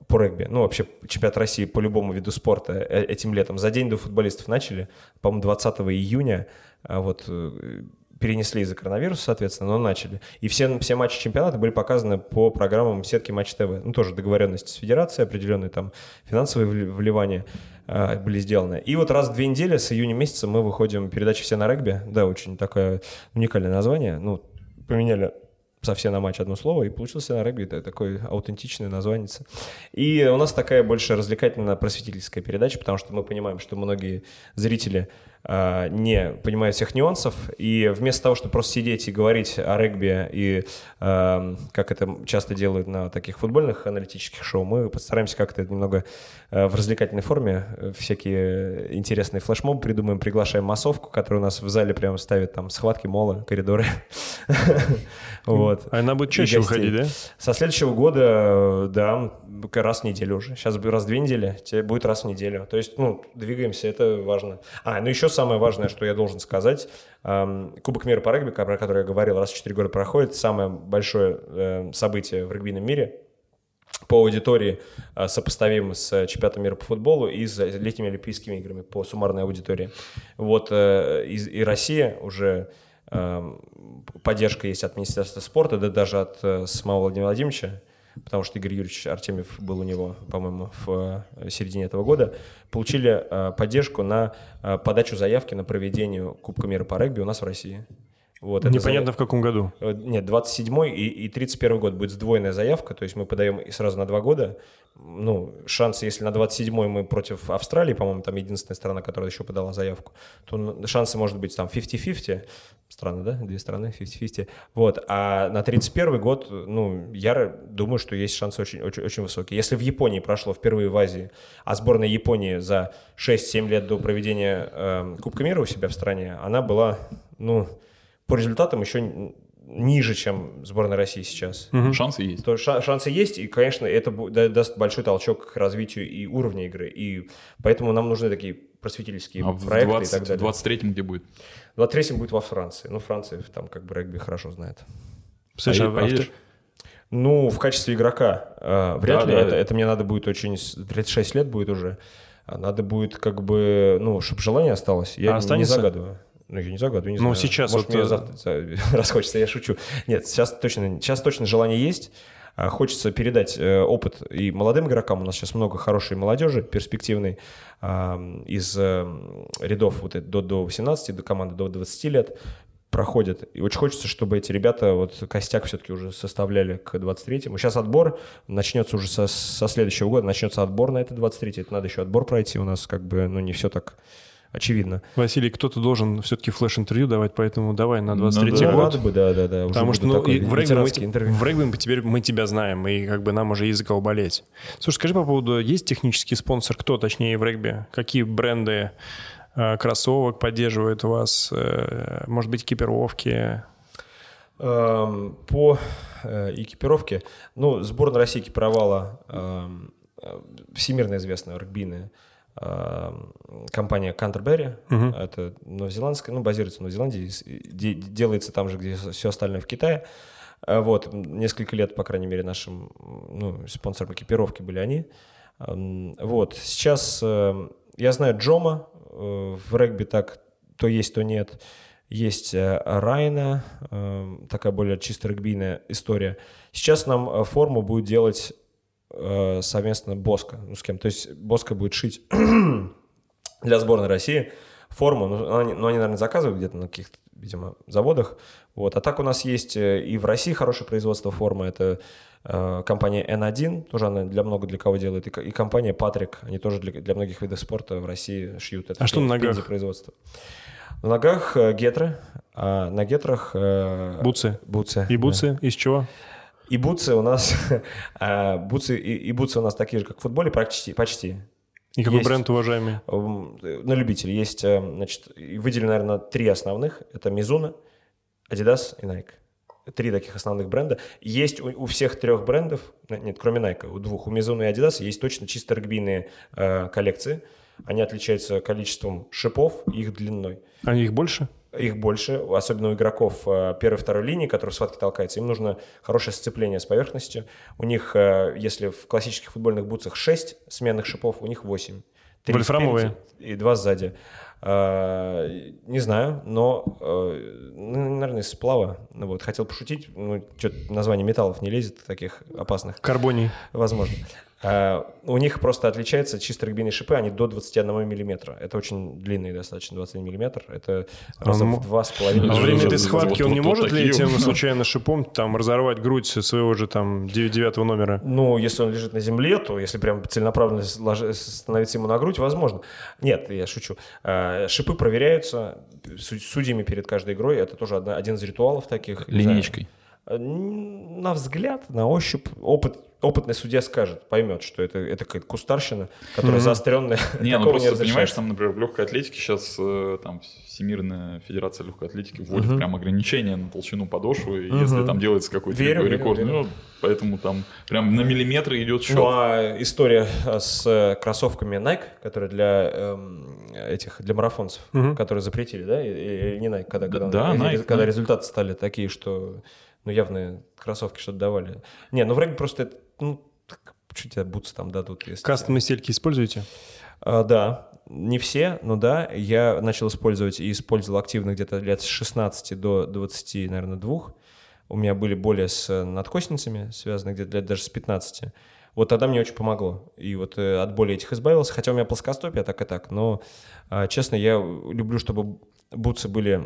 по регби. Ну, вообще, чемпионат России по любому виду спорта э, этим летом. За день до футболистов начали, по-моему, 20 июня. А вот э, перенесли из-за коронавируса, соответственно, но начали. И все, все матчи чемпионата были показаны по программам сетки Матч ТВ. Ну, тоже договоренности с федерацией, определенные там финансовые вливания э, были сделаны. И вот раз в две недели с июня месяца мы выходим передачи «Все на регби». Да, очень такое уникальное название. Ну, поменяли совсем на матч одно слово, и получился на регби это такое аутентичное название. И у нас такая больше развлекательно-просветительская передача, потому что мы понимаем, что многие зрители не понимают всех нюансов, и вместо того, чтобы просто сидеть и говорить о регби, и э, как это часто делают на таких футбольных аналитических шоу, мы постараемся как-то немного в развлекательной форме всякие интересные флешмобы придумаем, приглашаем массовку, которая у нас в зале прямо ставит там схватки, молы, коридоры. Вот. А она будет чаще выходить, да? Со следующего года, да, раз в неделю уже. Сейчас раз в две недели, тебе будет раз в неделю. То есть, ну, двигаемся, это важно. А, ну еще самое важное, что я должен сказать, Кубок мира по регби, про который я говорил, раз в 4 года проходит, самое большое э, событие в регбийном мире по аудитории э, сопоставим с чемпионатом мира по футболу и с летними Олимпийскими играми по суммарной аудитории. Вот э, и, Россия уже поддержка есть от Министерства спорта, да даже от самого Владимира Владимировича, потому что Игорь Юрьевич Артемьев был у него, по-моему, в э, середине этого года, получили э, поддержку на э, подачу заявки на проведение Кубка мира по регби у нас в России. Вот, Непонятно заяв... в каком году. Нет, 27 и, и 31 год будет сдвоенная заявка, то есть мы подаем сразу на два года. Ну, шансы, если на 27 мы против Австралии, по-моему, там единственная страна, которая еще подала заявку, то шансы может быть там 50-50, Странно, да? Две страны, 50-50. Вот. А на 31 год, ну, я думаю, что есть шансы очень, очень, очень высокие. Если в Японии прошло впервые в Азии, а сборная Японии за 6-7 лет до проведения э, Кубка мира у себя в стране, она была, ну, по результатам еще ниже, чем сборная России сейчас. Угу. Шансы есть. То шансы есть, и, конечно, это даст большой толчок к развитию и уровня игры. И поэтому нам нужны такие просветительские а проекты 20, и так далее. В 23-м где будет? В 23-м будет во Франции. Ну, Франция там как бы регби хорошо знает. Слушай, а, поедешь? Ну, в качестве игрока э, вряд да, ли. Да, это, да. это мне надо будет очень... 36 лет будет уже. Надо будет как бы, ну, чтобы желание осталось. Я а не, не загадываю. Ну, я не загадываю, не ну, знаю. сейчас Может, вот... мне завтра расхочется, я шучу. Нет, сейчас точно, сейчас точно желание есть. А, хочется передать э, опыт и молодым игрокам. У нас сейчас много хорошей молодежи, перспективной, из э, рядов вот до, до 18, до команды до 20 лет проходят. И очень хочется, чтобы эти ребята, вот костяк все-таки уже составляли к 23-му. Сейчас отбор начнется уже со, со следующего года, начнется отбор на это 23-й. Это надо еще отбор пройти. У нас как бы, ну, не все так очевидно. Василий, кто-то должен все-таки флеш-интервью давать, поэтому давай на 23-й ну, да, год. Надо бы, да, да, да. Потому что ну, в, регби мы, в регби теперь мы тебя знаем, и как бы нам уже есть за кого болеть. Слушай, скажи по поводу, есть технический спонсор, кто точнее в регби? Какие бренды э, кроссовок поддерживают у вас? Э, может быть, экипировки? Эм, по э, экипировке, ну, сборная России экипировала эм, э, всемирно известная регбийная компания Canterbury, угу. это новозеландская, ну, базируется в Новой Зеландии, делается там же, где все остальное в Китае. А, вот, несколько лет, по крайней мере, нашим ну, спонсором экипировки были они. Вот, сейчас э, я знаю Джома, э, в регби так то есть, то нет. Есть э, Райна, такая более чисто регбийная история. Сейчас нам форму будет делать э, совместно Боска, ну, с кем. То есть Боска будет шить для сборной России форму, ну они, ну, они, наверное, заказывают где-то на каких-то, видимо, заводах. Вот. А так у нас есть э, и в России хорошее производство формы. Это э, компания N1, тоже она для много для кого делает, и, и компания Патрик, они тоже для, для многих видов спорта в России шьют. Это а что на ногах? производство. На ногах э, гетры, а на гетрах... Э, бутсы. Бутсы. И бутсы да. из чего? И бутсы у нас, а, бутсы, и, и бутсы у нас такие же, как в футболе, почти. почти. И какой есть, бренд уважаемый? На любителей. Есть, э, значит, выделено, наверное, три основных. Это Mizuno, Adidas и Nike. Три таких основных бренда. Есть у, у всех трех брендов, нет, кроме Nike, у двух, у Mizuno и Adidas есть точно чисто регбийные э, коллекции. Они отличаются количеством шипов и их длиной. А их больше? Их больше, особенно у игроков э, первой и второй линии, которые в схватке толкаются. Им нужно хорошее сцепление с поверхностью. У них, э, если в классических футбольных бутсах 6 сменных шипов, у них 8. Три Вольфрамовые? И два сзади. А, Не знаю, но, э, ну, наверное, из сплава. Вот, хотел пошутить, ну, что-то название металлов не лезет, таких опасных. Карбоний. Возможно. А, У них просто отличается чисто регбийные шипы, они до 21 миллиметра. Это очень длинные достаточно, 21 миллиметр. Это раза мо- в два с половиной. А во время этой схватки он не может ли этим случайно шипом там разорвать грудь своего же там 9 номера? Ну, если он лежит на земле, то если прям целенаправленно становиться ему на грудь, возможно. Нет, я шучу. А, Шипы проверяются суд- судьями перед каждой игрой. Это тоже один из ритуалов таких. Линейкой. А, н- На взгляд, на ощупь. Опыт, опытный судья скажет, поймет, что это, это какая-то кустарщина, которая заостренная. Не, ну просто разрешается. понимаешь, там, например, в легкой атлетике сейчас э, там Всемирная Федерация легкой атлетики вводит прям ограничения на толщину подошвы, и если там делается какой-то Верю, верю, рекорд, верю. ну, поэтому там прям на миллиметры идет счет. Ну, а история а, с э, кроссовками Nike, которые для эм, этих для марафонцев, которые запретили, да, или не Nike, когда, когда, да, Nike, когда Nike. результаты стали такие, что ну явно кроссовки что-то давали. Не, ну в регби просто это, ну что тебе бутсы там дадут, если Кастомные стельки используете? А, да, не все, но да, я начал использовать и использовал активно где-то лет с 16 до 20, наверное, двух. У меня были боли с э, надкосницами, связанные где-то лет даже с 15. Вот тогда мне очень помогло. И вот э, от боли этих избавился. Хотя у меня плоскостопие так и так. Но, а, честно, я люблю, чтобы бутсы были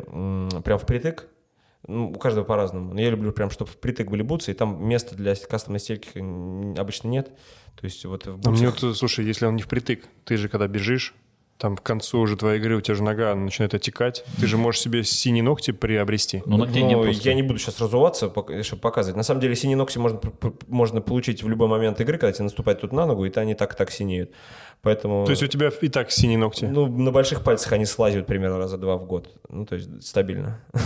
прям впритык. Ну, у каждого по-разному. Но я люблю прям, чтобы впритык были бутсы, и там места для кастомной стельки обычно нет. То есть вот в А мне бутсах... вот, слушай, если он не впритык, ты же когда бежишь, там к концу уже твоей игры у тебя же нога начинает отекать, ты же можешь себе синие ногти приобрести. Ну, ногтей Ну, нет просто. я не буду сейчас разуваться, чтобы показывать. На самом деле синие ногти можно, можно получить в любой момент игры, когда тебе наступает тут на ногу, и то они так и так синеют. Поэтому... То есть у тебя и так синие ногти. Ну, на больших пальцах они слазят примерно раза два в год. Ну, то есть стабильно.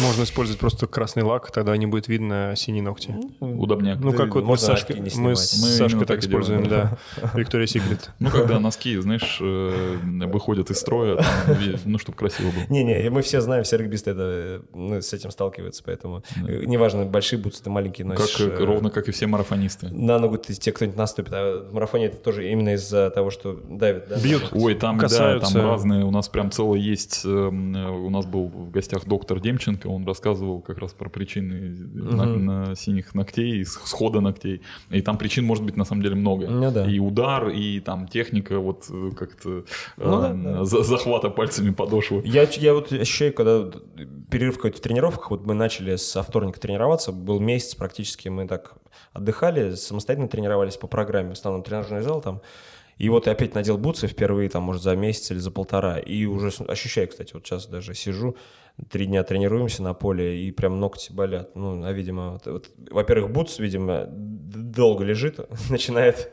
Можно использовать просто красный лак, тогда не будет видно синие ногти. Удобняк. Ну, как вот мы с Сашкой, мы с Сашкой так используем, да. Виктория Секрет. Ну, когда носки, знаешь, э, выходят из строя, там, ну, чтобы красиво было. Не-не, мы все знаем, все регбисты это, э, ну, с этим сталкиваются, поэтому э, неважно, большие бутсы ты маленькие Как, носишь. э, э, ровно как и все марафонисты. На ногу ты, тебе кто-нибудь наступит, а в марафоне это тоже именно из-за того, что давит, да? Бьют. Ой, там, да, Касаются. там разные, у нас прям целое есть, эм, э, у нас был в гостях доктор Демченко, он рассказывал как раз про причины на, на синих ногтей, схода ногтей, и там причин может быть на самом деле много. Ну да. И удар, и там техника вот э, как-то Ну да, да. за- захвата пальцами подошвы. Я, я вот ощущаю, когда перерыв какой-то в тренировках, вот мы начали со вторника тренироваться, был месяц практически, мы так отдыхали, самостоятельно тренировались по программе, в основном тренажерный зал там, и вот я опять надел бутсы впервые, там, может, за месяц или за полтора, и уже ощущаю, кстати, вот сейчас даже сижу, три дня тренируемся на поле, и прям ногти болят. Ну, а, видимо, вот- вот, во-первых, бутс, видимо, долго лежит, начинает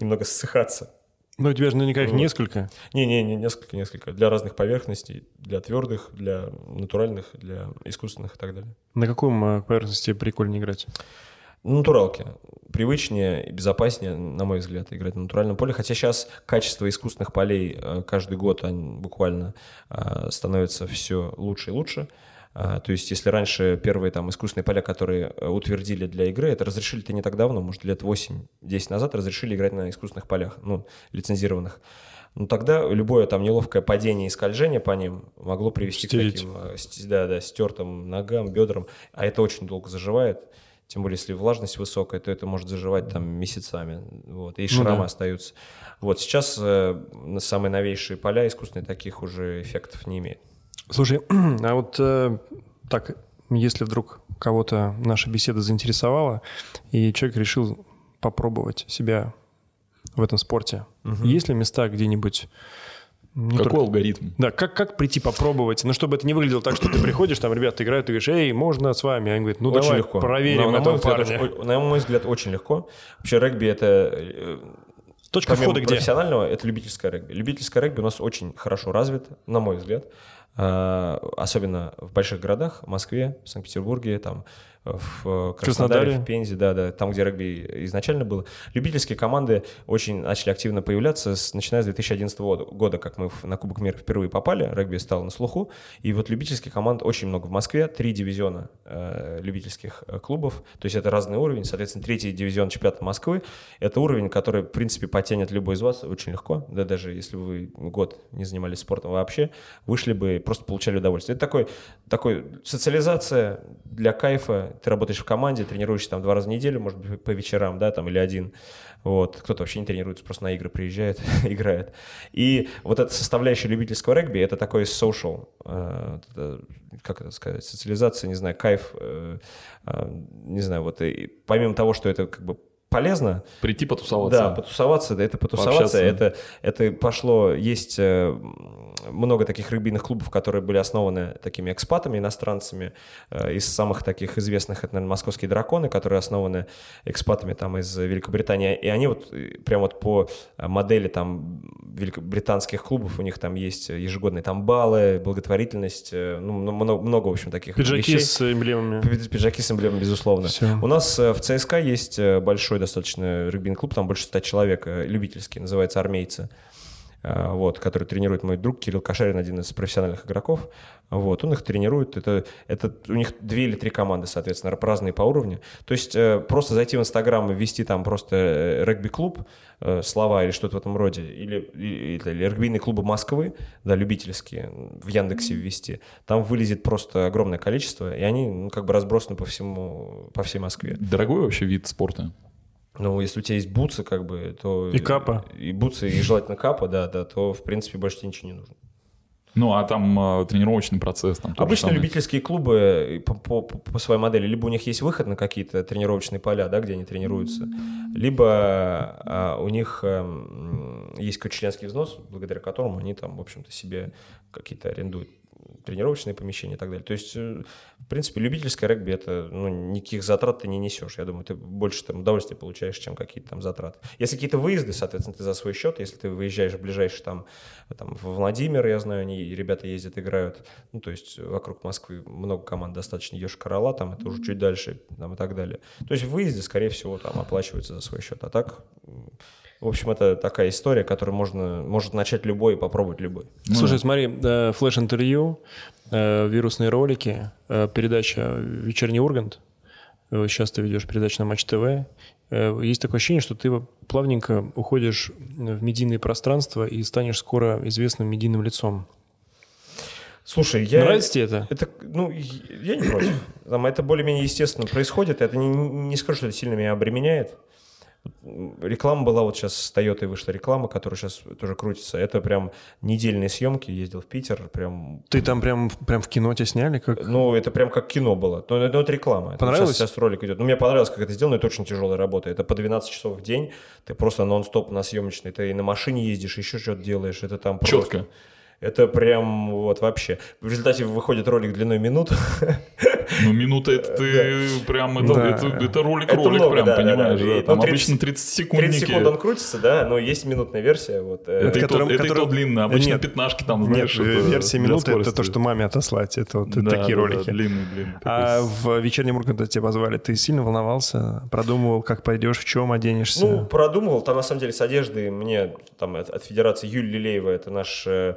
немного ссыхаться. Ну, у тебя же наверняка их Вот. несколько. Не-не, не, несколько, несколько. Для разных поверхностей, для твердых, для натуральных, для искусственных и так далее. На каком э, поверхности прикольнее играть? Натуралки. Привычнее и безопаснее, на мой взгляд, играть на натуральном поле. Хотя сейчас качество искусственных полей э, каждый год они буквально э, становится все лучше и лучше. А, То есть, если раньше первые там искусственные поля, которые э, утвердили для игры, это разрешили-то не так давно, может, лет 8-10 назад разрешили играть на искусственных полях, ну, лицензированных. Ну, тогда любое там неловкое падение и скольжение по ним могло привести Стереть. к таким э, да, да, стертым ногам, бедрам, а это очень долго заживает. Тем более, если влажность высокая, то это может заживать там месяцами. Вот, и шрамы да. остаются. Вот сейчас э, самые новейшие поля искусственные таких уже эффектов не имеют. Слушай, а вот э, так, если вдруг кого-то наша беседа заинтересовала, и человек решил попробовать себя в этом спорте, есть ли места где-нибудь... не Какой только- алгоритм? Да, как, как прийти попробовать? Ну, чтобы это не выглядело так, что ты приходишь, там ребята играют, ты говоришь, эй, можно с вами? Они говорят, ну, очень давай легко. проверим на, на этого взгляд, парня. очень- на мой взгляд, очень легко. Вообще регби это э, Точка входа где? профессионального это любительское регби. Любительское регби у нас очень хорошо развито, на мой взгляд. А, особенно в больших городах, в Москве, в Санкт-Петербурге, там, в Краснодаре, Краснодаре. в Пензе, да, да, там, где регби изначально было. Любительские команды очень начали активно появляться, с, начиная с 2011 года, года, как мы в- на Кубок мира впервые попали, регби стал на слуху, и вот любительских команд очень много в Москве, три дивизиона э, любительских э, клубов, то есть это разный уровень, соответственно, третий дивизион чемпионата Москвы, это уровень, который, в принципе, потянет любой из вас очень легко, да, даже если вы год не занимались спортом вообще, вышли бы и просто получали удовольствие. Это такой, такой социализация для кайфа, ты работаешь в команде, тренируешься там два раза в неделю, может быть, по вечерам, да, там, или один, вот, кто-то вообще не тренируется, просто на игры приезжает, играет. И вот эта составляющая любительского регби, это такой social, э, как это сказать, социализация, не знаю, кайф, э, э, не знаю, вот, и помимо того, что это как бы полезно, Прийти потусоваться. да, потусоваться, да, это потусоваться, Пообщаться. это, это пошло, есть э, много таких регбийных клубов, которые были основаны такими экспатами, иностранцами, э, из самых таких известных, это, наверное, московские драконы, которые основаны экспатами там из Великобритании, и они вот э, прям вот по модели там великобританских клубов, у них там есть ежегодные там баллы, благотворительность, э, ну, много, много, в общем, таких Пиджаки вещей. с эмблемами. Пи- Пиджаки с эмблемой, безусловно. Всё. У нас э, в ЦСКА есть э, большой достаточно регбийный клуб, там больше 100 человек, э, любительский, называется «Армейцы». Э, Вот, который тренирует мой друг Кирилл Кошарин, один из профессиональных игроков. Вот, он их тренирует. Это, это у них две или три команды, соответственно, разные по уровню. То есть э, просто зайти в Инстаграм и ввести там просто э, регби-клуб, э, слова или что-то в этом роде, или, или, или регбийные клубы Москвы, да, любительские, в Яндексе ввести, там вылезет просто огромное количество, и они ну, как бы разбросаны по всему, по всей Москве. Дорогой вообще вид спорта. Ну, если у тебя есть бутсы, как бы, то... И капа. И бутсы, и желательно капа, да, да, то, в принципе, больше тебе ничего не нужно. Ну, а там э, тренировочный процесс. Там Обычно любительские клубы по, по- по- по своей модели, либо у них есть выход на какие-то тренировочные поля, да, где они тренируются, либо а, у них эм, есть какой-то членский взнос, благодаря которому они там, в общем-то, себе какие-то арендуют тренировочные помещения и так далее. То есть, э, в принципе, любительское регби это ну, никаких затрат ты не несешь. Я думаю, ты больше там удовольствия получаешь, чем какие-то там затраты. Если какие-то выезды, соответственно, ты за свой счет, если ты выезжаешь в ближайший там, там в Владимир, я знаю, они ребята ездят, играют. Ну, то есть вокруг Москвы много команд достаточно. Йошкар-Ола, там это уже чуть дальше, там и так далее. То есть выезды, скорее всего, там оплачиваются за свой счет. А так, в общем, это такая история, которую можно, может начать любой и попробовать любой. Слушай, смотри, э, флеш-интервью, э, вирусные ролики, э, передача «Вечерний Ургант». Сейчас ты ведешь передачу на Матч ТВ. Есть такое ощущение, что ты плавненько уходишь в медийное пространство и станешь скоро известным медийным лицом. Слушай, я... Нравится тебе это? Это, ну, я не против. Там это более-менее естественно происходит. Это не, не скажу, что это сильно меня обременяет. Реклама была, вот сейчас с Toyota вышла реклама, которая сейчас тоже крутится. Это прям недельные съемки, ездил в Питер, прям... Ты там прям, прям в кино тебя сняли? Как... Ну, это прям как кино было. Ну, это, это реклама. Понравилось? Сейчас, сейчас ролик идет. Ну, мне понравилось, как это сделано. Это очень тяжелая работа. Это по 12 часов в день. Ты просто нон-стоп на съемочной. Ты и на машине ездишь, еще что-то делаешь. Это там просто... Четко. Это прям вот вообще. В результате выходит ролик длиной минут. Ну, минута это ты прям, это, Да. это, это ролик, Это ролик много, прям, понимаешь? Там ну, 30 обычно 30 секундники. 30 секунд он крутится, да, но есть минутная версия. Вот, э, Это, и то- длинно. Обычно Нет. пятнашки там, Нет, знаешь. э, версия минуты — это то, что маме отослать. Это вот такие ролики. Длинный, длинный. А в вечернем Урганте тебя позвали. Ты сильно волновался? Продумывал, как пойдешь, в чем оденешься? Ну, продумывал. Там, на самом деле, с одеждой мне там от, Федерации Юлия Лилеева, это наш э,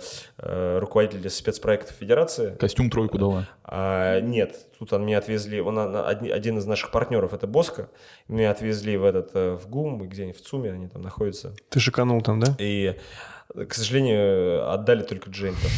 руководитель спецпроектов Федерации. Костюм тройку дала. А, нет, тут он меня отвезли, он один из наших партнеров, это Боско, меня отвезли в этот, э, в ГУМ, где-нибудь в ЦУМе, они там находятся. Ты шиканул там, да? И, к сожалению, отдали только джемпер.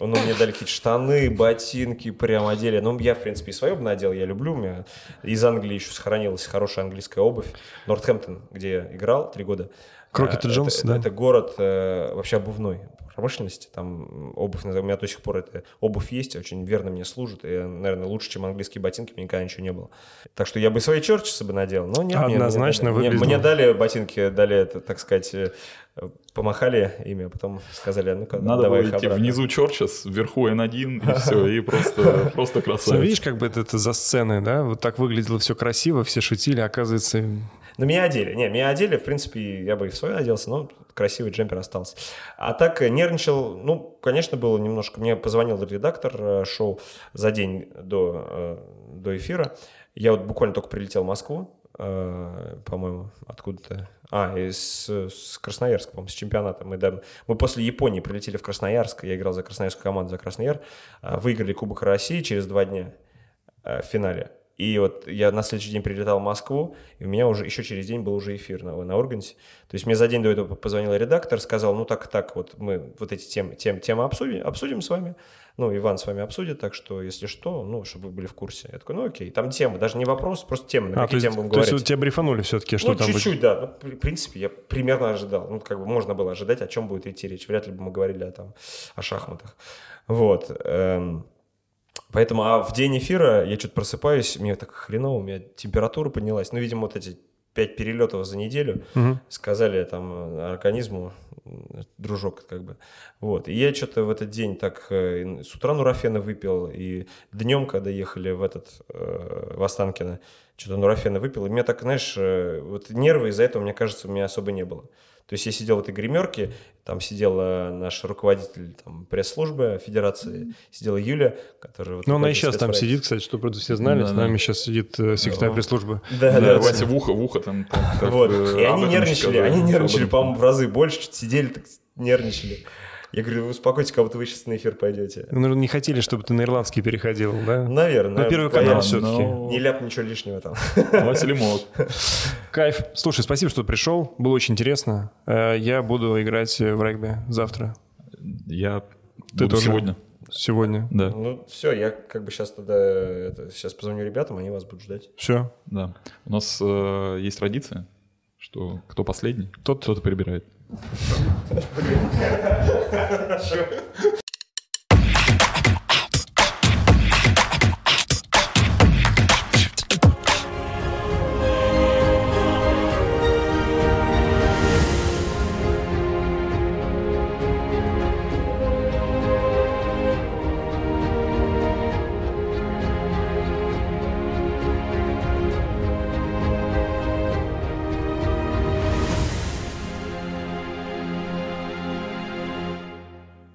Ну, мне дали какие-то штаны, ботинки, прям одели. Ну, я, в принципе, и свое бы надел, я люблю. У меня из Англии еще сохранилась хорошая английская обувь. Нортхэмптон, где я играл три года. Крокет и А, Джонс, это, да? Это город э, вообще обувной промышленности. Там обувь, у меня до сих пор это обувь есть, очень верно мне служит. И, наверное, лучше, чем английские ботинки, мне никогда ничего не было. Так что я бы свои черчесы бы надел, но нет. Однозначно мне, мне, мне дали ботинки, дали, это, так сказать, э, помахали ими, а потом сказали, а ну-ка, Надо давай было идти обратно. внизу Чорчес, вверху N1, и все, и просто, просто Сам красавец. видишь, как бы это, это за сценой, да? Вот так выглядело все красиво, все шутили, оказывается... Но меня одели. Не, меня одели, в принципе, я бы и в свое оделся, но красивый джемпер остался. А так э, нервничал, ну, конечно, было немножко... Мне позвонил редактор э, шоу за день до, э, до эфира. Я вот буквально только прилетел в Москву, по-моему, откуда-то. А, из с Красноярска, по-моему, с чемпионата. Мы, да, мы после Японии прилетели в Красноярск. Я играл за красноярскую команду, за Краснояр. Выиграли Кубок России через два дня в финале. И вот я на следующий день прилетал в Москву, и у меня уже еще через день был уже эфир на, на Урганте. То есть мне за день до этого позвонил редактор, сказал, ну так, так, вот мы вот эти темы, тем, темы обсудим, обсудим с вами. Ну, Иван с вами обсудит, так что, если что, ну, чтобы вы были в курсе. Я такой, ну окей, там темы, даже не вопрос, просто темы, на А, то какие есть, темы будем то есть говорить. тебя брифанули все-таки, что ну, там будет? чуть-чуть, да. Ну, в принципе, я примерно ожидал. Ну, как бы можно было ожидать, о чем будет идти речь. Вряд ли бы мы говорили о, там, о шахматах. Вот. эм, Поэтому, а в день эфира я что-то просыпаюсь, мне так хреново, у меня температура поднялась. Ну, видимо, вот эти пять перелетов за неделю Мгм. сказали там э, организму, м, дружок как бы. Вот. И я что-то в этот день так э, с утра нурофена выпил, и днем, когда ехали в этот, э, в Останкино, что-то нурофена выпил, и мне так, знаешь, э, вот нервы из-за этого, мне кажется, у меня особо не было. То есть я сидел в этой гримерке, там сидела наш руководитель там, пресс-службы Федерации, сидела Юля, которая... вот Ну, она и сейчас там сидит, кстати, чтобы все знали. С Да-да. нами сейчас сидит э, секретарь Да. пресс-службы. Да, Да, да, Вася да. в ухо, в ухо там. там, как, Вот. э, И они нервничали, они нервничали, по-моему, в разы больше, что-то сидели, так нервничали. Я говорю, вы успокойтесь, как будто вы сейчас на эфир пойдете. Ну, не хотели, чтобы ты на ирландский переходил, да? Наверное. Ну, Первый канал все-таки. Ну, Не ляп ничего лишнего там. Вася Лимов. Кайф. Слушай, спасибо, что пришел. Было очень интересно. Э, Я буду играть в регби завтра. Я Ты буду тоже? сегодня. Сегодня. Да, Ну, все, я как бы сейчас тогда это, сейчас позвоню ребятам, они вас будут ждать. Все. да. У нас э, есть традиция, что кто последний, тот, тот и прибирает.